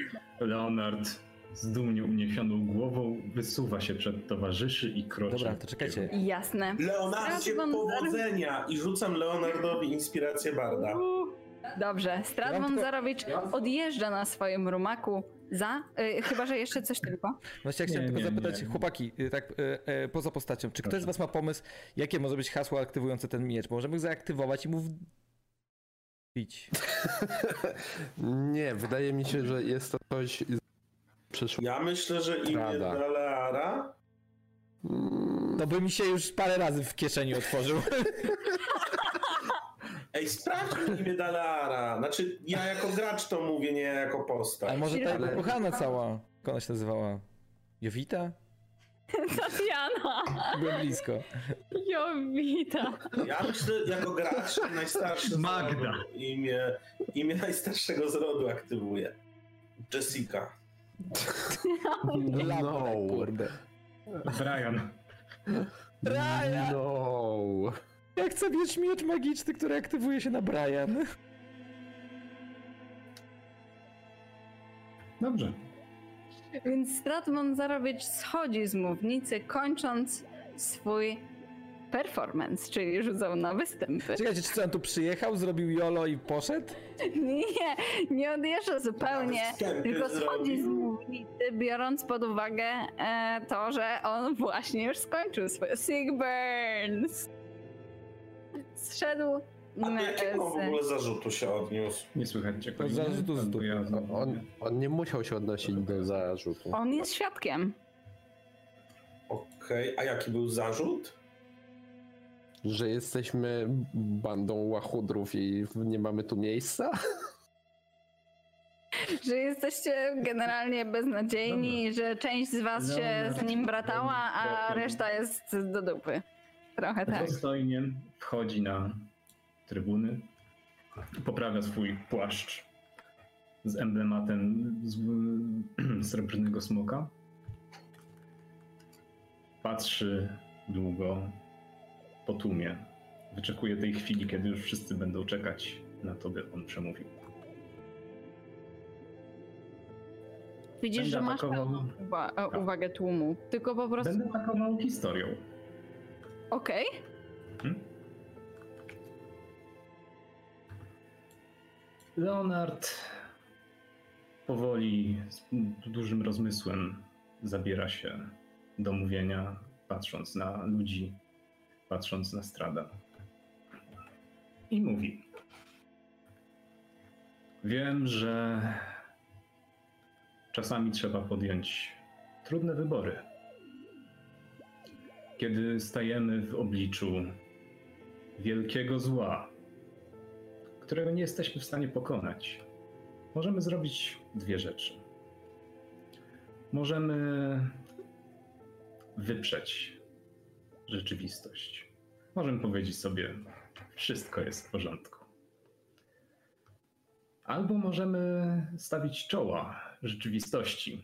Leonard z dumnie uniesioną głową wysuwa się przed towarzyszy i kroczy. Dobra, to czekajcie. jasne. Leonardzie, powodzenia! I rzucam Leonardowi inspirację Barda. Dobrze, tylko- Zarowicz odjeżdża na swoim rumaku za, y, chyba że jeszcze coś tylko. Właśnie ja chciałem Nie, tylko nie, zapytać, nie. chłopaki, y, tak y, y, poza postacią, czy ktoś z was ma pomysł, jakie może być hasło aktywujące ten miecz? Możemy go zaaktywować i mu wbić. [laughs] Nie, wydaje mi się, że jest to coś z przyszłości. Ja myślę, że imię Rada. Daleara To by mi się już parę razy w kieszeni otworzył. [laughs] Ej, sprawdźmy imię Daleara. Znaczy, ja jako gracz to mówię, nie jako postać. A może ta kochana cała, jak ona się nazywała? Jowita? [laughs] Tatiana! Byłem blisko. Jowita! Ja myślę, jako gracz najstarszy z Magda. rodu, imię, imię najstarszego z rodu aktywuję. Jessica. Lampę, No. kurde. Brian. No. Ja chcę mieć miecz magiczny, który aktywuje się na Brian. Dobrze. Więc Stratmon Zarowicz schodzi z mównicy, kończąc swój performance, czyli rzucał na występy. Czekajcie, czy on tu przyjechał, zrobił jolo i poszedł? Nie, nie odjeżdża zupełnie, tylko schodzi z mównicy, biorąc pod uwagę e, to, że on właśnie już skończył swoje Sick Burns. Zszedł A do jakiego w ogóle zarzutu się odniósł? Nie słychać cię, zarzutu z On, on nie musiał się odnosić do zarzutu. On jest świadkiem. Okej, a jaki był zarzut? Że jesteśmy bandą łachudrów i nie mamy tu miejsca? Że jesteście generalnie beznadziejni, że część z was się Leonard, z nim bratała, a reszta jest do dupy. Trochę tak. Dostojnie wchodzi na trybuny, poprawia swój płaszcz z emblematem z, [clears throat] srebrnego smoka. Patrzy długo po tłumie. Wyczekuje tej chwili, kiedy już wszyscy będą czekać na to, by on przemówił. Widzisz, Będę że masz atakował- uwa- Tak. uwagę tłumu. Tylko po prostu. Będę atakował historią. Okej. Hmm? Leonard powoli, z dużym rozmysłem zabiera się do mówienia, patrząc na ludzi, patrząc na strada. I mówi: Wiem, że czasami trzeba podjąć trudne wybory kiedy stajemy w obliczu wielkiego zła, którego nie jesteśmy w stanie pokonać, możemy zrobić dwie rzeczy. Możemy wyprzeć rzeczywistość. Możemy powiedzieć sobie, wszystko jest w porządku. Albo możemy stawić czoła rzeczywistości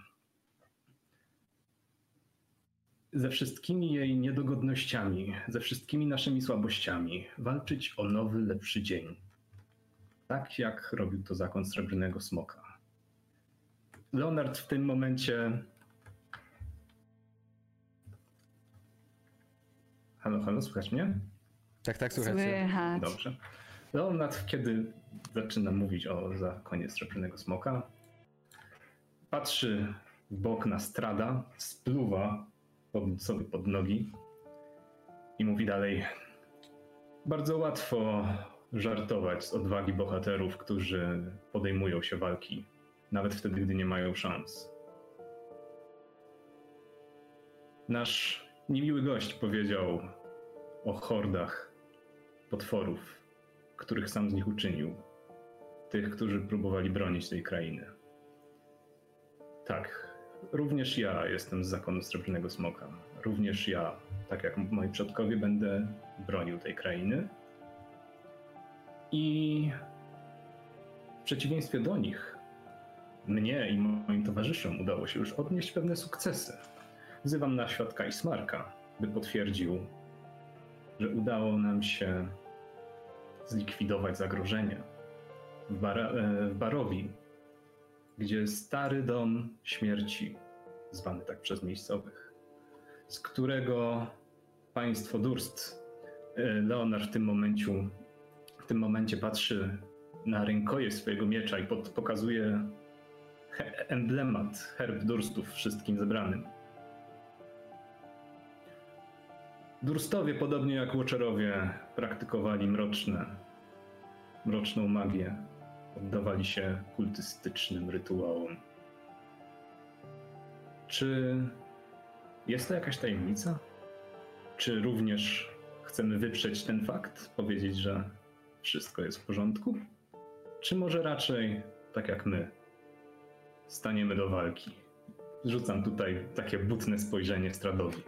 ze wszystkimi jej niedogodnościami, ze wszystkimi naszymi słabościami, walczyć o nowy, lepszy dzień. Tak jak robił to zakon Srebrnego Smoka. Leonard w tym momencie. Halo, halo, słychać mnie? Tak, tak, słuchajcie. Słychać. Dobrze. Leonard, kiedy zaczyna mówić o zakonie Srebrnego Smoka, patrzy w bok na strada, spluwa pod, sobie pod nogi i mówi dalej. Bardzo łatwo żartować z odwagi bohaterów, którzy podejmują się walki, nawet wtedy, gdy nie mają szans. Nasz niemiły gość powiedział o hordach potworów, których sam z nich uczynił. Tych, którzy próbowali bronić tej krainy. Tak, również ja jestem z zakonu Srebrnego Smoka. Również ja, tak jak moi przodkowie, będę bronił tej krainy. I w przeciwieństwie do nich, mnie i moim towarzyszom udało się już odnieść pewne sukcesy. Wzywam na świadka Ismarka, by potwierdził, że udało nam się zlikwidować zagrożenie w, Bara, e, w Barowi, gdzie stary dom śmierci, zwany tak przez miejscowych, z którego państwo Durst, e, Leonard w tym momencie, w tym momencie patrzy na rękojeść swojego miecza i pod, pokazuje he, emblemat, herb Durstów wszystkim zebranym. Durstowie, podobnie jak Watcherowie, praktykowali mroczne, mroczną magię. Oddawali się kultystycznym rytuałom. Czy jest to jakaś tajemnica? Czy również chcemy wyprzeć ten fakt, powiedzieć, że wszystko jest w porządku? Czy może raczej, tak jak my, staniemy do walki? Rzucam tutaj takie butne spojrzenie Stradowi.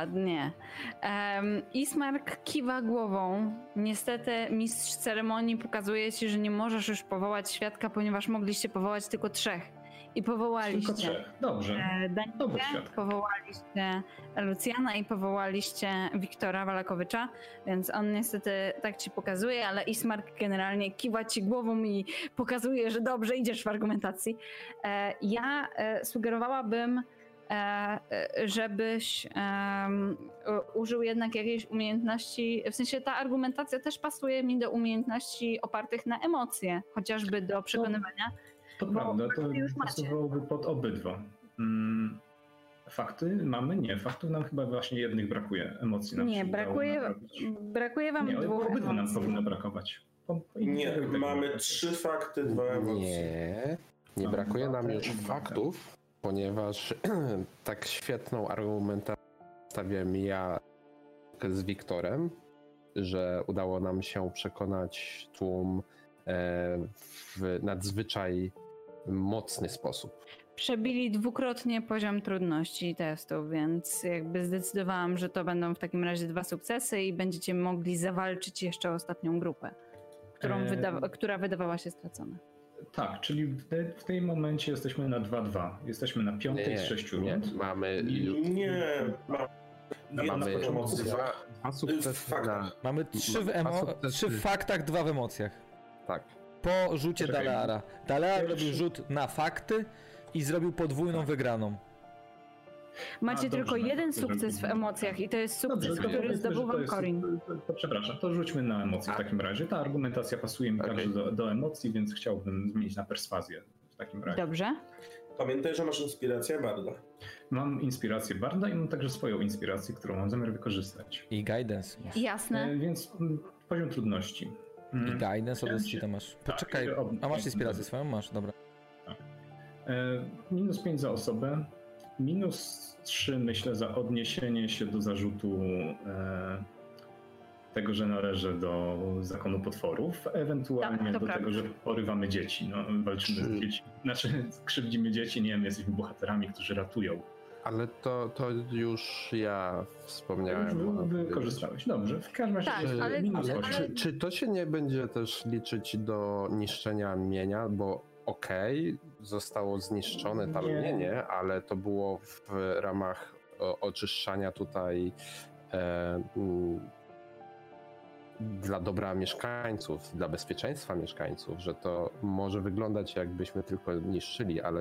Uuu, ładnie. Um, Ismark kiwa głową. Niestety mistrz ceremonii pokazuje ci, że nie możesz już powołać świadka, ponieważ mogliście powołać tylko trzech. i powołaliście Tylko trzech. Dobrze. e, świat. powołaliście Lucjana i powołaliście Wiktora Walakowicza, więc on niestety tak ci pokazuje, ale Ismark generalnie kiwa ci głową i pokazuje, że dobrze idziesz w argumentacji. E, Ja e, sugerowałabym, żebyś em, u- użył jednak jakiejś umiejętności, w sensie ta argumentacja też pasuje mi do umiejętności opartych na emocje, chociażby do przekonywania. To Bo prawda, to pasowałoby pod obydwa. Mm, fakty mamy? Nie, faktów nam chyba właśnie jednych brakuje. Emocji nam Nie, brakuje, brakuje wam Nie, dwóch obydwa nam powinno brakować. Po- po- Nie, tego mamy trzy fakty, dwa emocje. Nie, nie brakuje nam to już faktów, ponieważ [clears throat] tak świetną argumentację stawiam ja z Wiktorem, że udało nam się przekonać tłum e, w nadzwyczaj mocny sposób. Przebili dwukrotnie poziom trudności testu, więc jakby zdecydowałam, że to będą w takim razie dwa sukcesy i będziecie mogli zawalczyć jeszcze o ostatnią grupę, którą Eee. wyda- która wydawała się stracona. Tak, czyli w, te, w tym momencie jesteśmy na 2-2. Jesteśmy na piątej z sześciu nie, rund. mamy, Nie, ma, Mamy dwa, dwa sukcesy na... Mamy trzy w, emo- trzy w faktach, dwa w emocjach. Tak. Po rzucie Poczekaj. Daleara. Dalear robił rzut na fakty i zrobił podwójną wygraną. Macie dobrze, tylko no, jeden to sukces w zrobimy. emocjach i to jest sukces, Dobrze, to który to jest- Corin. To, to, przepraszam, to rzućmy na emocje w takim razie. Ta argumentacja pasuje mi Okej. także do, do emocji, więc chciałbym zmienić na perswazję w takim razie. Dobrze. Pamiętaj, że masz inspirację Barda. Mam inspirację Barda i mam także swoją inspirację, którą mam zamiar wykorzystać. I guidance. Jasne. E, więc mm, poziom trudności. I Mm, guidance od się- masz. tak, Poczekaj, od- a masz inspirację swoją? Masz, dobra. E, Minus 5 za osobę. Minus 3 myślę za odniesienie się do zarzutu e, tego, że należę do zakonu potworów, ewentualnie Tak, do prawda. tego, że porywamy dzieci. No, walczymy z Czy- dziećmi. Znaczy, [laughs] krzywdzimy dzieci, nie wiem, jesteśmy bohaterami, którzy ratują. Ale to, to już ja wspomniałem. Wykorzystałeś. Dobrze, w każdym razie Tak, ale- minus Ale 8. czy, czy to się nie będzie też liczyć do niszczenia mienia? Bo okej, zostało zniszczone tam Nie. mienie, ale to było w ramach oczyszczania tutaj e, mm, dla dobra mieszkańców, dla bezpieczeństwa mieszkańców, że to może wyglądać jakbyśmy tylko niszczyli, ale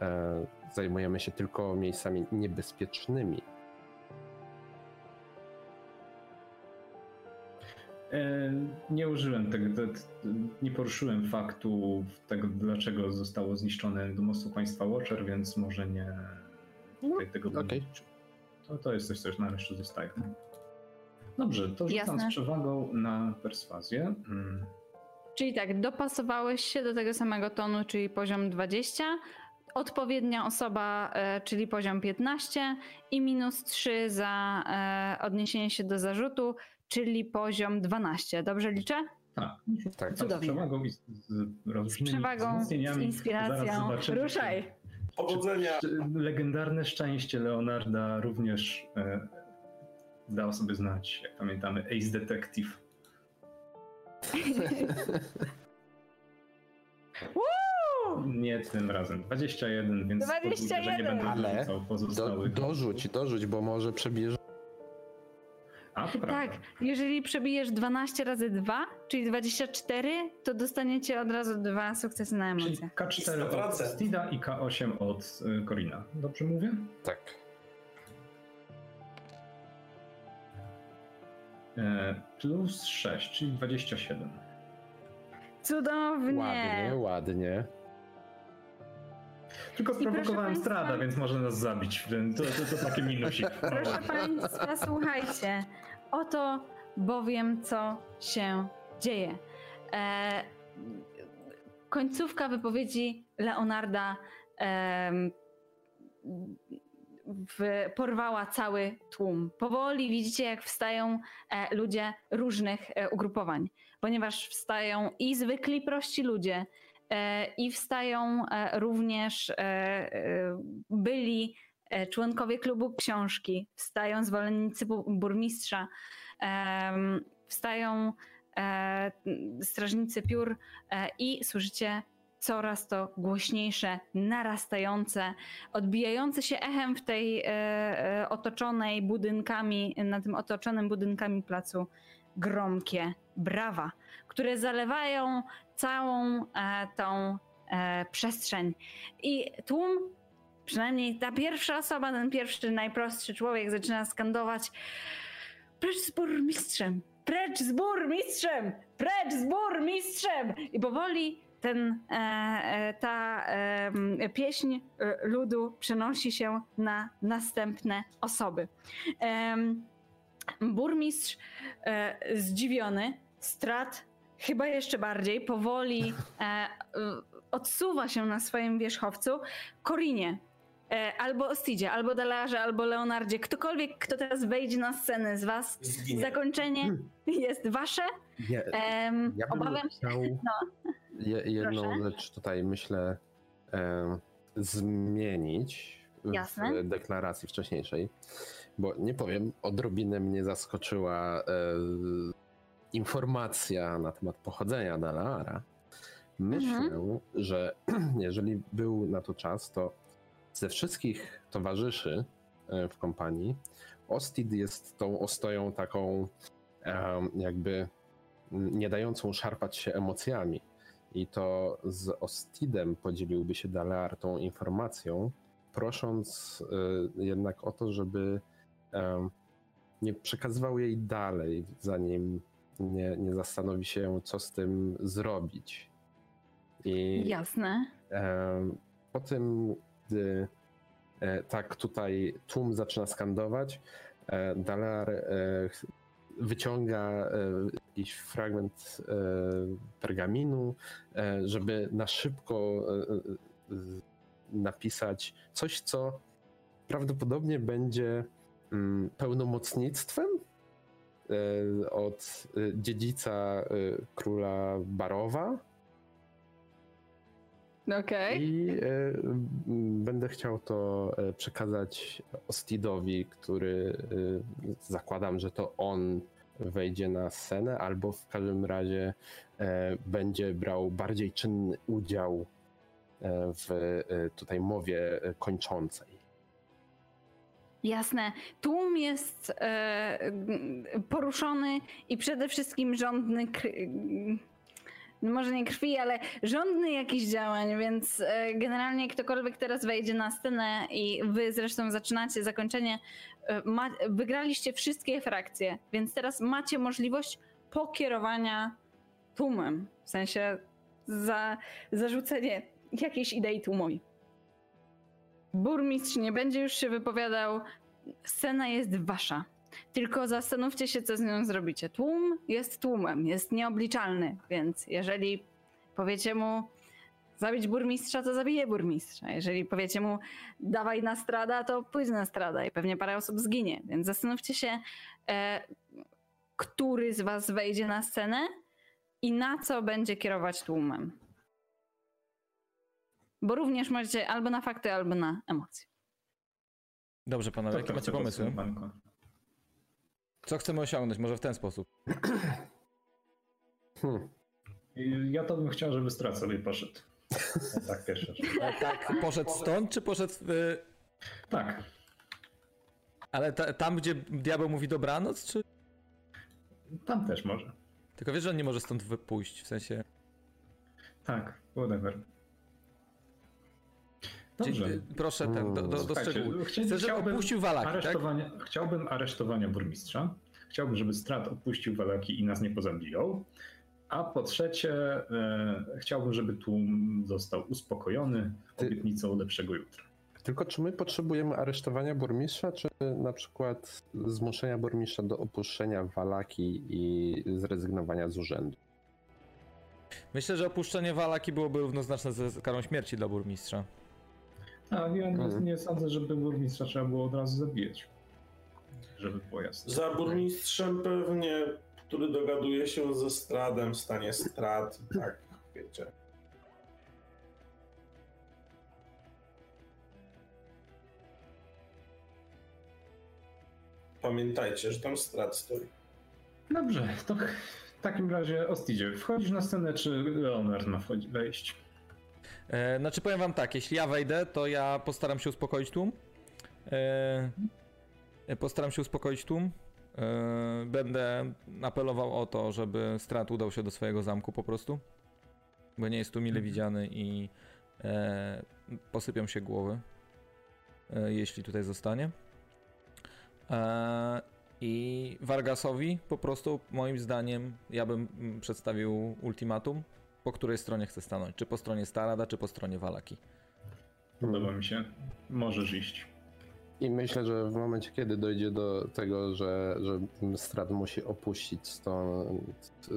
e, zajmujemy się tylko miejscami niebezpiecznymi. Nie użyłem tego, te- te- nie poruszyłem faktu tego, dlaczego zostało zniszczone do mostu państwa Watcher, więc może nie tutaj tego bym liczył. To, to jest coś, co już na resztę zostaje. Dobrze, to rzucam Jasne. z przewagą na perswazję. Mm, Czyli tak, dopasowałeś się do tego samego tonu, czyli poziom 20. Odpowiednia osoba, e, czyli poziom 15 i minus 3 za e, odniesienie się do zarzutu, czyli poziom 12. Dobrze liczę? Tak, Tak. rzucam z Cudownie. przewagą i z, z Z przewagą, z inspiracją. zobaczymy, Ruszaj! Powodzenia! Legendarne szczęście Leonarda również e, dało sobie znać, jak pamiętamy, Ace Detective. [laughs] Woo! Nie tym razem. 21, więc 21. że nie będę Ale dorzuć, dorzuć, bo może przebierz. A, to prawda. Tak, jeżeli przebijesz 12 razy 2, czyli 24, to dostaniecie od razu dwa sukcesy na Czyli emocje. K4 od 100%. Stida i K8 od y, Corina. Dobrze mówię? Tak. E, plus 6, czyli 27. Cudownie! Ładnie, ładnie. Tylko sprowokowałem państwa- strada, więc może nas zabić. To, to, to takie minusik. Proszę Państwa, słuchajcie. Oto bowiem co się dzieje. E, końcówka wypowiedzi Leonarda em, w, porwała cały tłum. Powoli widzicie, jak wstają e, ludzie różnych e, ugrupowań, ponieważ wstają i zwykli prości ludzie, e, i wstają e, również e, e, byli e, członkowie klubu książki, wstają zwolennicy bu- burmistrza, wstają e, strażnicy piór e, i słyszycie coraz to głośniejsze, narastające, odbijające się echem w tej e, e, otoczonej budynkami, na tym otoczonym budynkami placu. Gromkie brawa, które zalewają całą e, tą e, przestrzeń. I tłum, przynajmniej ta pierwsza osoba, ten pierwszy, najprostszy człowiek zaczyna skandować precz z burmistrzem, precz z burmistrzem, precz z burmistrzem! I powoli ten, e, e, ta e, pieśń ludu przenosi się na następne osoby. Burmistrz zdziwiony, strat chyba jeszcze bardziej, powoli odsuwa się na swoim wierzchowcu. Korinie, e, albo Ostidzie, albo Dalarze, albo Leonardzie, ktokolwiek, kto teraz wejdzie na scenę z was, Zginie. zakończenie jest wasze. Ja, Em, ja bym obawiam się, chciał je, jedną Proszę. rzecz tutaj myślę em, zmienić Jasne. w deklaracji wcześniejszej, bo nie powiem, odrobinę mnie zaskoczyła e, informacja na temat pochodzenia Dalara. Myślę, Mhm. że [clears throat] jeżeli był na to czas, to ze wszystkich towarzyszy e, w kompanii Ostid jest tą ostoją taką jakby nie dającą szarpać się emocjami. I to z Ostidem podzieliłby się Dalear tą informacją, prosząc y, jednak o to, żeby nie przekazywał jej dalej, zanim nie, nie zastanowi się, co z tym zrobić. I jasne. Po tym, gdy e, tak tutaj tłum zaczyna skandować, e, Dalar e, wyciąga jakiś fragment pergaminu, żeby na szybko napisać coś, co prawdopodobnie będzie mm, pełnomocnictwem od dziedzica króla Barowa. Okej. I e, będę chciał to e, przekazać Ostidowi, który e, zakładam, że to on wejdzie na scenę, albo w każdym razie e, będzie brał bardziej czynny udział e, w e, tutaj mowie kończącej. Jasne. Tłum jest e, poruszony i przede wszystkim żądny, kr- no może nie krwi, ale żądny jakichś działań, więc e, generalnie ktokolwiek teraz wejdzie na scenę i wy zresztą zaczynacie zakończenie, e, ma, wygraliście wszystkie frakcje, więc teraz macie możliwość pokierowania tłumem, w sensie za zarzucenie jakiejś idei tłumowi. Burmistrz nie będzie już się wypowiadał. Scena jest wasza. Tylko zastanówcie się, co z nią zrobicie. Tłum jest tłumem, jest nieobliczalny, więc jeżeli powiecie mu zabić burmistrza, to zabije burmistrza. Jeżeli powiecie mu dawaj na strada, to pójdź na strada i pewnie parę osób zginie. Więc zastanówcie się, e, który z was wejdzie na scenę i na co będzie kierować tłumem. Bo również możecie albo na fakty, albo na emocje. Dobrze, panowie, jakie macie pomysły? podsumowanko. Co chcemy osiągnąć? Może w ten sposób. [clears throat] Hmm. Ja to bym chciał, żeby strat sobie poszedł. Tak, pierwsza rzecz. E, Tak, poszedł stąd, czy poszedł. y, Tak, ale ta, tam, gdzie diabeł mówi dobranoc, czy. tam też może. Tylko wiesz, że on nie może stąd wypójść, w sensie. Tak, whatever. Dobrze. Dzie- Proszę ten, do, do, do szczegółów. chci- Chcę, żeby chciałbym opuścił Walaki, tak? aresztowania, Chciałbym aresztowania burmistrza. Chciałbym, żeby strat opuścił Walaki i nas nie pozabijał. A po trzecie, e, chciałbym, żeby tłum został uspokojony Ty- obietnicą lepszego jutra. Tylko czy my potrzebujemy aresztowania burmistrza, czy na przykład zmuszenia burmistrza do opuszczenia Walaki i zrezygnowania z urzędu? Myślę, że opuszczenie Walaki byłoby równoznaczne z karą śmierci dla burmistrza. A ja nie, Mhm. nie sądzę, żeby burmistrza trzeba było od razu zabijać. Żeby było jasne. Za burmistrzem pewnie, który dogaduje się ze Stradem, stanie Strad, tak, wiecie. Pamiętajcie, że tam Strad stoi. Dobrze, to w takim razie Ostidzie, wchodzisz na scenę, czy Leonard ma wchodzi- wejść? E, znaczy powiem wam tak, jeśli ja wejdę, to ja postaram się uspokoić tłum. E, postaram się uspokoić tłum. E, będę apelował o to, żeby Strat udał się do swojego zamku po prostu. Bo nie jest tu mile widziany i e, posypią się głowy, e, jeśli tutaj zostanie. E, I Vargasowi po prostu, moim zdaniem, ja bym mm, przedstawił ultimatum, po której stronie chce stanąć. Czy po stronie Starada, czy po stronie Walaki. Podoba mi się. Możesz iść. I myślę, że w momencie, kiedy dojdzie do tego, że, że Strat musi opuścić stąd, y,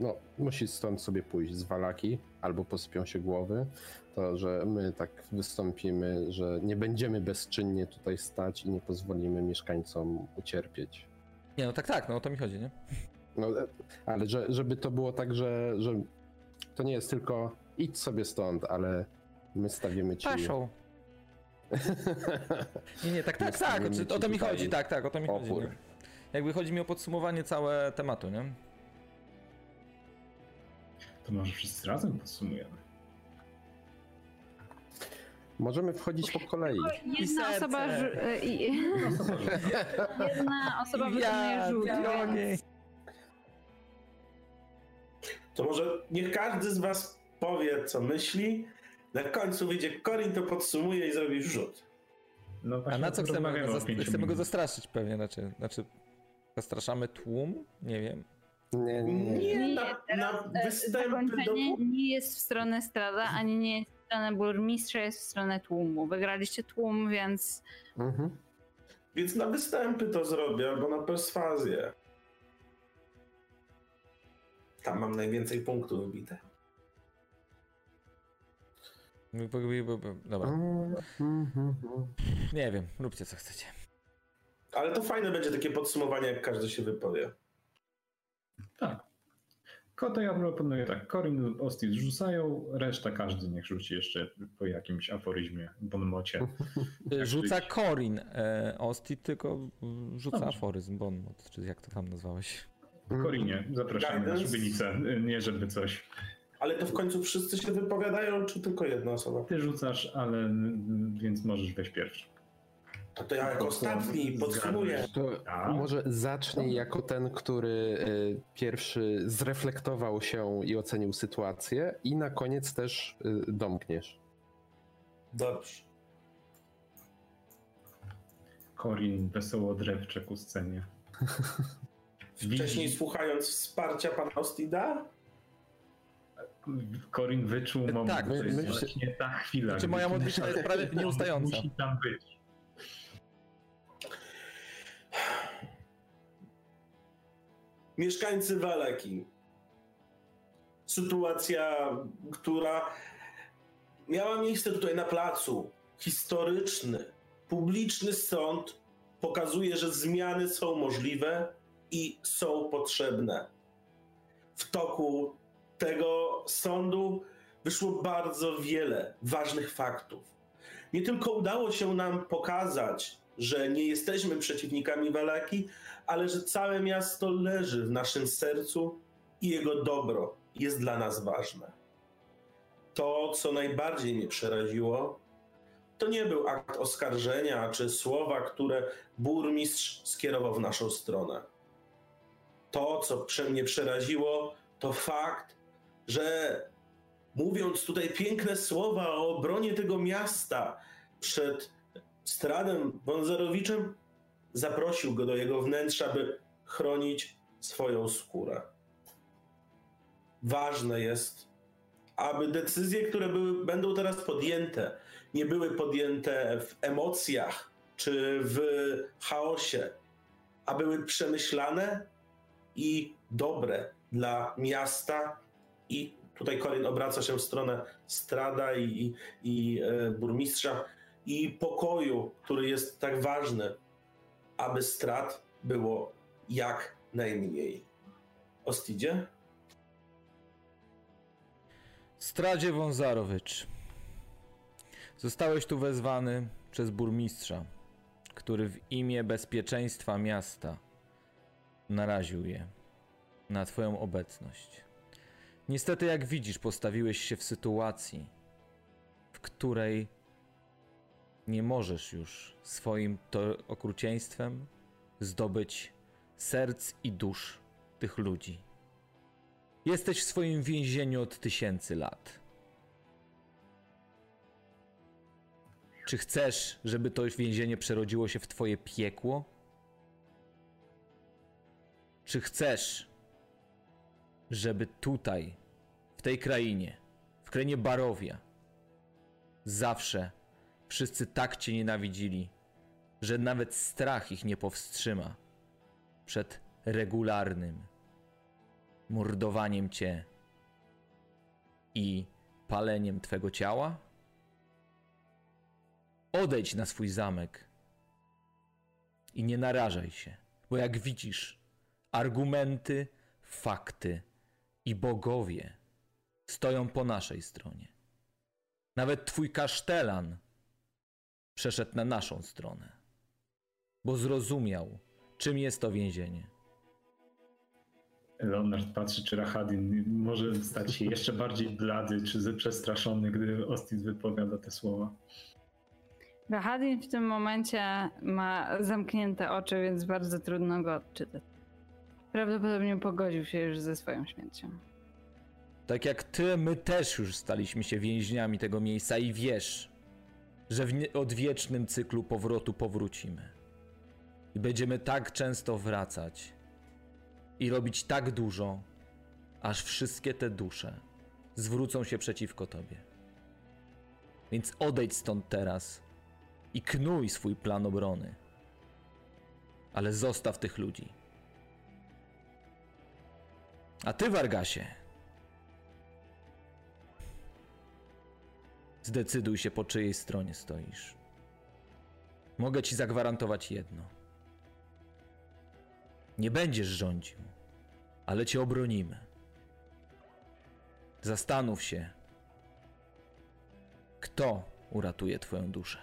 no, musi stąd sobie pójść z Walaki, albo posypią się głowy, to że my tak wystąpimy, że nie będziemy bezczynnie tutaj stać i nie pozwolimy mieszkańcom ucierpieć. Nie, no tak, tak, no o to mi chodzi, nie? No, ale że, żeby to było tak, że, że to nie jest tylko idź sobie stąd, ale my stawimy ci... Paszą. [laughs] Nie, nie, tak, tak, tak, o to mi chodzi, tak, tak, o to mi chodzi. opór. Nie? Jakby chodzi mi o podsumowanie całe tematu, nie? To może wszyscy razem podsumujemy. Możemy wchodzić po kolei. Jedna osoba, żu- e, i- jedna osoba [laughs] wykonuje Ja, rzut. drogi. więc- To może niech każdy z was powie, co myśli. Na końcu wyjdzie Corin, to podsumuje i zrobi rzut. No A na co chcemy, go chcemy go zastraszyć pewnie, znaczy, znaczy zastraszamy tłum? Nie wiem. Nie, nie, nie. Na, na e, występy do... Nie jest w stronę strada, ani nie jest w stronę burmistrza, jest w stronę tłumu. Wygraliście tłum, więc Mhm. Więc na występy to zrobię, albo na perswazję. Tam mam najwięcej punktów wybite. Dobra, nie wiem, róbcie co chcecie. Ale to fajne będzie takie podsumowanie, jak każdy się wypowie. Tak. Ko to ja proponuję tak. Corin, Ostit rzucają, reszta każdy niech rzuci jeszcze po jakimś aforyzmie, bonmocie. [laughs] Rzuca Corin, e, Ostit tylko rzuca Dobrze. aforyzm, Bonmot, czy jak to tam nazwałeś? Korinie, zapraszamy na Guidance? szubienicę. Nie żeby coś. Ale to w końcu wszyscy się wypowiadają, czy tylko jedna osoba? Ty rzucasz, ale więc możesz wejść pierwszy. To, to ja jako ostatni podsumuję. To A? może zacznij jako ten, który y, pierwszy zreflektował się i ocenił sytuację i na koniec też y, domkniesz. Dobrze. Korin wesoło drewcze ku scenie. [laughs] Wcześniej słuchając wsparcia pana Ostida, Korin wyczuł moment, tak, to my- właśnie ta chwila. Znaczy, moja modlitwa jest [laughs] prawie nieustająca. Musi tam być. mieszkańcy Waleki. Sytuacja, która miała miejsce tutaj na placu. Historyczny, publiczny sąd pokazuje, że zmiany są możliwe i są potrzebne. W toku tego sądu wyszło bardzo wiele ważnych faktów. Nie tylko udało się nam pokazać, że nie jesteśmy przeciwnikami Walaki, ale że całe miasto leży w naszym sercu i jego dobro jest dla nas ważne. To, co najbardziej mnie przeraziło, to nie był akt oskarżenia czy słowa, które burmistrz skierował w naszą stronę. To, co mnie przeraziło, to fakt, że mówiąc tutaj piękne słowa o obronie tego miasta przed Stradem Wązarowiczem, zaprosił go do jego wnętrza, by chronić swoją skórę. Ważne jest, aby decyzje, które były, będą teraz podjęte, nie były podjęte w emocjach czy w chaosie, a były przemyślane i dobre dla miasta. I tutaj Korin obraca się w stronę Strada i, i, e, burmistrza i pokoju, który jest tak ważny, aby strat było jak najmniej. Ostidzie? Stradzie Wązarowicz. Zostałeś tu wezwany przez burmistrza, który w imię bezpieczeństwa miasta naraził je na twoją obecność. Niestety, jak widzisz, postawiłeś się w sytuacji, której nie możesz już swoim to okrucieństwem zdobyć serc i dusz tych ludzi. Jesteś w swoim więzieniu od tysięcy lat. Czy chcesz, żeby to więzienie przerodziło się w twoje piekło? Czy chcesz, żeby tutaj, w tej krainie, w krainie Barowia, zawsze wszyscy tak cię nienawidzili, że nawet strach ich nie powstrzyma przed regularnym mordowaniem cię i paleniem twego ciała? Odejdź na swój zamek i nie narażaj się, bo jak widzisz, argumenty, fakty i bogowie stoją po naszej stronie. Nawet twój kasztelan przeszedł na naszą stronę, bo zrozumiał, czym jest to więzienie. Leonard patrzy, czy Rahadin może stać się jeszcze bardziej blady, czy przestraszony, gdy Ostis wypowiada te słowa. Rahadin w tym momencie ma zamknięte oczy, więc bardzo trudno go odczytać. Prawdopodobnie pogodził się już ze swoją śmiercią. Tak jak ty, my też już staliśmy się więźniami tego miejsca i wiesz, że w odwiecznym cyklu powrotu powrócimy. I będziemy tak często wracać i robić tak dużo, aż wszystkie te dusze zwrócą się przeciwko tobie. Więc odejdź stąd teraz i knuj swój plan obrony. Ale zostaw tych ludzi. A ty, Wargasie, zdecyduj się, po czyjej stronie stoisz. Mogę ci zagwarantować jedno. Nie będziesz rządził, ale cię obronimy. Zastanów się, kto uratuje twoją duszę.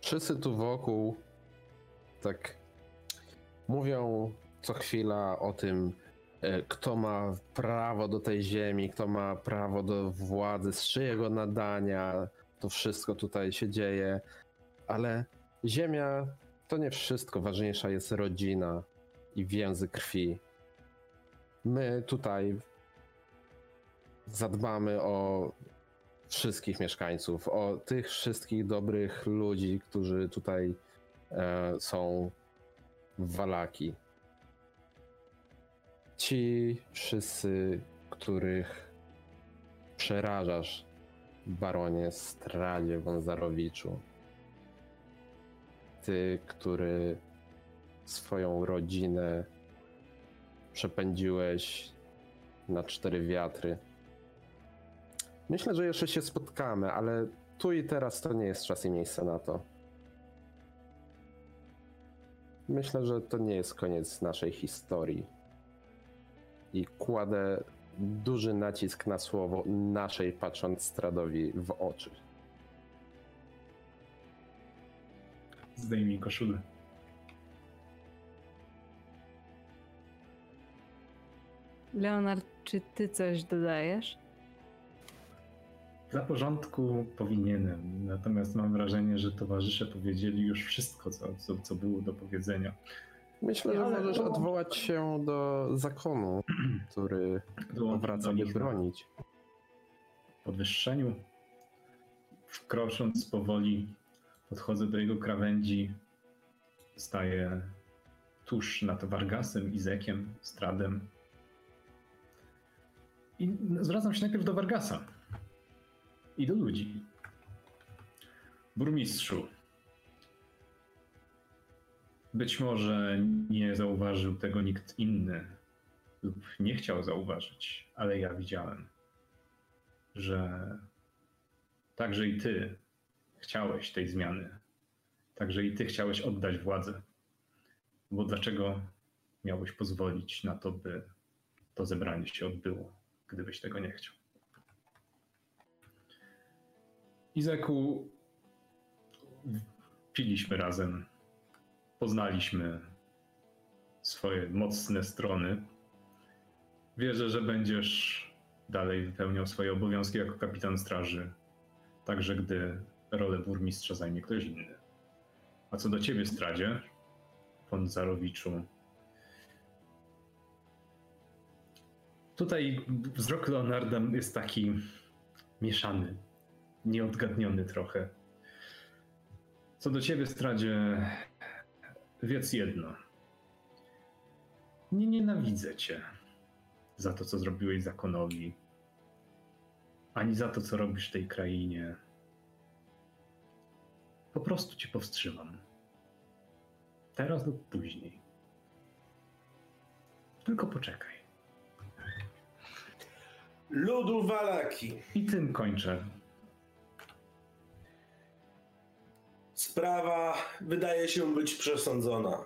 Wszyscy tu wokół tak mówią co chwila o tym, e, kto ma prawo do tej ziemi, kto ma prawo do władzy, z czyjego nadania to wszystko tutaj się dzieje, ale ziemia to nie wszystko. Ważniejsza jest rodzina i więzy krwi. My tutaj zadbamy o wszystkich mieszkańców, o tych wszystkich dobrych ludzi, którzy tutaj są w Walaki. Ci wszyscy, których przerażasz, baronie Stradzie Wązarowiczu. Ty, który swoją rodzinę przepędziłeś na cztery wiatry Myślę, że jeszcze się spotkamy, ale tu i teraz to nie jest czas i miejsce na to. Myślę, że to nie jest koniec naszej historii. I kładę duży nacisk na słowo naszej, patrząc Stradowi w oczy. Zdejmij koszulę. Leonard, czy ty coś dodajesz? Dla porządku powinienem, natomiast mam wrażenie, że towarzysze powiedzieli już wszystko, co, co, co było do powiedzenia. Myślę, że możesz odwołać się do zakonu, który wraca, by bronić. Podwyższeniu. Krocząc powoli, podchodzę do jego krawędzi, staję tuż nad Vargasem, Izekiem, Stradem. I zwracam się najpierw do Vargasa i do ludzi. Burmistrzu, być może nie zauważył tego nikt inny lub nie chciał zauważyć, ale ja widziałem, że także i ty chciałeś tej zmiany. Także i ty chciałeś oddać władzę. Bo dlaczego miałbyś pozwolić na to, by to zebranie się odbyło, gdybyś tego nie chciał? Izaku, piliśmy razem, poznaliśmy swoje mocne strony. Wierzę, że będziesz dalej wypełniał swoje obowiązki jako kapitan straży, także gdy rolę burmistrza zajmie ktoś inny. A co do ciebie, Stradzie, von Zarowiczu, tutaj wzrok Leonarda jest taki mieszany, nieodgadniony trochę. Co do ciebie, Stradzie, wiedz jedno. Nie nienawidzę cię za to, co zrobiłeś zakonowi, ani za to, co robisz w tej krainie. Po prostu cię powstrzymam. Teraz lub później. Tylko poczekaj. Ludu Walaki. I tym kończę. Sprawa wydaje się być przesądzona.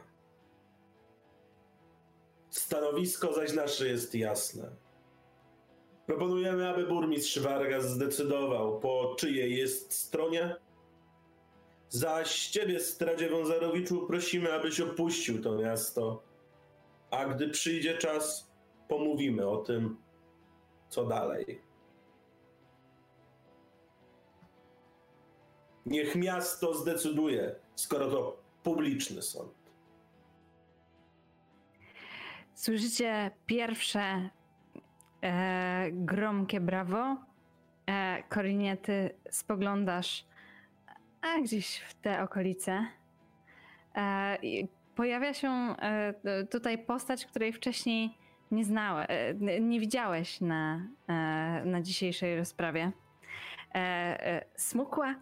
Stanowisko zaś nasze jest jasne. Proponujemy, aby burmistrz Vargas zdecydował, po czyjej jest stronie. Zaś ciebie, Stradzie Wązarowiczu, prosimy, abyś opuścił to miasto. A gdy przyjdzie czas, pomówimy o tym, co dalej. Niech miasto zdecyduje, skoro to publiczny sąd. Słyszycie pierwsze e, gromkie brawo. E, Korinie, ty spoglądasz a gdzieś w te okolice. E, pojawia się e, tutaj postać, której wcześniej nie znałeś, e, nie widziałeś na, e, na dzisiejszej rozprawie. E, smukła,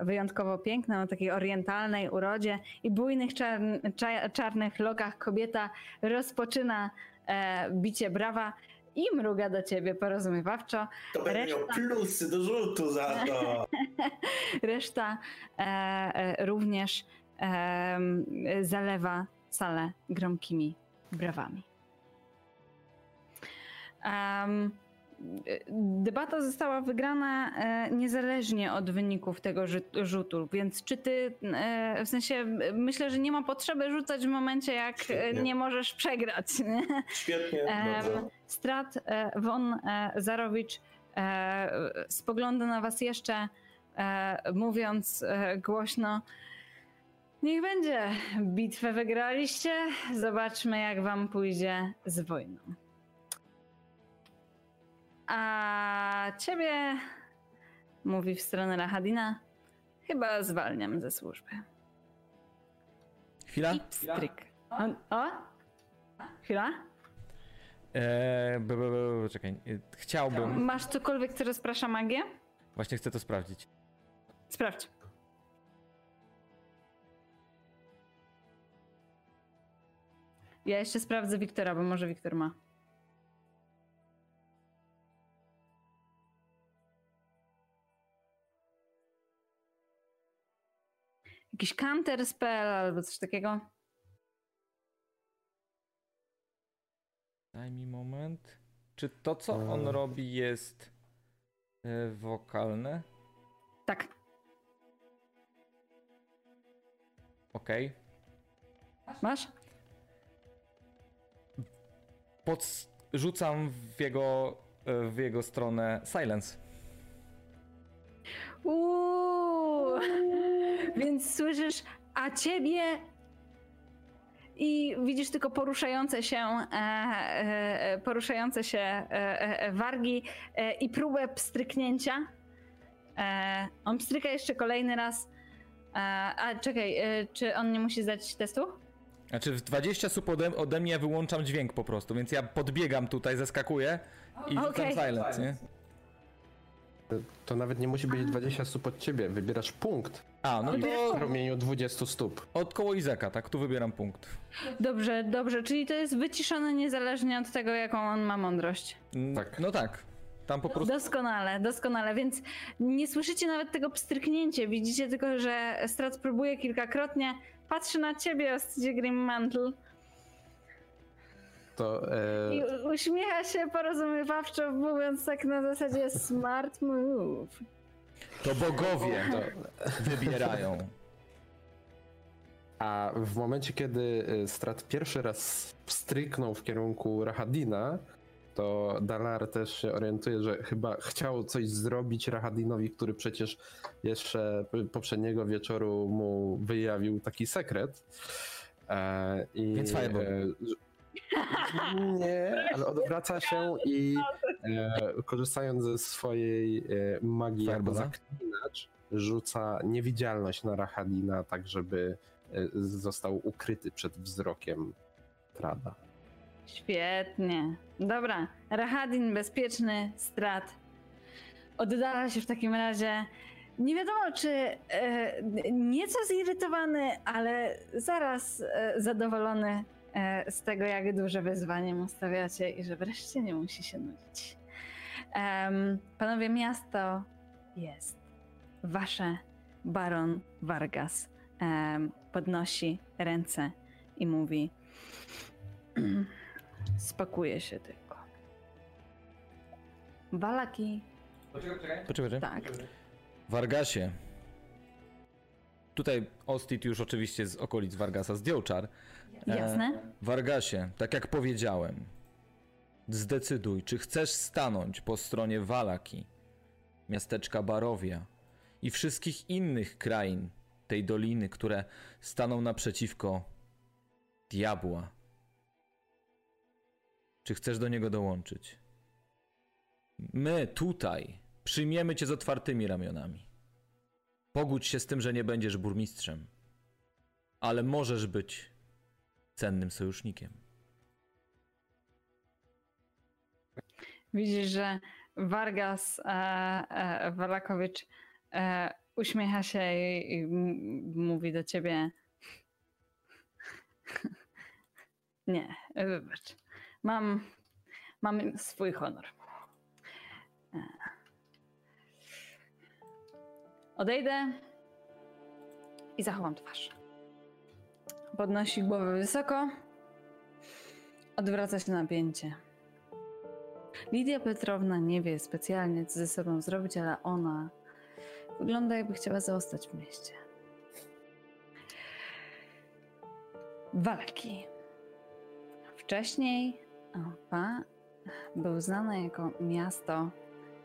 wyjątkowo piękna, o takiej orientalnej urodzie i bujnych czarn, cza, czarnych lokach kobieta rozpoczyna e, bicie brawa i mruga do ciebie porozumiewawczo. To będę miał Reszta- plusy do rzutu za to. [laughs] Reszta e, e, również e, zalewa salę gromkimi brawami. Em, debata została wygrana e, niezależnie od wyników tego rzutu, więc czy ty, e, w sensie myślę, że nie ma potrzeby rzucać w momencie, jak e, Świetnie. nie możesz przegrać. Nie? Świetnie, dobrze. Strat von Zarowicz spogląda na was jeszcze, mówiąc głośno. Niech będzie. Bitwę wygraliście. Zobaczmy, jak wam pójdzie z wojną. A ciebie, mówi w stronę Rahadina, chyba zwalniam ze służby. Chwila. I pstryk. O? o? Chwila? Eee, b, b, b, czekaj. e, Chciałbym. Masz cokolwiek, co rozprasza magię? Właśnie chcę to sprawdzić. Sprawdź. Ja jeszcze sprawdzę Wiktora, bo może Wiktor ma. Jakiś counter spell albo coś takiego? Daj mi moment. Czy to, co on Mm. robi, jest e, wokalne? Tak. Okej. Masz? Pod... Rzucam w jego, e, w jego stronę silence. Uuu. Więc słyszysz, a ciebie i widzisz tylko poruszające się, e, e, poruszające się e, e, wargi e, i próbę pstryknięcia. E, on pstryka jeszcze kolejny raz. E, a czekaj, e, czy on nie musi zdać testu? Znaczy w 20 stóp ode, ode mnie wyłączam dźwięk po prostu, więc ja podbiegam tutaj, zeskakuję i rzucam Okej. silence, nie? To nawet nie musi być 20 stóp od ciebie. Wybierasz punkt A, no i to w promieniu 20 stóp. od koło Izaka, tak? Tu wybieram punkt. Dobrze, dobrze, czyli to jest wyciszone niezależnie od tego, jaką on ma mądrość. Tak. No tak. Tam po prostu... Doskonale, doskonale, więc nie słyszycie nawet tego pstryknięcia, widzicie tylko, że Strat próbuje kilkakrotnie, patrzy na ciebie, Ostydzie Grim Mantle To e, i uśmiecha się porozumiewawczo, mówiąc tak na zasadzie smart move. To bogowie to, [laughs] wybierają. A w momencie, kiedy y, Strat pierwszy raz stryknął w kierunku Rahadina, to Dalar też się orientuje, że chyba chciał coś zrobić Rahadinowi, który przecież jeszcze poprzedniego wieczoru mu wyjawił taki sekret. E, i, Więc Fireball. e, nie, ale odwraca się i e, korzystając ze swojej e, magii Fireballa? zaklinacz, rzuca niewidzialność na Rahadina, tak żeby e, został ukryty przed wzrokiem Trada. Świetnie. Dobra, Rahadin bezpieczny, strat. Oddala się w takim razie. Nie wiadomo, czy e, nieco zirytowany, ale zaraz e, zadowolony z tego, jak duże wyzwanie mu stawiacie i że wreszcie nie musi się nudzić. Em, panowie, miasto jest wasze. Baron Vargas em, podnosi ręce i mówi: [clears throat] Spakuje się tylko. Balaki, Poczekaj, poczekaj. tak. Vargasie. Tutaj Ostit już oczywiście z okolic Vargasa zdjął czar. E, Jasne. Vargasie, tak jak powiedziałem, zdecyduj, czy chcesz stanąć po stronie Walaki, miasteczka Barowia i wszystkich innych krain tej doliny, które staną naprzeciwko diabła. Czy chcesz do niego dołączyć? My tutaj przyjmiemy cię z otwartymi ramionami. Pogódź się z tym, że nie będziesz burmistrzem, ale możesz być cennym sojusznikiem. Widzisz, że Vargas e, e, Walakowicz e, uśmiecha się i, i mówi do ciebie. [laughs] Nie, wybacz. Mam, mam swój honor. E. Odejdę i zachowam twarz. Podnosi głowę wysoko, odwraca się napięcie. Lidia Petrowna nie wie specjalnie, co ze sobą zrobić, ale ona wygląda, jakby chciała zostać w mieście. Walki. Wcześniej Opa był znane jako miasto,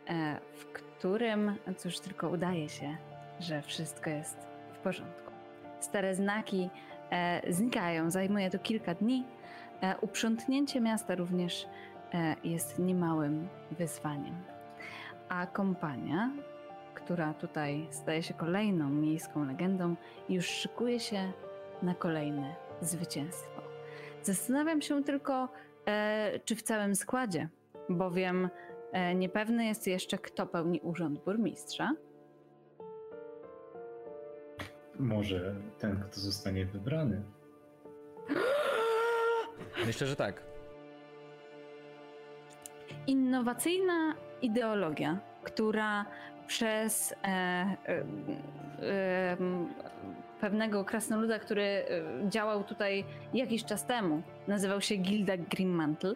e, w którym, cóż, tylko udaje się, że wszystko jest w porządku. Stare znaki znikają, zajmuje to kilka dni. E, uprzątnięcie miasta również e, jest niemałym wyzwaniem. A kompania, która tutaj staje się kolejną miejską legendą, już szykuje się na kolejne zwycięstwo. Zastanawiam się tylko, e, czy w całym składzie, bowiem e, niepewny jest jeszcze, kto pełni urząd burmistrza. Może ten, kto zostanie wybrany. Myślę, że tak. innowacyjna ideologia, która przez e, e, e, pewnego krasnoluda, który e, działał tutaj jakiś czas temu, nazywał się Gilda Grimmantle,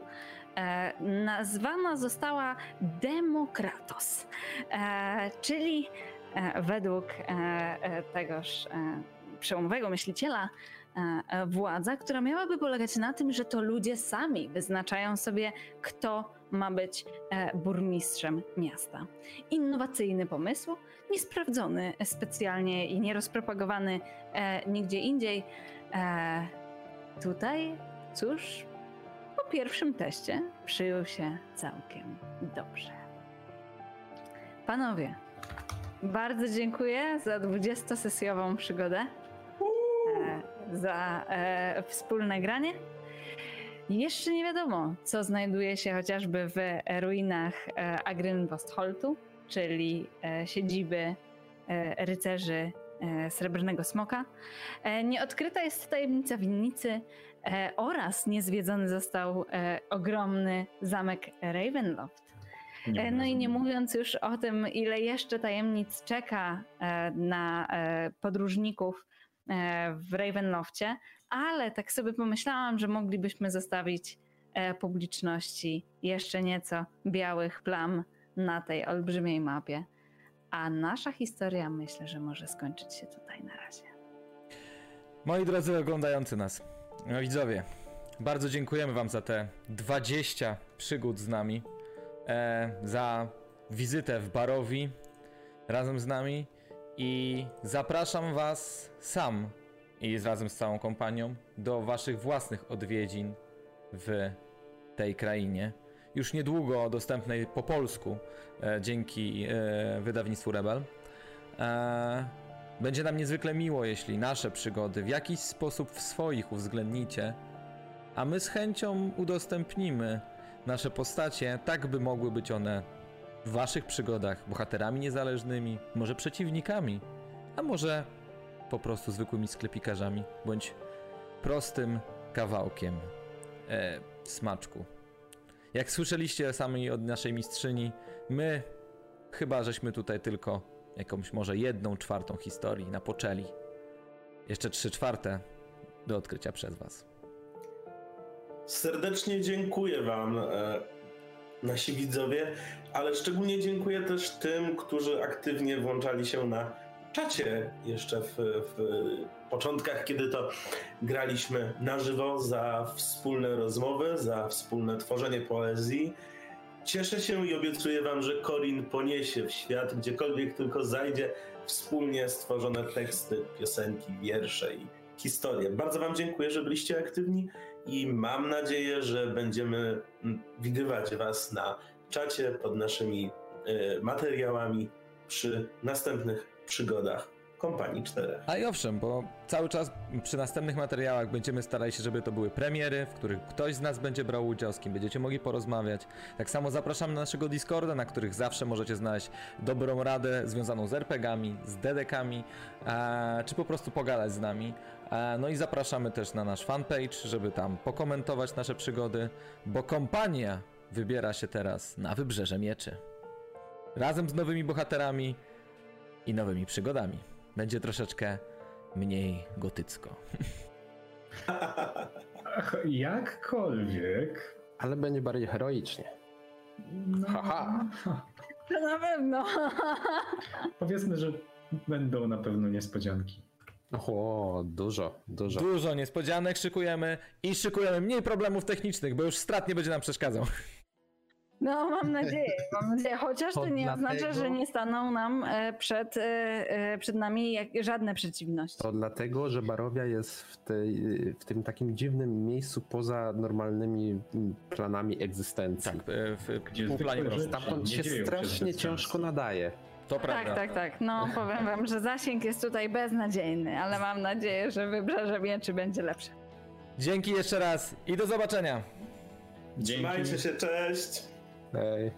e, nazwana została Demokratos, e, czyli według e, e, tegoż e, przełomowego myśliciela e, e, władza, która miałaby polegać na tym, że to ludzie sami wyznaczają sobie, kto ma być e, burmistrzem miasta. Innowacyjny pomysł, niesprawdzony specjalnie i nierozpropagowany e, nigdzie indziej. E, tutaj, cóż, po pierwszym teście przyjął się całkiem dobrze. Panowie, bardzo dziękuję za 20-sesjową przygodę, e, za e, wspólne granie. Jeszcze nie wiadomo, co znajduje się chociażby w ruinach e, Agrynwostholtu, czyli e, siedziby e, rycerzy Srebrnego Smoka. Nieodkryta jest tajemnica winnicy oraz niezwiedzony został ogromny zamek Ravenloft. E, No i nie mówiąc już o tym, ile jeszcze tajemnic czeka e, na e, podróżników w Ravenloftie, ale tak sobie pomyślałam, że moglibyśmy zostawić publiczności jeszcze nieco białych plam na tej olbrzymiej mapie. A nasza historia myślę, że może skończyć się tutaj na razie. Moi drodzy oglądający nas, widzowie, bardzo dziękujemy Wam za te 20 przygód z nami, e, za wizytę w Barowi razem z nami i zapraszam Was sam i razem z całą kompanią do Waszych własnych odwiedzin w tej krainie. Już niedługo dostępnej po polsku e, dzięki e, wydawnictwu Rebel. E, będzie nam niezwykle miło, jeśli nasze przygody w jakiś sposób w swoich uwzględnicie, a my z chęcią udostępnimy nasze postacie, tak by mogły być one w waszych przygodach bohaterami niezależnymi, może przeciwnikami, a może po prostu zwykłymi sklepikarzami, bądź prostym kawałkiem e, smaczku. Jak słyszeliście sami od naszej mistrzyni, my chyba żeśmy tutaj tylko jakąś może jedną czwartą historii napoczęli. Jeszcze trzy czwarte do odkrycia przez was. Serdecznie dziękuję Wam, e, nasi widzowie, ale szczególnie dziękuję też tym, którzy aktywnie włączali się na czacie jeszcze w, w początkach, kiedy to graliśmy na żywo za wspólne rozmowy, za wspólne tworzenie poezji. Cieszę się i obiecuję Wam, że Corin poniesie w świat, gdziekolwiek tylko zajdzie, wspólnie stworzone teksty, piosenki, wiersze i historie. Bardzo Wam dziękuję, że byliście aktywni i mam nadzieję, że będziemy widywać Was na czacie pod naszymi y, materiałami przy następnych przygodach kompanii 4. A i owszem, bo cały czas przy następnych materiałach będziemy starali się, żeby to były premiery, w których ktoś z nas będzie brał udział, z kim będziecie mogli porozmawiać. Tak samo zapraszam na naszego Discorda, na których zawsze możecie znaleźć dobrą radę związaną z RPGami, z dedekami, e, czy po prostu pogadać z nami. E, no i zapraszamy też na nasz fanpage, żeby tam pokomentować nasze przygody, bo kompania wybiera się teraz na Wybrzeże Mieczy. Razem z nowymi bohaterami i nowymi przygodami. Będzie troszeczkę mniej gotycko. Ach, [laughs] jakkolwiek. Ale będzie bardziej heroicznie. No, Haha. [laughs] To na pewno. Powiedzmy, że będą na pewno niespodzianki. O, dużo, dużo. Dużo niespodzianek szykujemy i szykujemy mniej problemów technicznych, bo już strat nie będzie nam przeszkadzał. No, mam nadzieję, mam nadzieję. Chociaż to nie oznacza, dlatego- że nie staną nam e, przed, e, e, przed nami jak, żadne przeciwności. To dlatego, że Barowia jest w, tej, w tym takim dziwnym miejscu poza normalnymi mm, planami egzystencji. Tak, w Gdzie półplanie zwykłe mrocznym. rzeczy Stamtąd się strasznie ciężko nadaje. To prawda. Tak, tak, tak. No, powiem wam, że zasięg jest tutaj beznadziejny, ale mam nadzieję, że wybrzeże mieczy będzie lepsze. Dzięki jeszcze raz i do zobaczenia. Dzięki. Trzymajcie się, cześć! Ej.